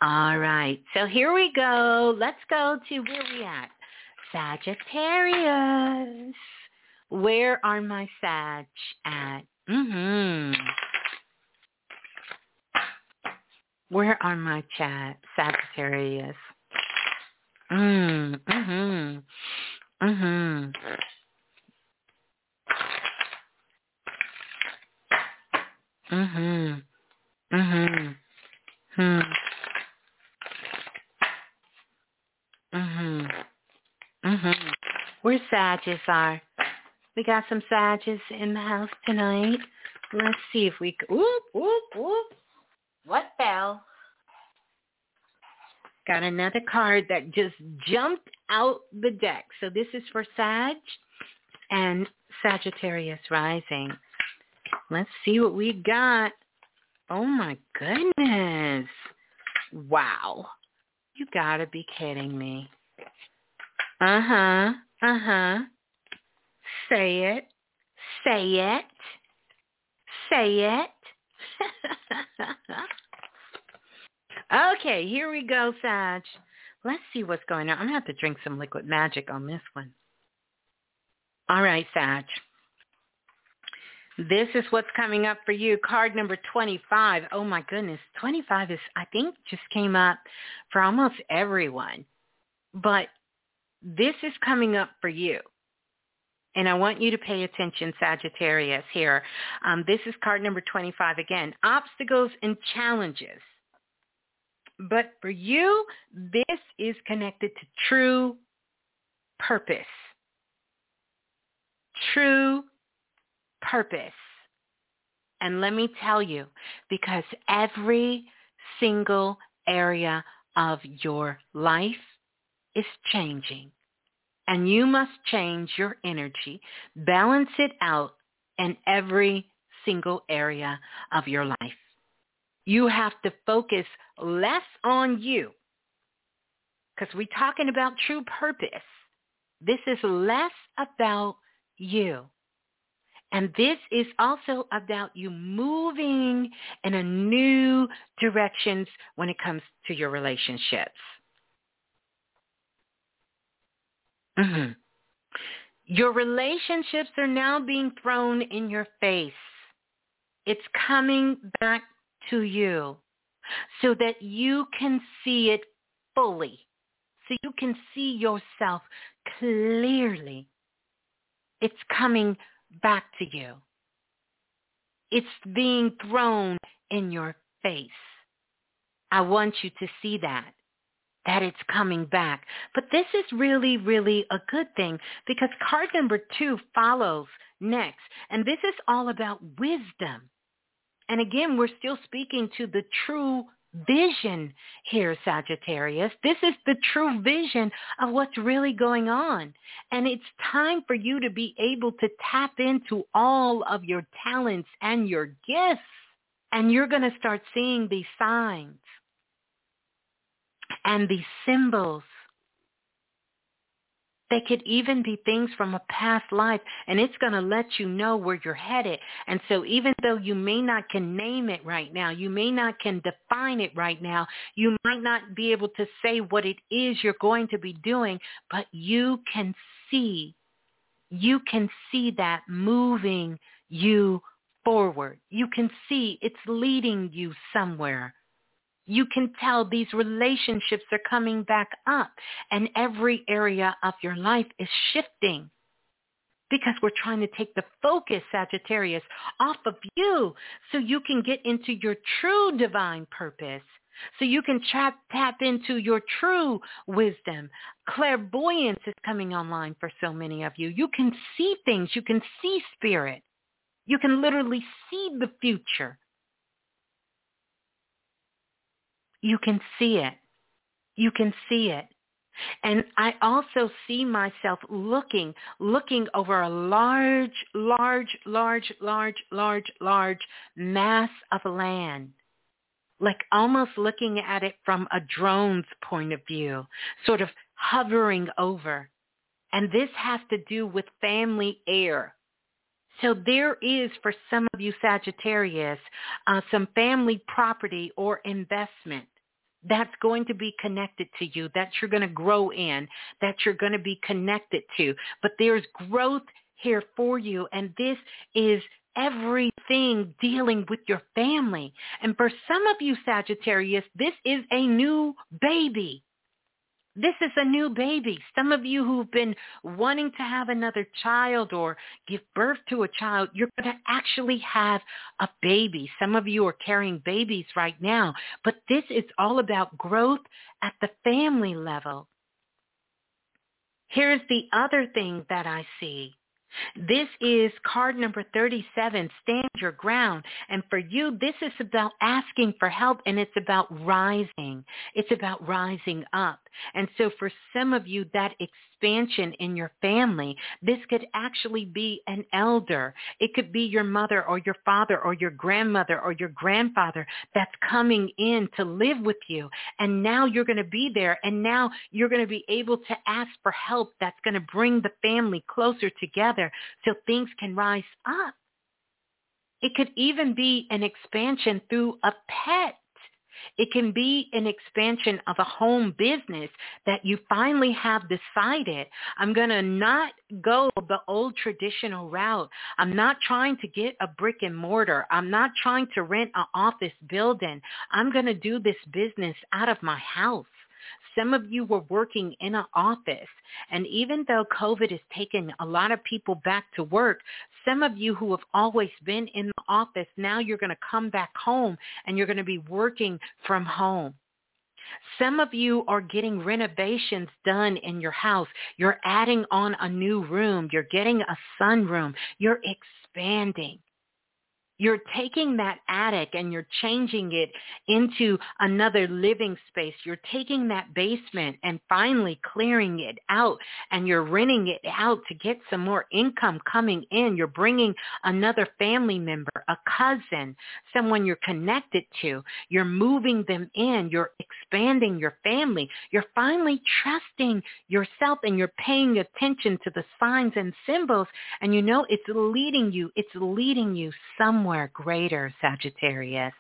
All right. So here we go. Let's go to where we at. Sagittarius. Where are my Sag at? Mhm. Where are my chat Sagittarius? Mm, mhm. Mhm. Mhm. Mhm. Hmm. Mhm. Mhm. Where Sages are. We got some Sages in the house tonight. Let's see if we. Whoop whoop whoop. What fell? Got another card that just jumped out the deck. So this is for Sag and Sagittarius rising. Let's see what we got. Oh my goodness. Wow. You gotta be kidding me. Uh-huh. Uh-huh. Say it. Say it. Say it. okay, here we go, Sag. Let's see what's going on. I'm going to have to drink some liquid magic on this one. All right, Sag. This is what's coming up for you. Card number 25. Oh my goodness. 25 is, I think, just came up for almost everyone. But this is coming up for you. And I want you to pay attention, Sagittarius, here. Um, this is card number 25 again. Obstacles and challenges. But for you, this is connected to true purpose. True purpose. And let me tell you, because every single area of your life is changing. And you must change your energy, balance it out in every single area of your life. You have to focus less on you because we're talking about true purpose. This is less about you. And this is also about you moving in a new directions when it comes to your relationships. Mm-hmm. Your relationships are now being thrown in your face. It's coming back to you so that you can see it fully, so you can see yourself clearly. It's coming back to you. It's being thrown in your face. I want you to see that, that it's coming back. But this is really, really a good thing because card number two follows next. And this is all about wisdom. And again, we're still speaking to the true vision here, Sagittarius. This is the true vision of what's really going on. And it's time for you to be able to tap into all of your talents and your gifts. And you're going to start seeing these signs and these symbols they could even be things from a past life, and it's going to let you know where you're headed. And so even though you may not can name it right now, you may not can define it right now, you might not be able to say what it is you're going to be doing, but you can see, you can see that moving you forward. You can see it's leading you somewhere. You can tell these relationships are coming back up and every area of your life is shifting because we're trying to take the focus, Sagittarius, off of you so you can get into your true divine purpose. So you can tap, tap into your true wisdom. Clairvoyance is coming online for so many of you. You can see things. You can see spirit. You can literally see the future. You can see it. You can see it. And I also see myself looking, looking over a large, large, large, large, large, large mass of land. Like almost looking at it from a drone's point of view, sort of hovering over. And this has to do with family heir. So there is, for some of you Sagittarius, uh, some family property or investment that's going to be connected to you, that you're going to grow in, that you're going to be connected to. But there's growth here for you, and this is everything dealing with your family. And for some of you Sagittarius, this is a new baby. This is a new baby. Some of you who've been wanting to have another child or give birth to a child, you're going to actually have a baby. Some of you are carrying babies right now, but this is all about growth at the family level. Here's the other thing that I see. This is card number 37, stand your ground. And for you, this is about asking for help and it's about rising. It's about rising up. And so for some of you, that expansion in your family, this could actually be an elder. It could be your mother or your father or your grandmother or your grandfather that's coming in to live with you. And now you're going to be there. And now you're going to be able to ask for help that's going to bring the family closer together so things can rise up. It could even be an expansion through a pet. It can be an expansion of a home business that you finally have decided, I'm going to not go the old traditional route. I'm not trying to get a brick and mortar. I'm not trying to rent an office building. I'm going to do this business out of my house. Some of you were working in an office. And even though COVID has taken a lot of people back to work, some of you who have always been in the office, now you're going to come back home and you're going to be working from home. Some of you are getting renovations done in your house. You're adding on a new room. You're getting a sunroom. You're expanding. You're taking that attic and you're changing it into another living space. You're taking that basement and finally clearing it out and you're renting it out to get some more income coming in. You're bringing another family member, a cousin, someone you're connected to. You're moving them in. You're expanding your family. You're finally trusting yourself and you're paying attention to the signs and symbols and you know it's leading you. It's leading you somewhere somewhere greater, Sagittarius.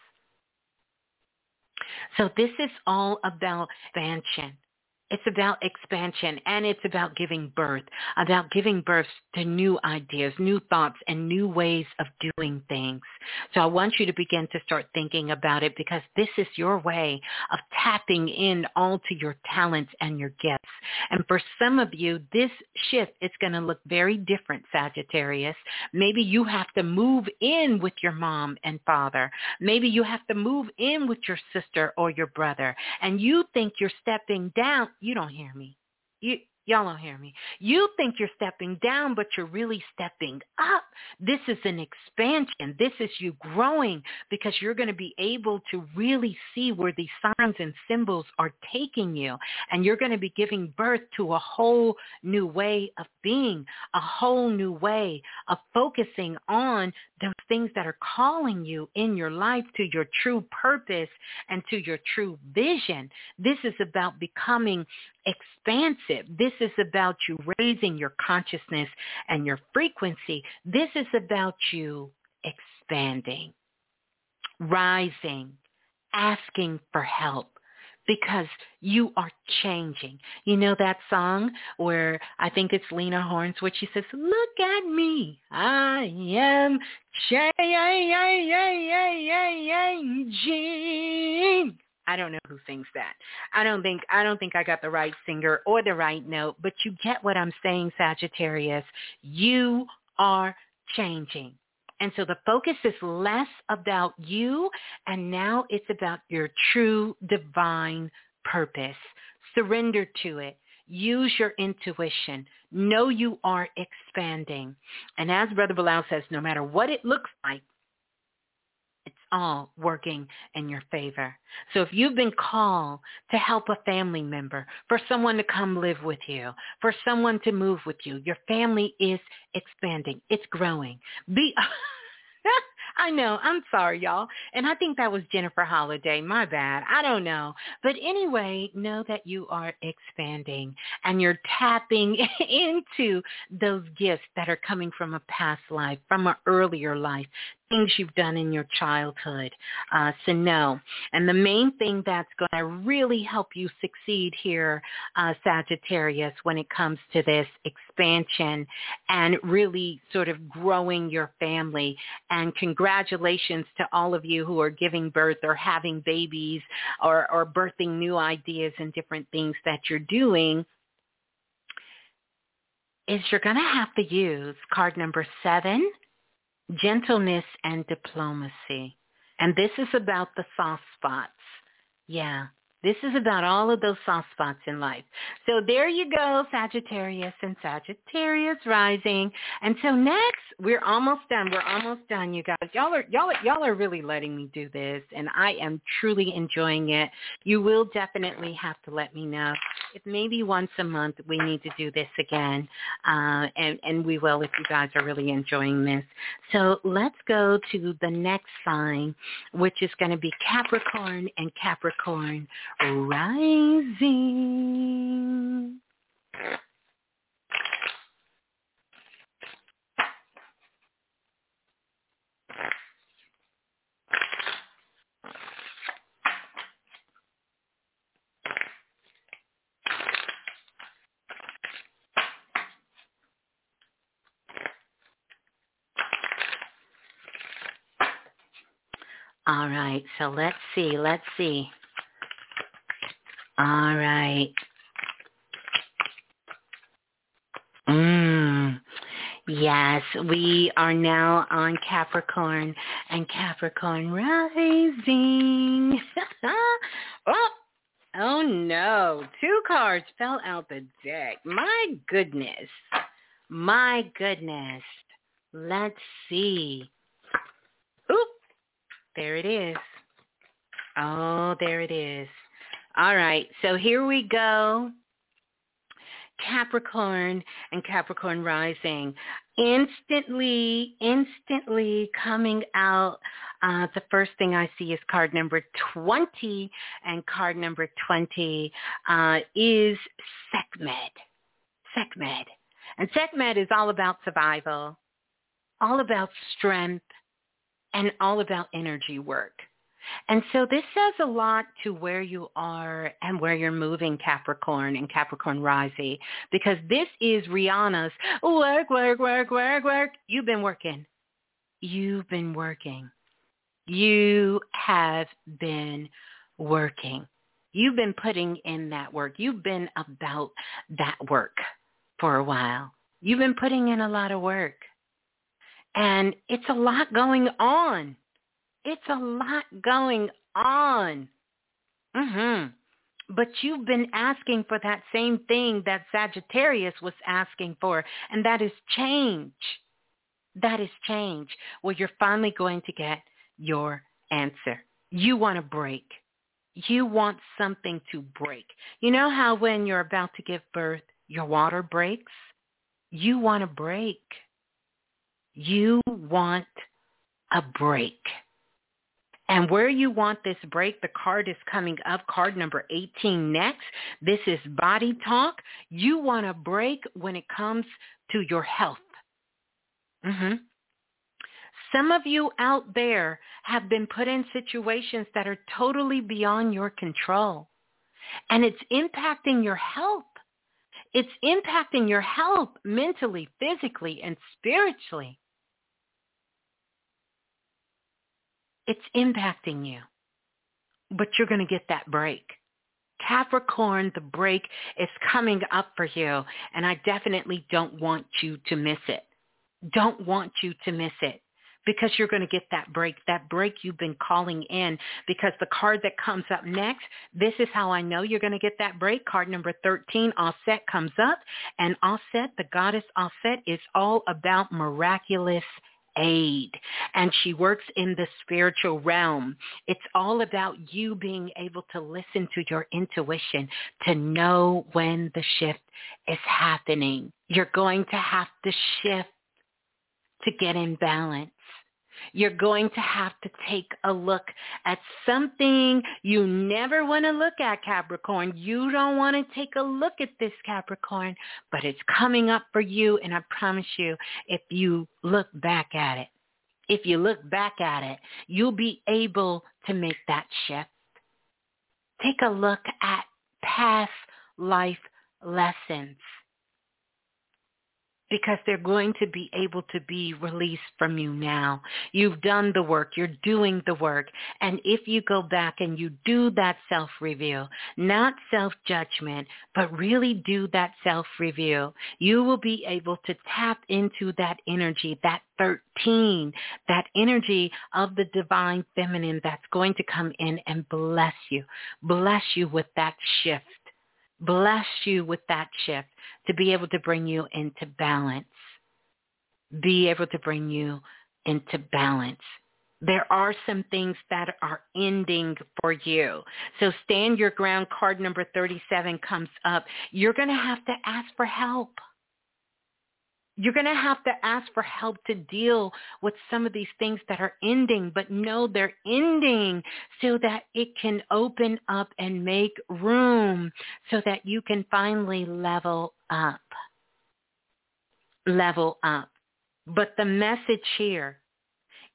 So this is all about expansion. It's about expansion and it's about giving birth, about giving birth to new ideas, new thoughts, and new ways of doing things. So I want you to begin to start thinking about it because this is your way of tapping in all to your talents and your gifts. And for some of you, this shift is going to look very different, Sagittarius. Maybe you have to move in with your mom and father. Maybe you have to move in with your sister or your brother. And you think you're stepping down you don't hear me. You Y'all don't hear me. You think you're stepping down, but you're really stepping up. This is an expansion. This is you growing because you're going to be able to really see where these signs and symbols are taking you. And you're going to be giving birth to a whole new way of being, a whole new way of focusing on those things that are calling you in your life to your true purpose and to your true vision. This is about becoming expansive. This is about you raising your consciousness and your frequency. This is about you expanding, rising, asking for help because you are changing. You know that song where I think it's Lena Horne's where she says, look at me, I am changing. I don't know who sings that. I don't think I don't think I got the right singer or the right note, but you get what I'm saying, Sagittarius. You are changing. And so the focus is less about you and now it's about your true divine purpose. Surrender to it. Use your intuition. Know you are expanding. And as Brother Balah says, no matter what it looks like, all working in your favor. So if you've been called to help a family member, for someone to come live with you, for someone to move with you, your family is expanding. It's growing. Be I know. I'm sorry, y'all. And I think that was Jennifer Holliday. My bad. I don't know. But anyway, know that you are expanding and you're tapping into those gifts that are coming from a past life, from an earlier life, things you've done in your childhood. Uh, so no. And the main thing that's going to really help you succeed here, uh, Sagittarius, when it comes to this expansion and really sort of growing your family. And congratulations to all of you who are giving birth or having babies or, or birthing new ideas and different things that you're doing is you're going to have to use card number seven, gentleness and diplomacy. And this is about the soft spots. Yeah, this is about all of those soft spots in life. So there you go, Sagittarius and Sagittarius rising. And so next, we're almost done. We're almost done, you guys. Y'all are y'all y'all are really letting me do this, and I am truly enjoying it. You will definitely have to let me know if maybe once a month we need to do this again, uh, and and we will if you guys are really enjoying this. So let's go to the next sign, which is going to be Capricorn and Capricorn rising. All right, so let's see, let's see. All right. Mm. Yes, we are now on Capricorn and Capricorn rising. oh, oh no, two cards fell out the deck. My goodness. My goodness. Let's see. Oop, there it is. Oh, there it is. All right, so here we go. Capricorn and Capricorn rising. Instantly, instantly coming out, uh, the first thing I see is card number 20, and card number 20 uh, is Sekhmet. Sekhmet. And Sekhmet is all about survival, all about strength, and all about energy work. And so this says a lot to where you are and where you're moving Capricorn and Capricorn rising because this is Rihanna's work, work, work, work, work. You've been working. You've been working. You have been working. You've been putting in that work. You've been about that work for a while. You've been putting in a lot of work. And it's a lot going on it's a lot going on. Mhm. But you've been asking for that same thing that Sagittarius was asking for, and that is change. That is change. Well, you're finally going to get your answer. You want a break. You want something to break. You know how when you're about to give birth, your water breaks? You want a break. You want a break. And where you want this break, the card is coming up, card number 18 next. This is body talk. You want a break when it comes to your health. Mm-hmm. Some of you out there have been put in situations that are totally beyond your control. And it's impacting your health. It's impacting your health mentally, physically, and spiritually. It's impacting you. But you're going to get that break. Capricorn, the break is coming up for you, and I definitely don't want you to miss it. Don't want you to miss it because you're going to get that break, that break you've been calling in because the card that comes up next, this is how I know you're going to get that break. Card number 13, Aset comes up and Aset, the goddess Aset is all about miraculous aid and she works in the spiritual realm. It's all about you being able to listen to your intuition to know when the shift is happening. You're going to have to shift to get in balance. You're going to have to take a look at something you never want to look at, Capricorn. You don't want to take a look at this, Capricorn, but it's coming up for you. And I promise you, if you look back at it, if you look back at it, you'll be able to make that shift. Take a look at past life lessons because they're going to be able to be released from you now. You've done the work. You're doing the work. And if you go back and you do that self-review, not self-judgment, but really do that self-review, you will be able to tap into that energy, that 13, that energy of the divine feminine that's going to come in and bless you, bless you with that shift bless you with that shift to be able to bring you into balance. Be able to bring you into balance. There are some things that are ending for you. So stand your ground. Card number 37 comes up. You're going to have to ask for help you're going to have to ask for help to deal with some of these things that are ending, but know they're ending so that it can open up and make room so that you can finally level up. Level up. But the message here,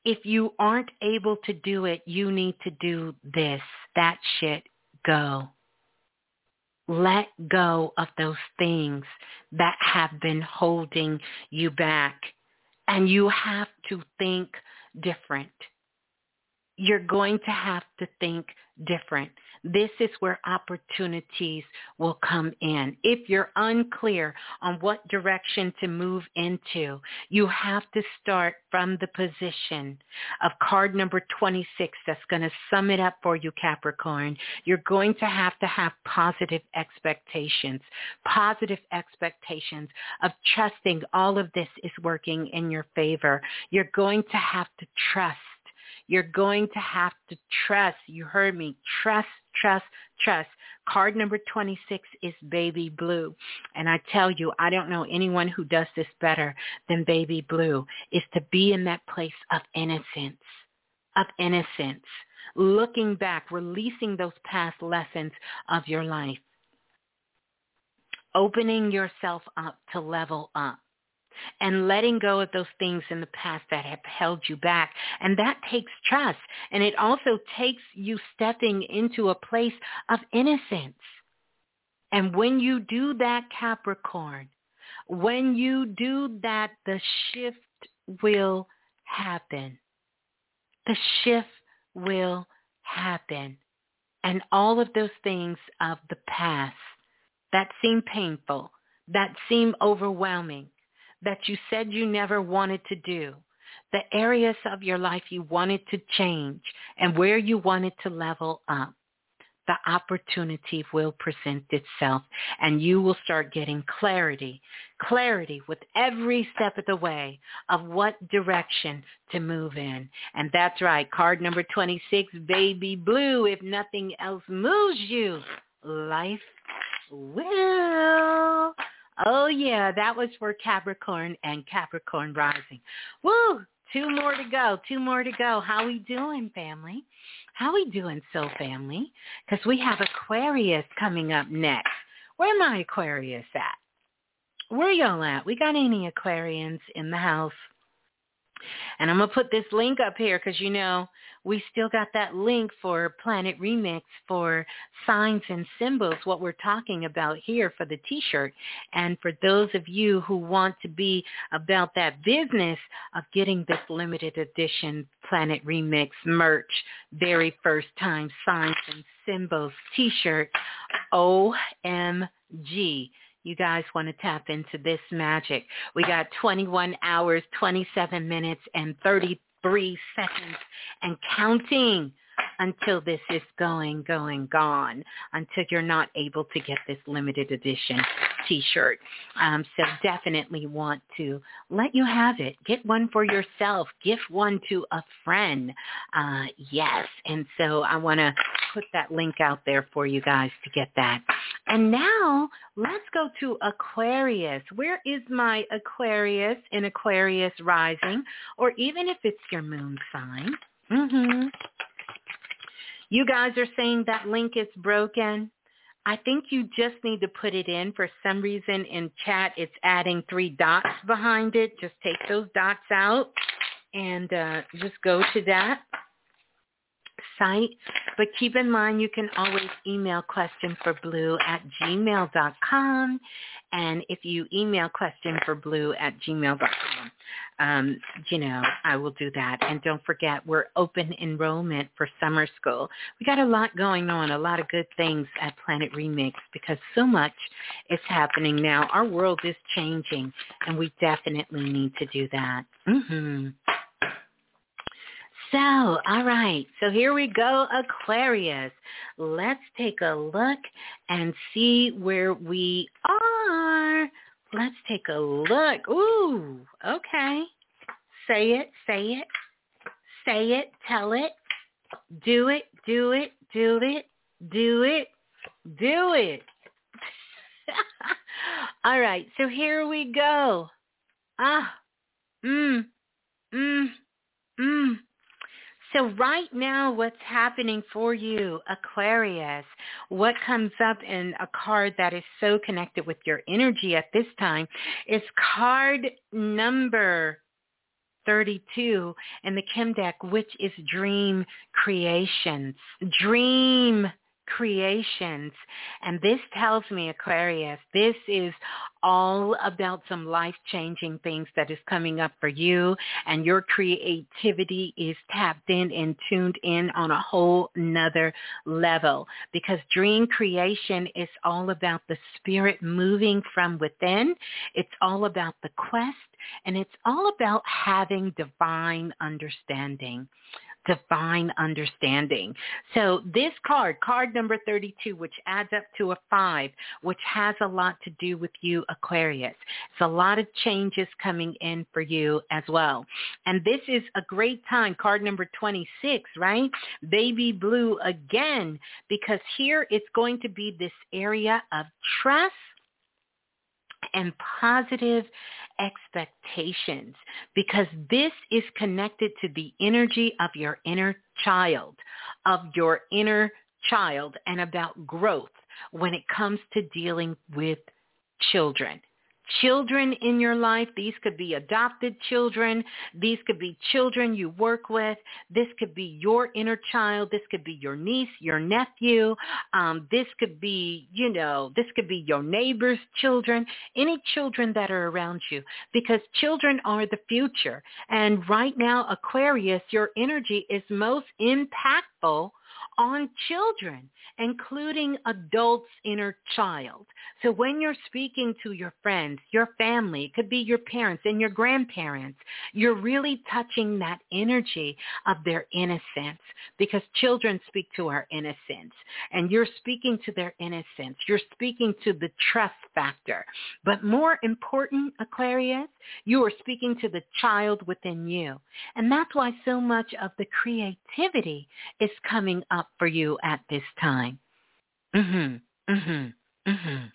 if you aren't able to do it, you need to do this. That shit go let go of those things that have been holding you back. And you have to think different. You're going to have to think different. This is where opportunities will come in. If you're unclear on what direction to move into, you have to start from the position of card number 26 that's going to sum it up for you, Capricorn. You're going to have to have positive expectations, positive expectations of trusting all of this is working in your favor. You're going to have to trust you're going to have to trust. You heard me. Trust, trust, trust. Card number 26 is Baby Blue. And I tell you, I don't know anyone who does this better than Baby Blue, is to be in that place of innocence, of innocence, looking back, releasing those past lessons of your life, opening yourself up to level up and letting go of those things in the past that have held you back. And that takes trust. And it also takes you stepping into a place of innocence. And when you do that, Capricorn, when you do that, the shift will happen. The shift will happen. And all of those things of the past that seem painful, that seem overwhelming, that you said you never wanted to do, the areas of your life you wanted to change, and where you wanted to level up, the opportunity will present itself and you will start getting clarity, clarity with every step of the way of what direction to move in. And that's right, card number 26, baby blue, if nothing else moves you, life will. Oh yeah, that was for Capricorn and Capricorn rising. Woo! Two more to go. Two more to go. How we doing, family? How we doing, so family? Because we have Aquarius coming up next. Where my Aquarius at? Where y'all at? We got any Aquarians in the house? And I'm going to put this link up here because, you know, we still got that link for Planet Remix for signs and symbols, what we're talking about here for the t-shirt. And for those of you who want to be about that business of getting this limited edition Planet Remix merch, very first time signs and symbols t-shirt, OMG you guys want to tap into this magic. We got 21 hours, 27 minutes, and 33 seconds and counting until this is going, going, gone, until you're not able to get this limited edition t-shirt. Um, so definitely want to let you have it. Get one for yourself. Gift one to a friend. Uh, yes. And so I want to put that link out there for you guys to get that. And now let's go to Aquarius. Where is my Aquarius in Aquarius rising? Or even if it's your moon sign. Mm-hmm. You guys are saying that link is broken. I think you just need to put it in. For some reason in chat, it's adding three dots behind it. Just take those dots out and uh, just go to that site. But keep in mind, you can always email question for blue at gmail.com. And if you email question for blue at gmail.com, um, you know, I will do that. And don't forget, we're open enrollment for summer school. We got a lot going on, a lot of good things at Planet Remix because so much is happening now. Our world is changing, and we definitely need to do that. Mm-hmm. So, all right. So here we go, Aquarius. Let's take a look and see where we are. Let's take a look. Ooh, okay. Say it, say it, say it, tell it, do it, do it, do it, do it, do it. All right, so here we go. Ah, mm, mm, mm. So right now, what's happening for you, Aquarius, what comes up in a card that is so connected with your energy at this time is card number 32 in the Kim deck, which is dream creations. Dream creations. And this tells me, Aquarius, this is all about some life-changing things that is coming up for you and your creativity is tapped in and tuned in on a whole nother level because dream creation is all about the spirit moving from within. It's all about the quest and it's all about having divine understanding divine understanding. So this card, card number 32, which adds up to a five, which has a lot to do with you, Aquarius. It's a lot of changes coming in for you as well. And this is a great time, card number 26, right? Baby blue again, because here it's going to be this area of trust and positive expectations because this is connected to the energy of your inner child, of your inner child and about growth when it comes to dealing with children children in your life. These could be adopted children. These could be children you work with. This could be your inner child. This could be your niece, your nephew. Um, this could be, you know, this could be your neighbor's children, any children that are around you because children are the future. And right now, Aquarius, your energy is most impactful on children, including adults' inner child. So when you're speaking to your friends, your family, it could be your parents and your grandparents, you're really touching that energy of their innocence because children speak to our innocence and you're speaking to their innocence. You're speaking to the trust factor. But more important, Aquarius, you are speaking to the child within you. And that's why so much of the creativity is coming up for you at this time. Mhm. Mhm. Mhm.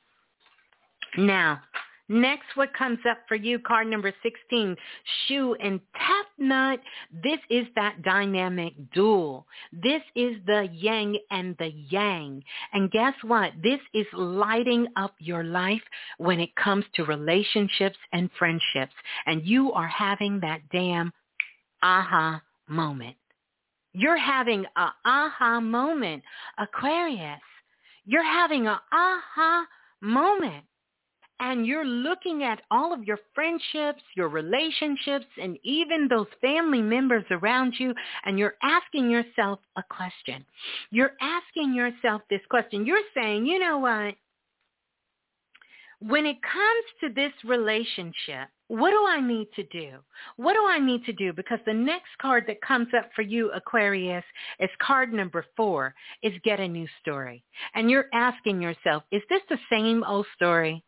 Now, next what comes up for you, card number 16, Shu and Tefnut. This is that dynamic duel. This is the yang and the yang. And guess what? This is lighting up your life when it comes to relationships and friendships. And you are having that damn aha moment. You're having a aha moment, Aquarius. You're having a aha moment. And you're looking at all of your friendships, your relationships, and even those family members around you, and you're asking yourself a question. You're asking yourself this question. You're saying, you know what? When it comes to this relationship, what do I need to do? What do I need to do? Because the next card that comes up for you, Aquarius, is card number four, is get a new story. And you're asking yourself, is this the same old story?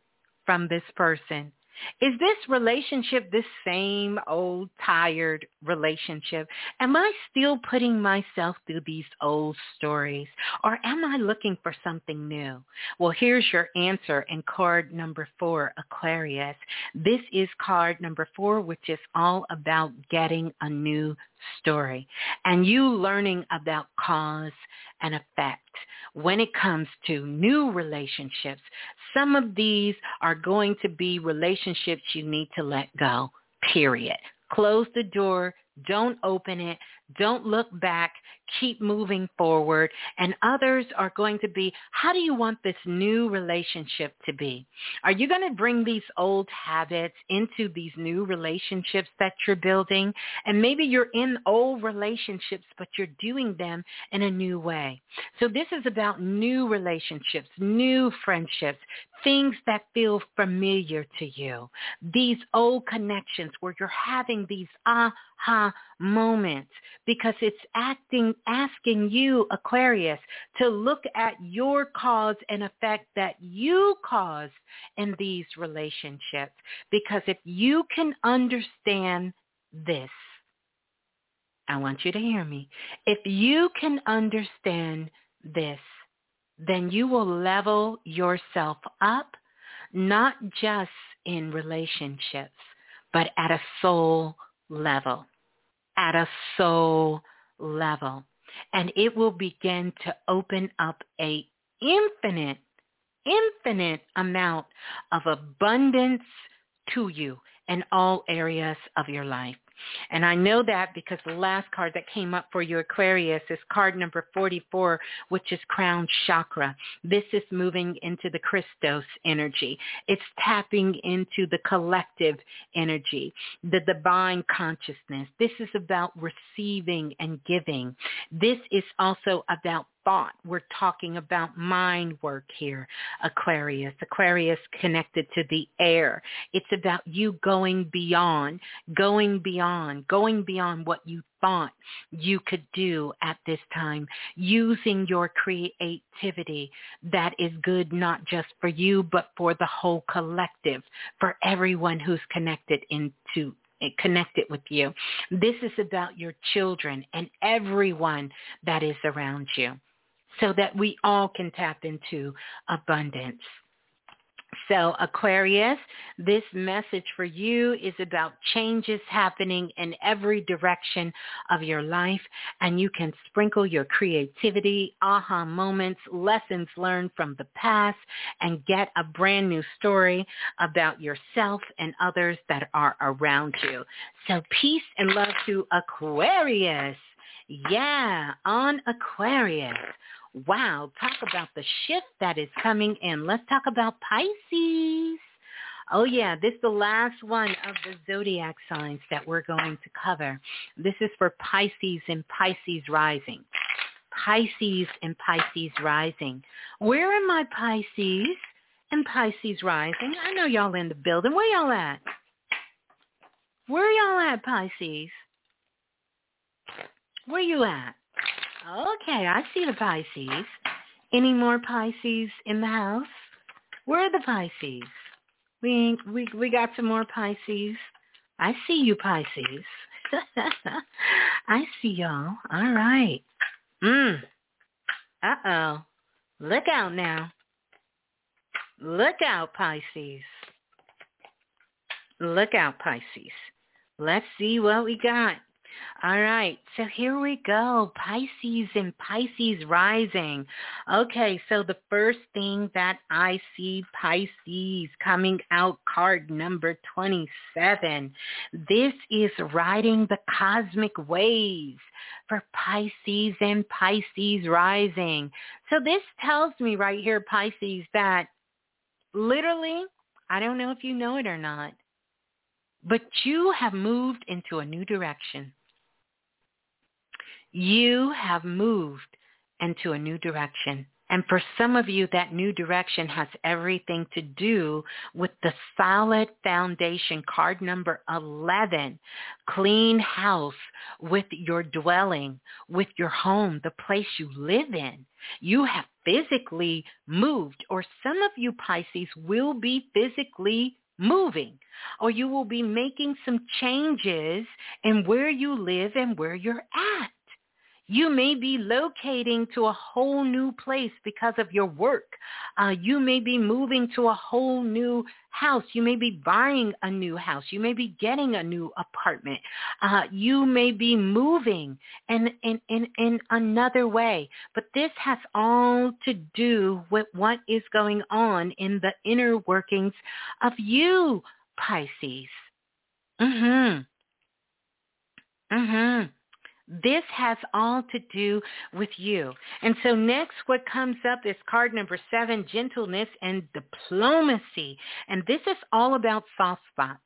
from this person? Is this relationship this same old tired relationship? Am I still putting myself through these old stories or am I looking for something new? Well, here's your answer in card number four, Aquarius. This is card number four, which is all about getting a new story and you learning about cause and effect when it comes to new relationships. Some of these are going to be relationships you need to let go, period. Close the door. Don't open it. Don't look back. Keep moving forward. And others are going to be, how do you want this new relationship to be? Are you going to bring these old habits into these new relationships that you're building? And maybe you're in old relationships, but you're doing them in a new way. So this is about new relationships, new friendships, things that feel familiar to you. These old connections where you're having these aha moments because it's acting, asking you, Aquarius, to look at your cause and effect that you cause in these relationships. Because if you can understand this, I want you to hear me. If you can understand this, then you will level yourself up, not just in relationships, but at a soul level at a soul level. And it will begin to open up a infinite, infinite amount of abundance to you in all areas of your life. And I know that because the last card that came up for you, Aquarius, is card number 44, which is crown chakra. This is moving into the Christos energy. It's tapping into the collective energy, the divine consciousness. This is about receiving and giving. This is also about thought. We're talking about mind work here, Aquarius. Aquarius connected to the air. It's about you going beyond, going beyond, going beyond what you thought you could do at this time, using your creativity that is good not just for you, but for the whole collective, for everyone who's connected into connected with you. This is about your children and everyone that is around you so that we all can tap into abundance. So Aquarius, this message for you is about changes happening in every direction of your life and you can sprinkle your creativity, aha moments, lessons learned from the past and get a brand new story about yourself and others that are around you. So peace and love to Aquarius. Yeah, on Aquarius. Wow, talk about the shift that is coming in. Let's talk about Pisces. Oh yeah, this is the last one of the zodiac signs that we're going to cover. This is for Pisces and Pisces rising. Pisces and Pisces rising. Where am I Pisces and Pisces rising? I know y'all in the building. Where y'all at? Where y'all at, Pisces? Where you at? Okay, I see the Pisces. Any more Pisces in the house? Where are the Pisces? We we we got some more Pisces. I see you Pisces. I see y'all. All right. Mm. Uh-oh. Look out now. Look out, Pisces. Look out, Pisces. Let's see what we got. All right, so here we go. Pisces and Pisces rising. Okay, so the first thing that I see Pisces coming out card number 27. This is riding the cosmic waves for Pisces and Pisces rising. So this tells me right here, Pisces, that literally, I don't know if you know it or not, but you have moved into a new direction. You have moved into a new direction. And for some of you, that new direction has everything to do with the solid foundation, card number 11, clean house with your dwelling, with your home, the place you live in. You have physically moved, or some of you Pisces will be physically moving, or you will be making some changes in where you live and where you're at. You may be locating to a whole new place because of your work. Uh, you may be moving to a whole new house. You may be buying a new house. You may be getting a new apartment. Uh, you may be moving in, in, in, in another way. But this has all to do with what is going on in the inner workings of you, Pisces. Mm-hmm. Mm-hmm. This has all to do with you. And so next what comes up is card number seven, gentleness and diplomacy. And this is all about soft spots.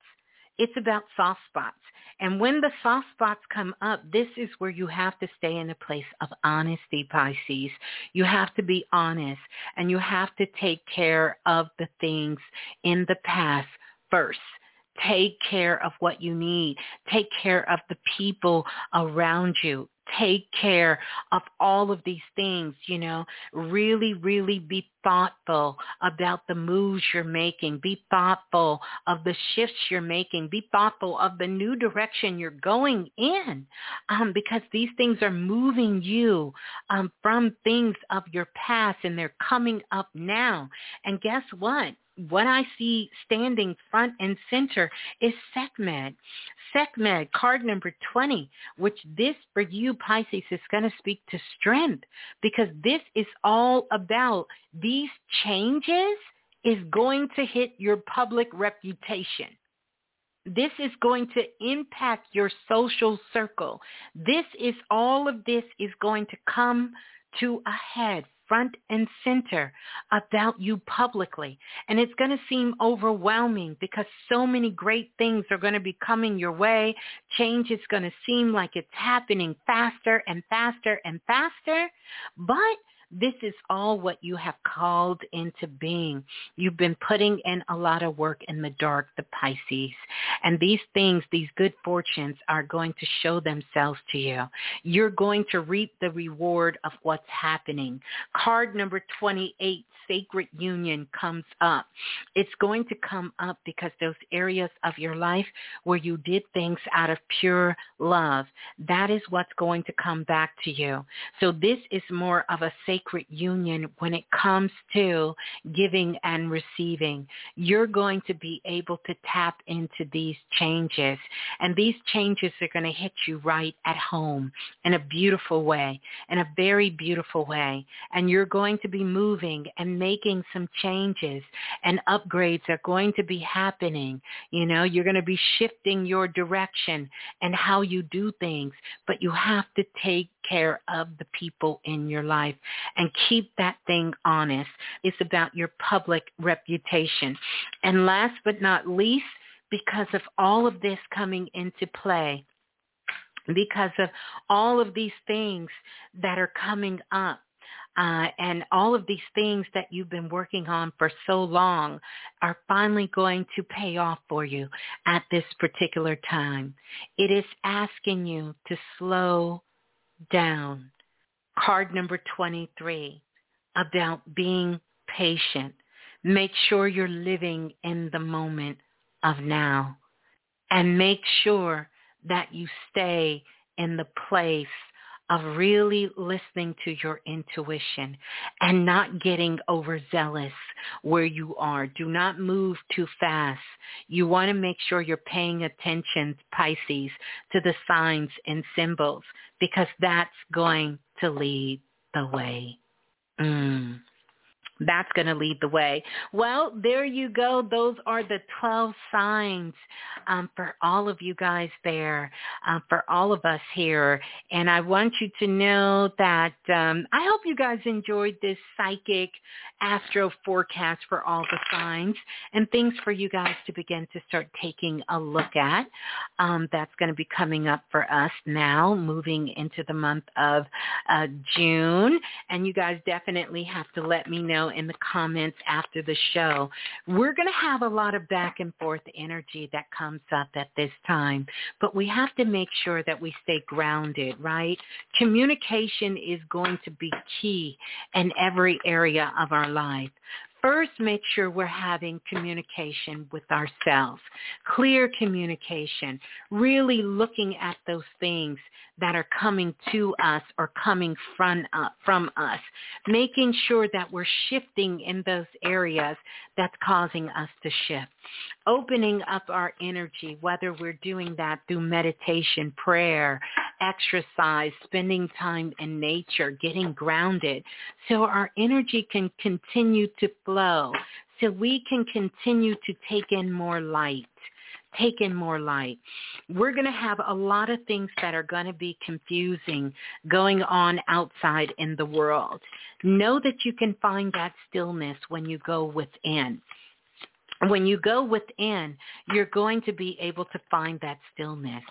It's about soft spots. And when the soft spots come up, this is where you have to stay in a place of honesty, Pisces. You have to be honest and you have to take care of the things in the past first Take care of what you need. Take care of the people around you. Take care of all of these things, you know. Really, really be thoughtful about the moves you're making. Be thoughtful of the shifts you're making. Be thoughtful of the new direction you're going in um, because these things are moving you um, from things of your past and they're coming up now. And guess what? What I see standing front and center is Sekhmet. Sekhmet, card number 20, which this for you, Pisces, is going to speak to strength because this is all about these changes is going to hit your public reputation. This is going to impact your social circle. This is all of this is going to come to a head front and center about you publicly. And it's going to seem overwhelming because so many great things are going to be coming your way. Change is going to seem like it's happening faster and faster and faster. But this is all what you have called into being. You've been putting in a lot of work in the dark, the Pisces. And these things, these good fortunes are going to show themselves to you. You're going to reap the reward of what's happening. Card number 28, Sacred Union, comes up. It's going to come up because those areas of your life where you did things out of pure love, that is what's going to come back to you. So this is more of a sacred sacred union when it comes to giving and receiving. You're going to be able to tap into these changes. And these changes are going to hit you right at home in a beautiful way, in a very beautiful way. And you're going to be moving and making some changes and upgrades are going to be happening. You know, you're going to be shifting your direction and how you do things, but you have to take care of the people in your life and keep that thing honest. It's about your public reputation. And last but not least, because of all of this coming into play, because of all of these things that are coming up, uh, and all of these things that you've been working on for so long are finally going to pay off for you at this particular time. It is asking you to slow down. Card number 23 about being patient. Make sure you're living in the moment of now and make sure that you stay in the place of really listening to your intuition and not getting overzealous where you are. Do not move too fast. You want to make sure you're paying attention, Pisces, to the signs and symbols because that's going to lead the way. Mm. That's going to lead the way. Well, there you go. Those are the 12 signs um, for all of you guys there, uh, for all of us here. And I want you to know that um, I hope you guys enjoyed this psychic astro forecast for all the signs and things for you guys to begin to start taking a look at. Um, that's going to be coming up for us now, moving into the month of uh, June. And you guys definitely have to let me know in the comments after the show. We're going to have a lot of back and forth energy that comes up at this time, but we have to make sure that we stay grounded, right? Communication is going to be key in every area of our life. First, make sure we're having communication with ourselves, clear communication, really looking at those things that are coming to us or coming from, uh, from us, making sure that we're shifting in those areas that's causing us to shift, opening up our energy, whether we're doing that through meditation, prayer, exercise, spending time in nature, getting grounded, so our energy can continue to flow, so we can continue to take in more light take in more light. We're going to have a lot of things that are going to be confusing going on outside in the world. Know that you can find that stillness when you go within. When you go within, you're going to be able to find that stillness.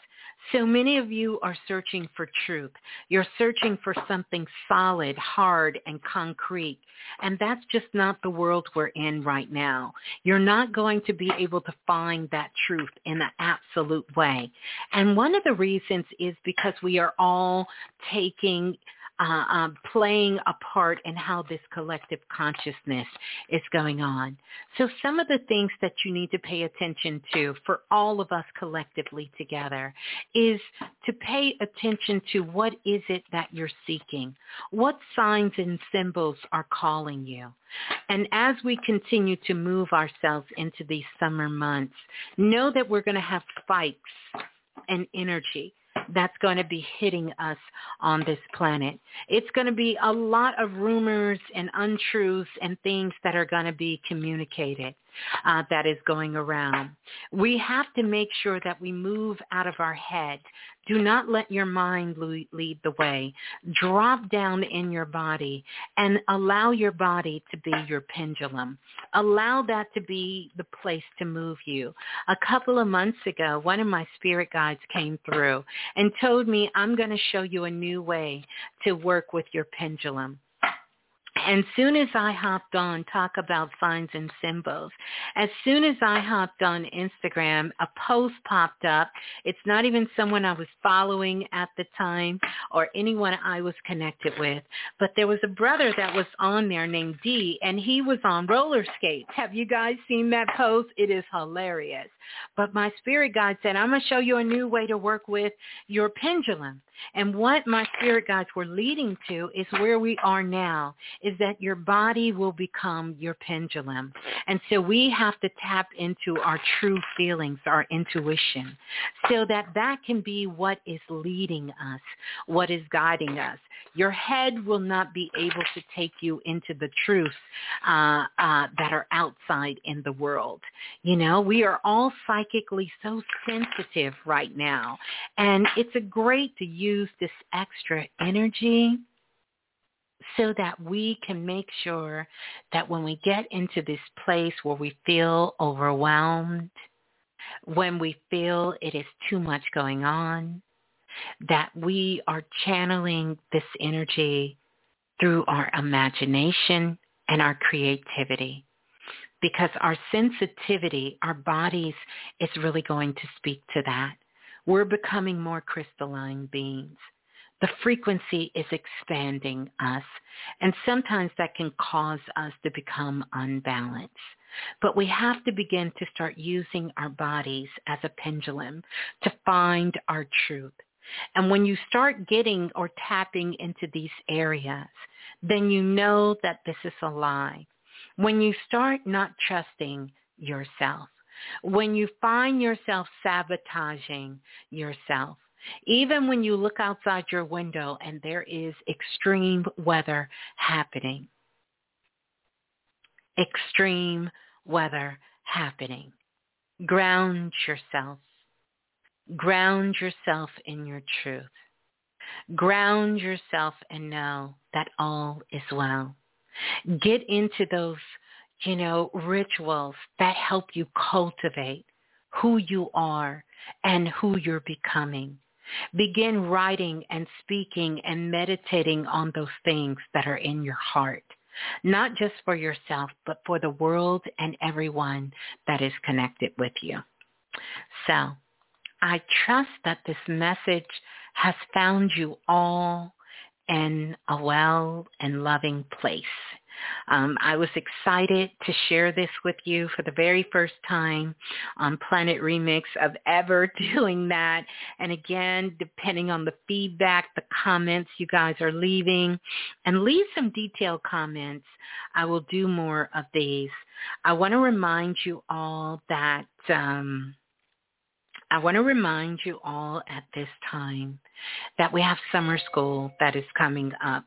So many of you are searching for truth. You're searching for something solid, hard, and concrete. And that's just not the world we're in right now. You're not going to be able to find that truth in an absolute way. And one of the reasons is because we are all taking uh, um, playing a part in how this collective consciousness is going on. So some of the things that you need to pay attention to for all of us collectively together is to pay attention to what is it that you're seeking? What signs and symbols are calling you? And as we continue to move ourselves into these summer months, know that we're going to have spikes and energy that's going to be hitting us on this planet. It's going to be a lot of rumors and untruths and things that are going to be communicated uh, that is going around. We have to make sure that we move out of our head. Do not let your mind lead the way. Drop down in your body and allow your body to be your pendulum. Allow that to be the place to move you. A couple of months ago, one of my spirit guides came through and told me, I'm going to show you a new way to work with your pendulum. And soon as I hopped on, talk about signs and symbols. As soon as I hopped on Instagram, a post popped up. It's not even someone I was following at the time or anyone I was connected with, but there was a brother that was on there named D, and he was on roller skates. Have you guys seen that post? It is hilarious. But my spirit guide said, I'm going to show you a new way to work with your pendulum. And what my spirit guides were leading to is where we are now, is that your body will become your pendulum. And so we have to tap into our true feelings, our intuition, so that that can be what is leading us, what is guiding us. Your head will not be able to take you into the truths uh, uh, that are outside in the world. You know, we are all psychically so sensitive right now. And it's a great to use this extra energy so that we can make sure that when we get into this place where we feel overwhelmed, when we feel it is too much going on, that we are channeling this energy through our imagination and our creativity. Because our sensitivity, our bodies is really going to speak to that. We're becoming more crystalline beings. The frequency is expanding us, and sometimes that can cause us to become unbalanced. But we have to begin to start using our bodies as a pendulum to find our truth. And when you start getting or tapping into these areas, then you know that this is a lie. When you start not trusting yourself, when you find yourself sabotaging yourself, even when you look outside your window and there is extreme weather happening, extreme weather happening. Ground yourself. Ground yourself in your truth. Ground yourself and know that all is well. Get into those, you know, rituals that help you cultivate who you are and who you're becoming. Begin writing and speaking and meditating on those things that are in your heart, not just for yourself, but for the world and everyone that is connected with you. So I trust that this message has found you all in a well and loving place. Um, I was excited to share this with you for the very first time on Planet Remix of ever doing that. And again, depending on the feedback, the comments you guys are leaving, and leave some detailed comments, I will do more of these. I want to remind you all that um, I want to remind you all at this time that we have summer school that is coming up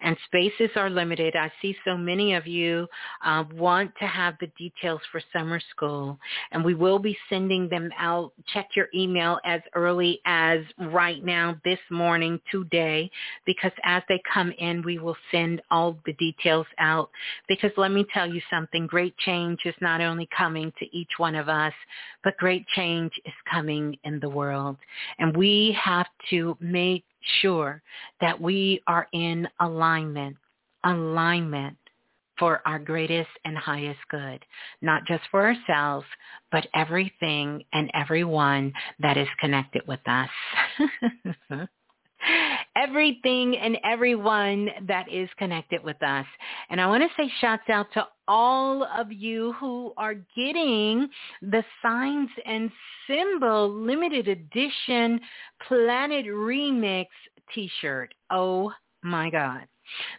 and spaces are limited. I see so many of you uh, want to have the details for summer school, and we will be sending them out. Check your email as early as right now, this morning, today, because as they come in, we will send all the details out. Because let me tell you something, great change is not only coming to each one of us, but great change is coming in the world. And we have to make sure that we are in alignment, alignment for our greatest and highest good, not just for ourselves, but everything and everyone that is connected with us. everything and everyone that is connected with us. And I want to say shouts out to all of you who are getting the Signs and Symbol limited edition Planet Remix t-shirt. Oh my God.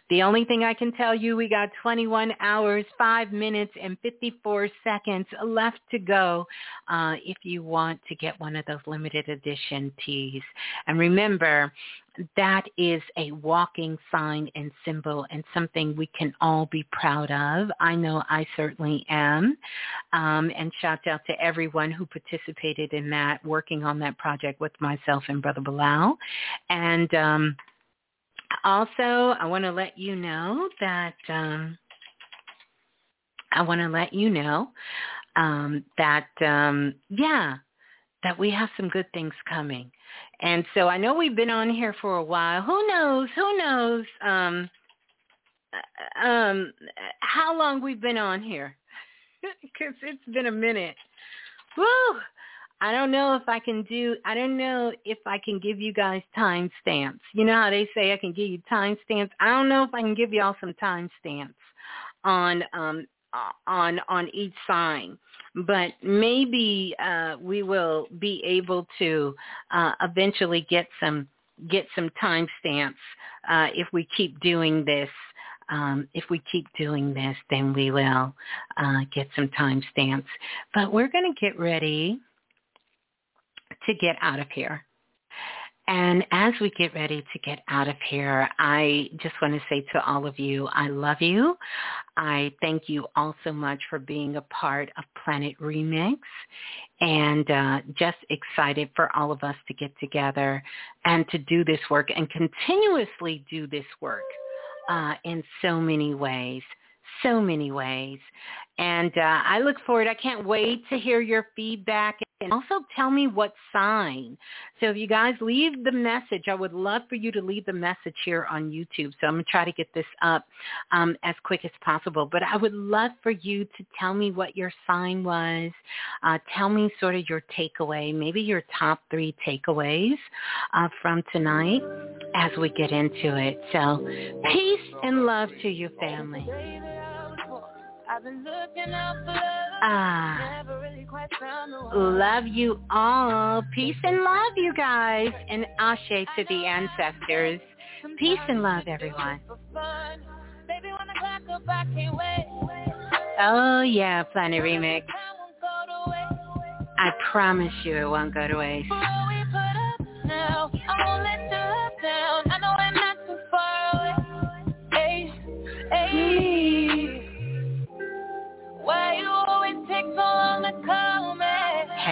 The only thing I can tell you, we got 21 hours, 5 minutes, and 54 seconds left to go uh, if you want to get one of those limited edition tees. And remember, that is a walking sign and symbol and something we can all be proud of. I know I certainly am. Um, and shout out to everyone who participated in that, working on that project with myself and Brother Balah. And um, also, I want to let you know that um, I want to let you know um, that um, yeah, that we have some good things coming. And so I know we've been on here for a while. Who knows? Who knows? Um, uh, um, how long we've been on here? Because it's been a minute. Woo! I don't know if I can do, I don't know if I can give you guys time stamps. You know how they say I can give you time stamps? I don't know if I can give y'all some time stamps on, um, on, on each sign. But maybe, uh, we will be able to, uh, eventually get some, get some time stamps, uh, if we keep doing this um, if we keep doing this, then we will uh, get some time stamps. But we're going to get ready to get out of here. And as we get ready to get out of here, I just want to say to all of you, I love you. I thank you all so much for being a part of Planet Remix and uh, just excited for all of us to get together and to do this work and continuously do this work uh, in so many ways so many ways. And uh, I look forward. I can't wait to hear your feedback and also tell me what sign. So if you guys leave the message, I would love for you to leave the message here on YouTube. So I'm going to try to get this up um, as quick as possible. But I would love for you to tell me what your sign was. Uh, tell me sort of your takeaway, maybe your top three takeaways uh, from tonight as we get into it. So peace and love to you, family. Ah, love you all. Peace and love, you guys. And ashe to the ancestors. Peace and love, everyone. Oh, yeah, Planet Remix. I promise you it won't go to waste.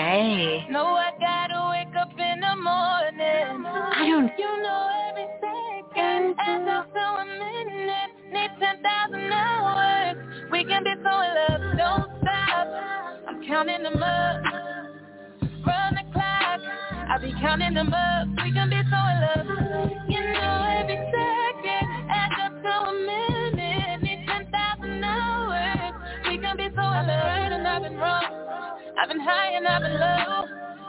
No, I gotta wake up in the morning. I don't. You know every second. As of so a minute, need 10,000 hours. We can be so in love, don't stop. I'm counting them up. Run the clock. I'll be counting them up. We can I've been high and I've been low.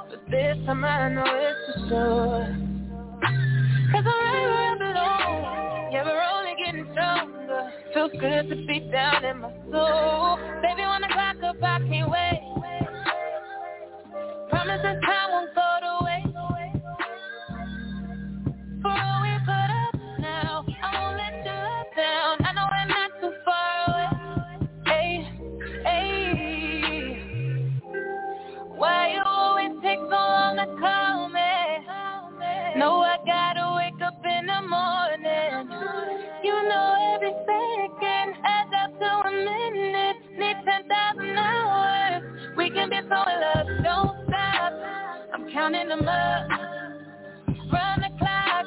But this time I know it's for sure. Cause I'm right where I belong Yeah, we're only getting stronger Feels good to be down in my soul Baby, when the clock up, I can't wait Promise this time won't go to counting them up. Run the clock.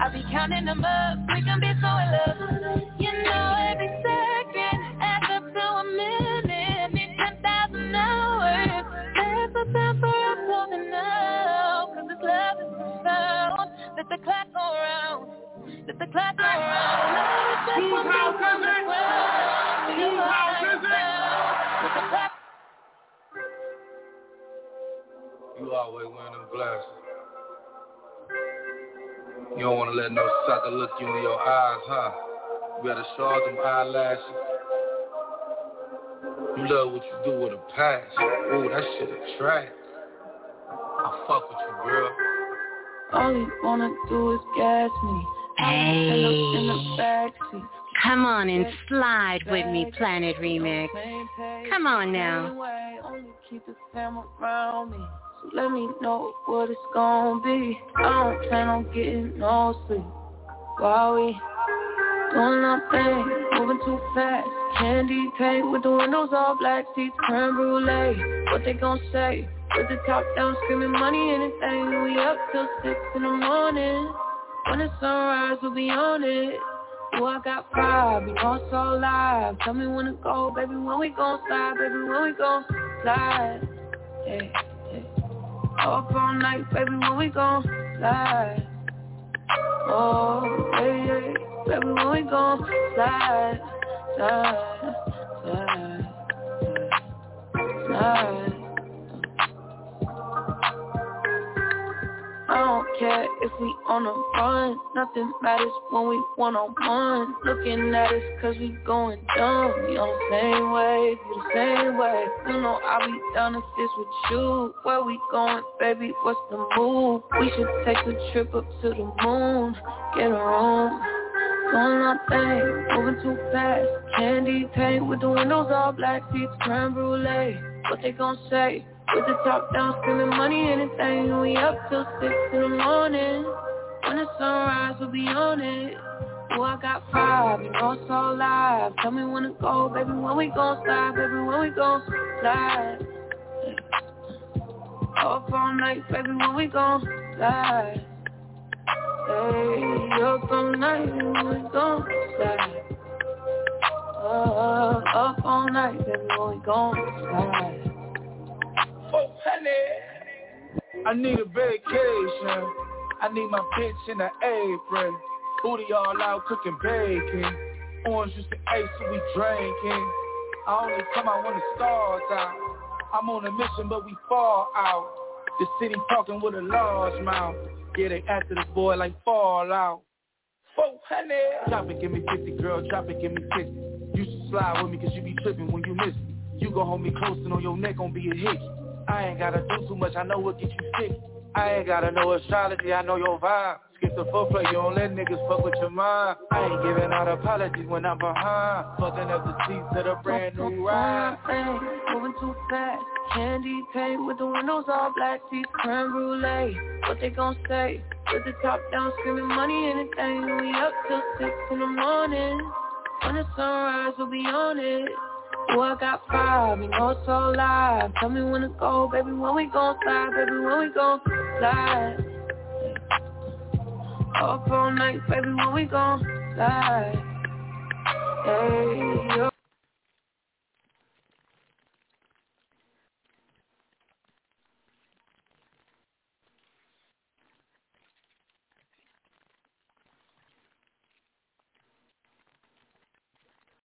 I'll be counting them up. We can be so in love. You know every second adds up to a minute. Need 10,000 hours. There's no time for us holding now. Cause this love is profound. Let the clock go around. Let the clock go around. Whose house is it? Whose You always wearing them glasses. You don't want to let no sucker look you in your eyes, huh? You better charge them eyelashes. You love what you do with a passion. Ooh, that shit attract. I fuck with you, girl. All you wanna do is gas me. Hey. In the. Come on and slide with me, Planet Remix. Come on now. Let me know what it's gonna be. I don't plan on getting no sleep. While we doing our thing, moving too fast. Candy paint with the windows all black, seats creme brulee. What they gon' say? With the top down, screaming money, anything. We up till six in the morning. When the sunrise, we'll be on it. Oh, I got five, you know it's all live. Tell me when to go, baby, when we gon' slide, baby, when we gon' slide. Hey. Up all night, baby, when we gon' slide. Oh, hey, hey, baby, when we gon' slide, slide, slide, slide, I don't care if we on a run. Nothing matters when we one on one Looking at us cause we going dumb. We on the same wave, you the same way You know I'll be down if this with you. Where we going, baby, what's the move? We should take a trip up to the moon. Get a room. Doing our thing, moving too fast. Candy paint with the windows all black. Seats creme brulee. What they gon' say? With the top down, screaming money, anything. We up till six in the morning. When the sunrise, we'll be on it. Oh, I got five, you know it's all live. Tell me when to go, baby, when we gon' slide, baby, when we gon' slide. Up all night, baby, when we gon' slide. Hey, up all night, when we gon' slide. Uh, up all night, baby, when we gon' slide. Oh, honey. I need a vacation. I need my bitch in an apron. Booty all out cooking bacon. Orange juice and ace, so we drinking. I only come out when the stars out. I'm on a mission, but we fall out. The city talking with a large mouth. Yeah, they after this boy like Fallout. Four hundred. Drop it, give me 50, girl. Drop it, give me 50. You should slide with me, cause you be tripping when you miss me. You gon' hold me close and on your neck gon' be a hit. I ain't gotta do too much, I know what get you sick. I ain't gotta know astrology, I know your vibe. Skip the foreplay, you don't let niggas fuck with your mind. I ain't giving out apologies when I'm behind. Fucking up the seats of the brand new ride. Hey, moving too fast. Candy paint with the windows all black, seats creme brulee. What they gon' say? With the top down, screaming money, anything. We up till six in the morning. When the sunrise, we'll be on it. Oh, I got five, you know it's all live. Tell me when to go, baby, when we gon' slide, baby, when we gon' slide. Up all night, baby, when we gon' lie. Yeah,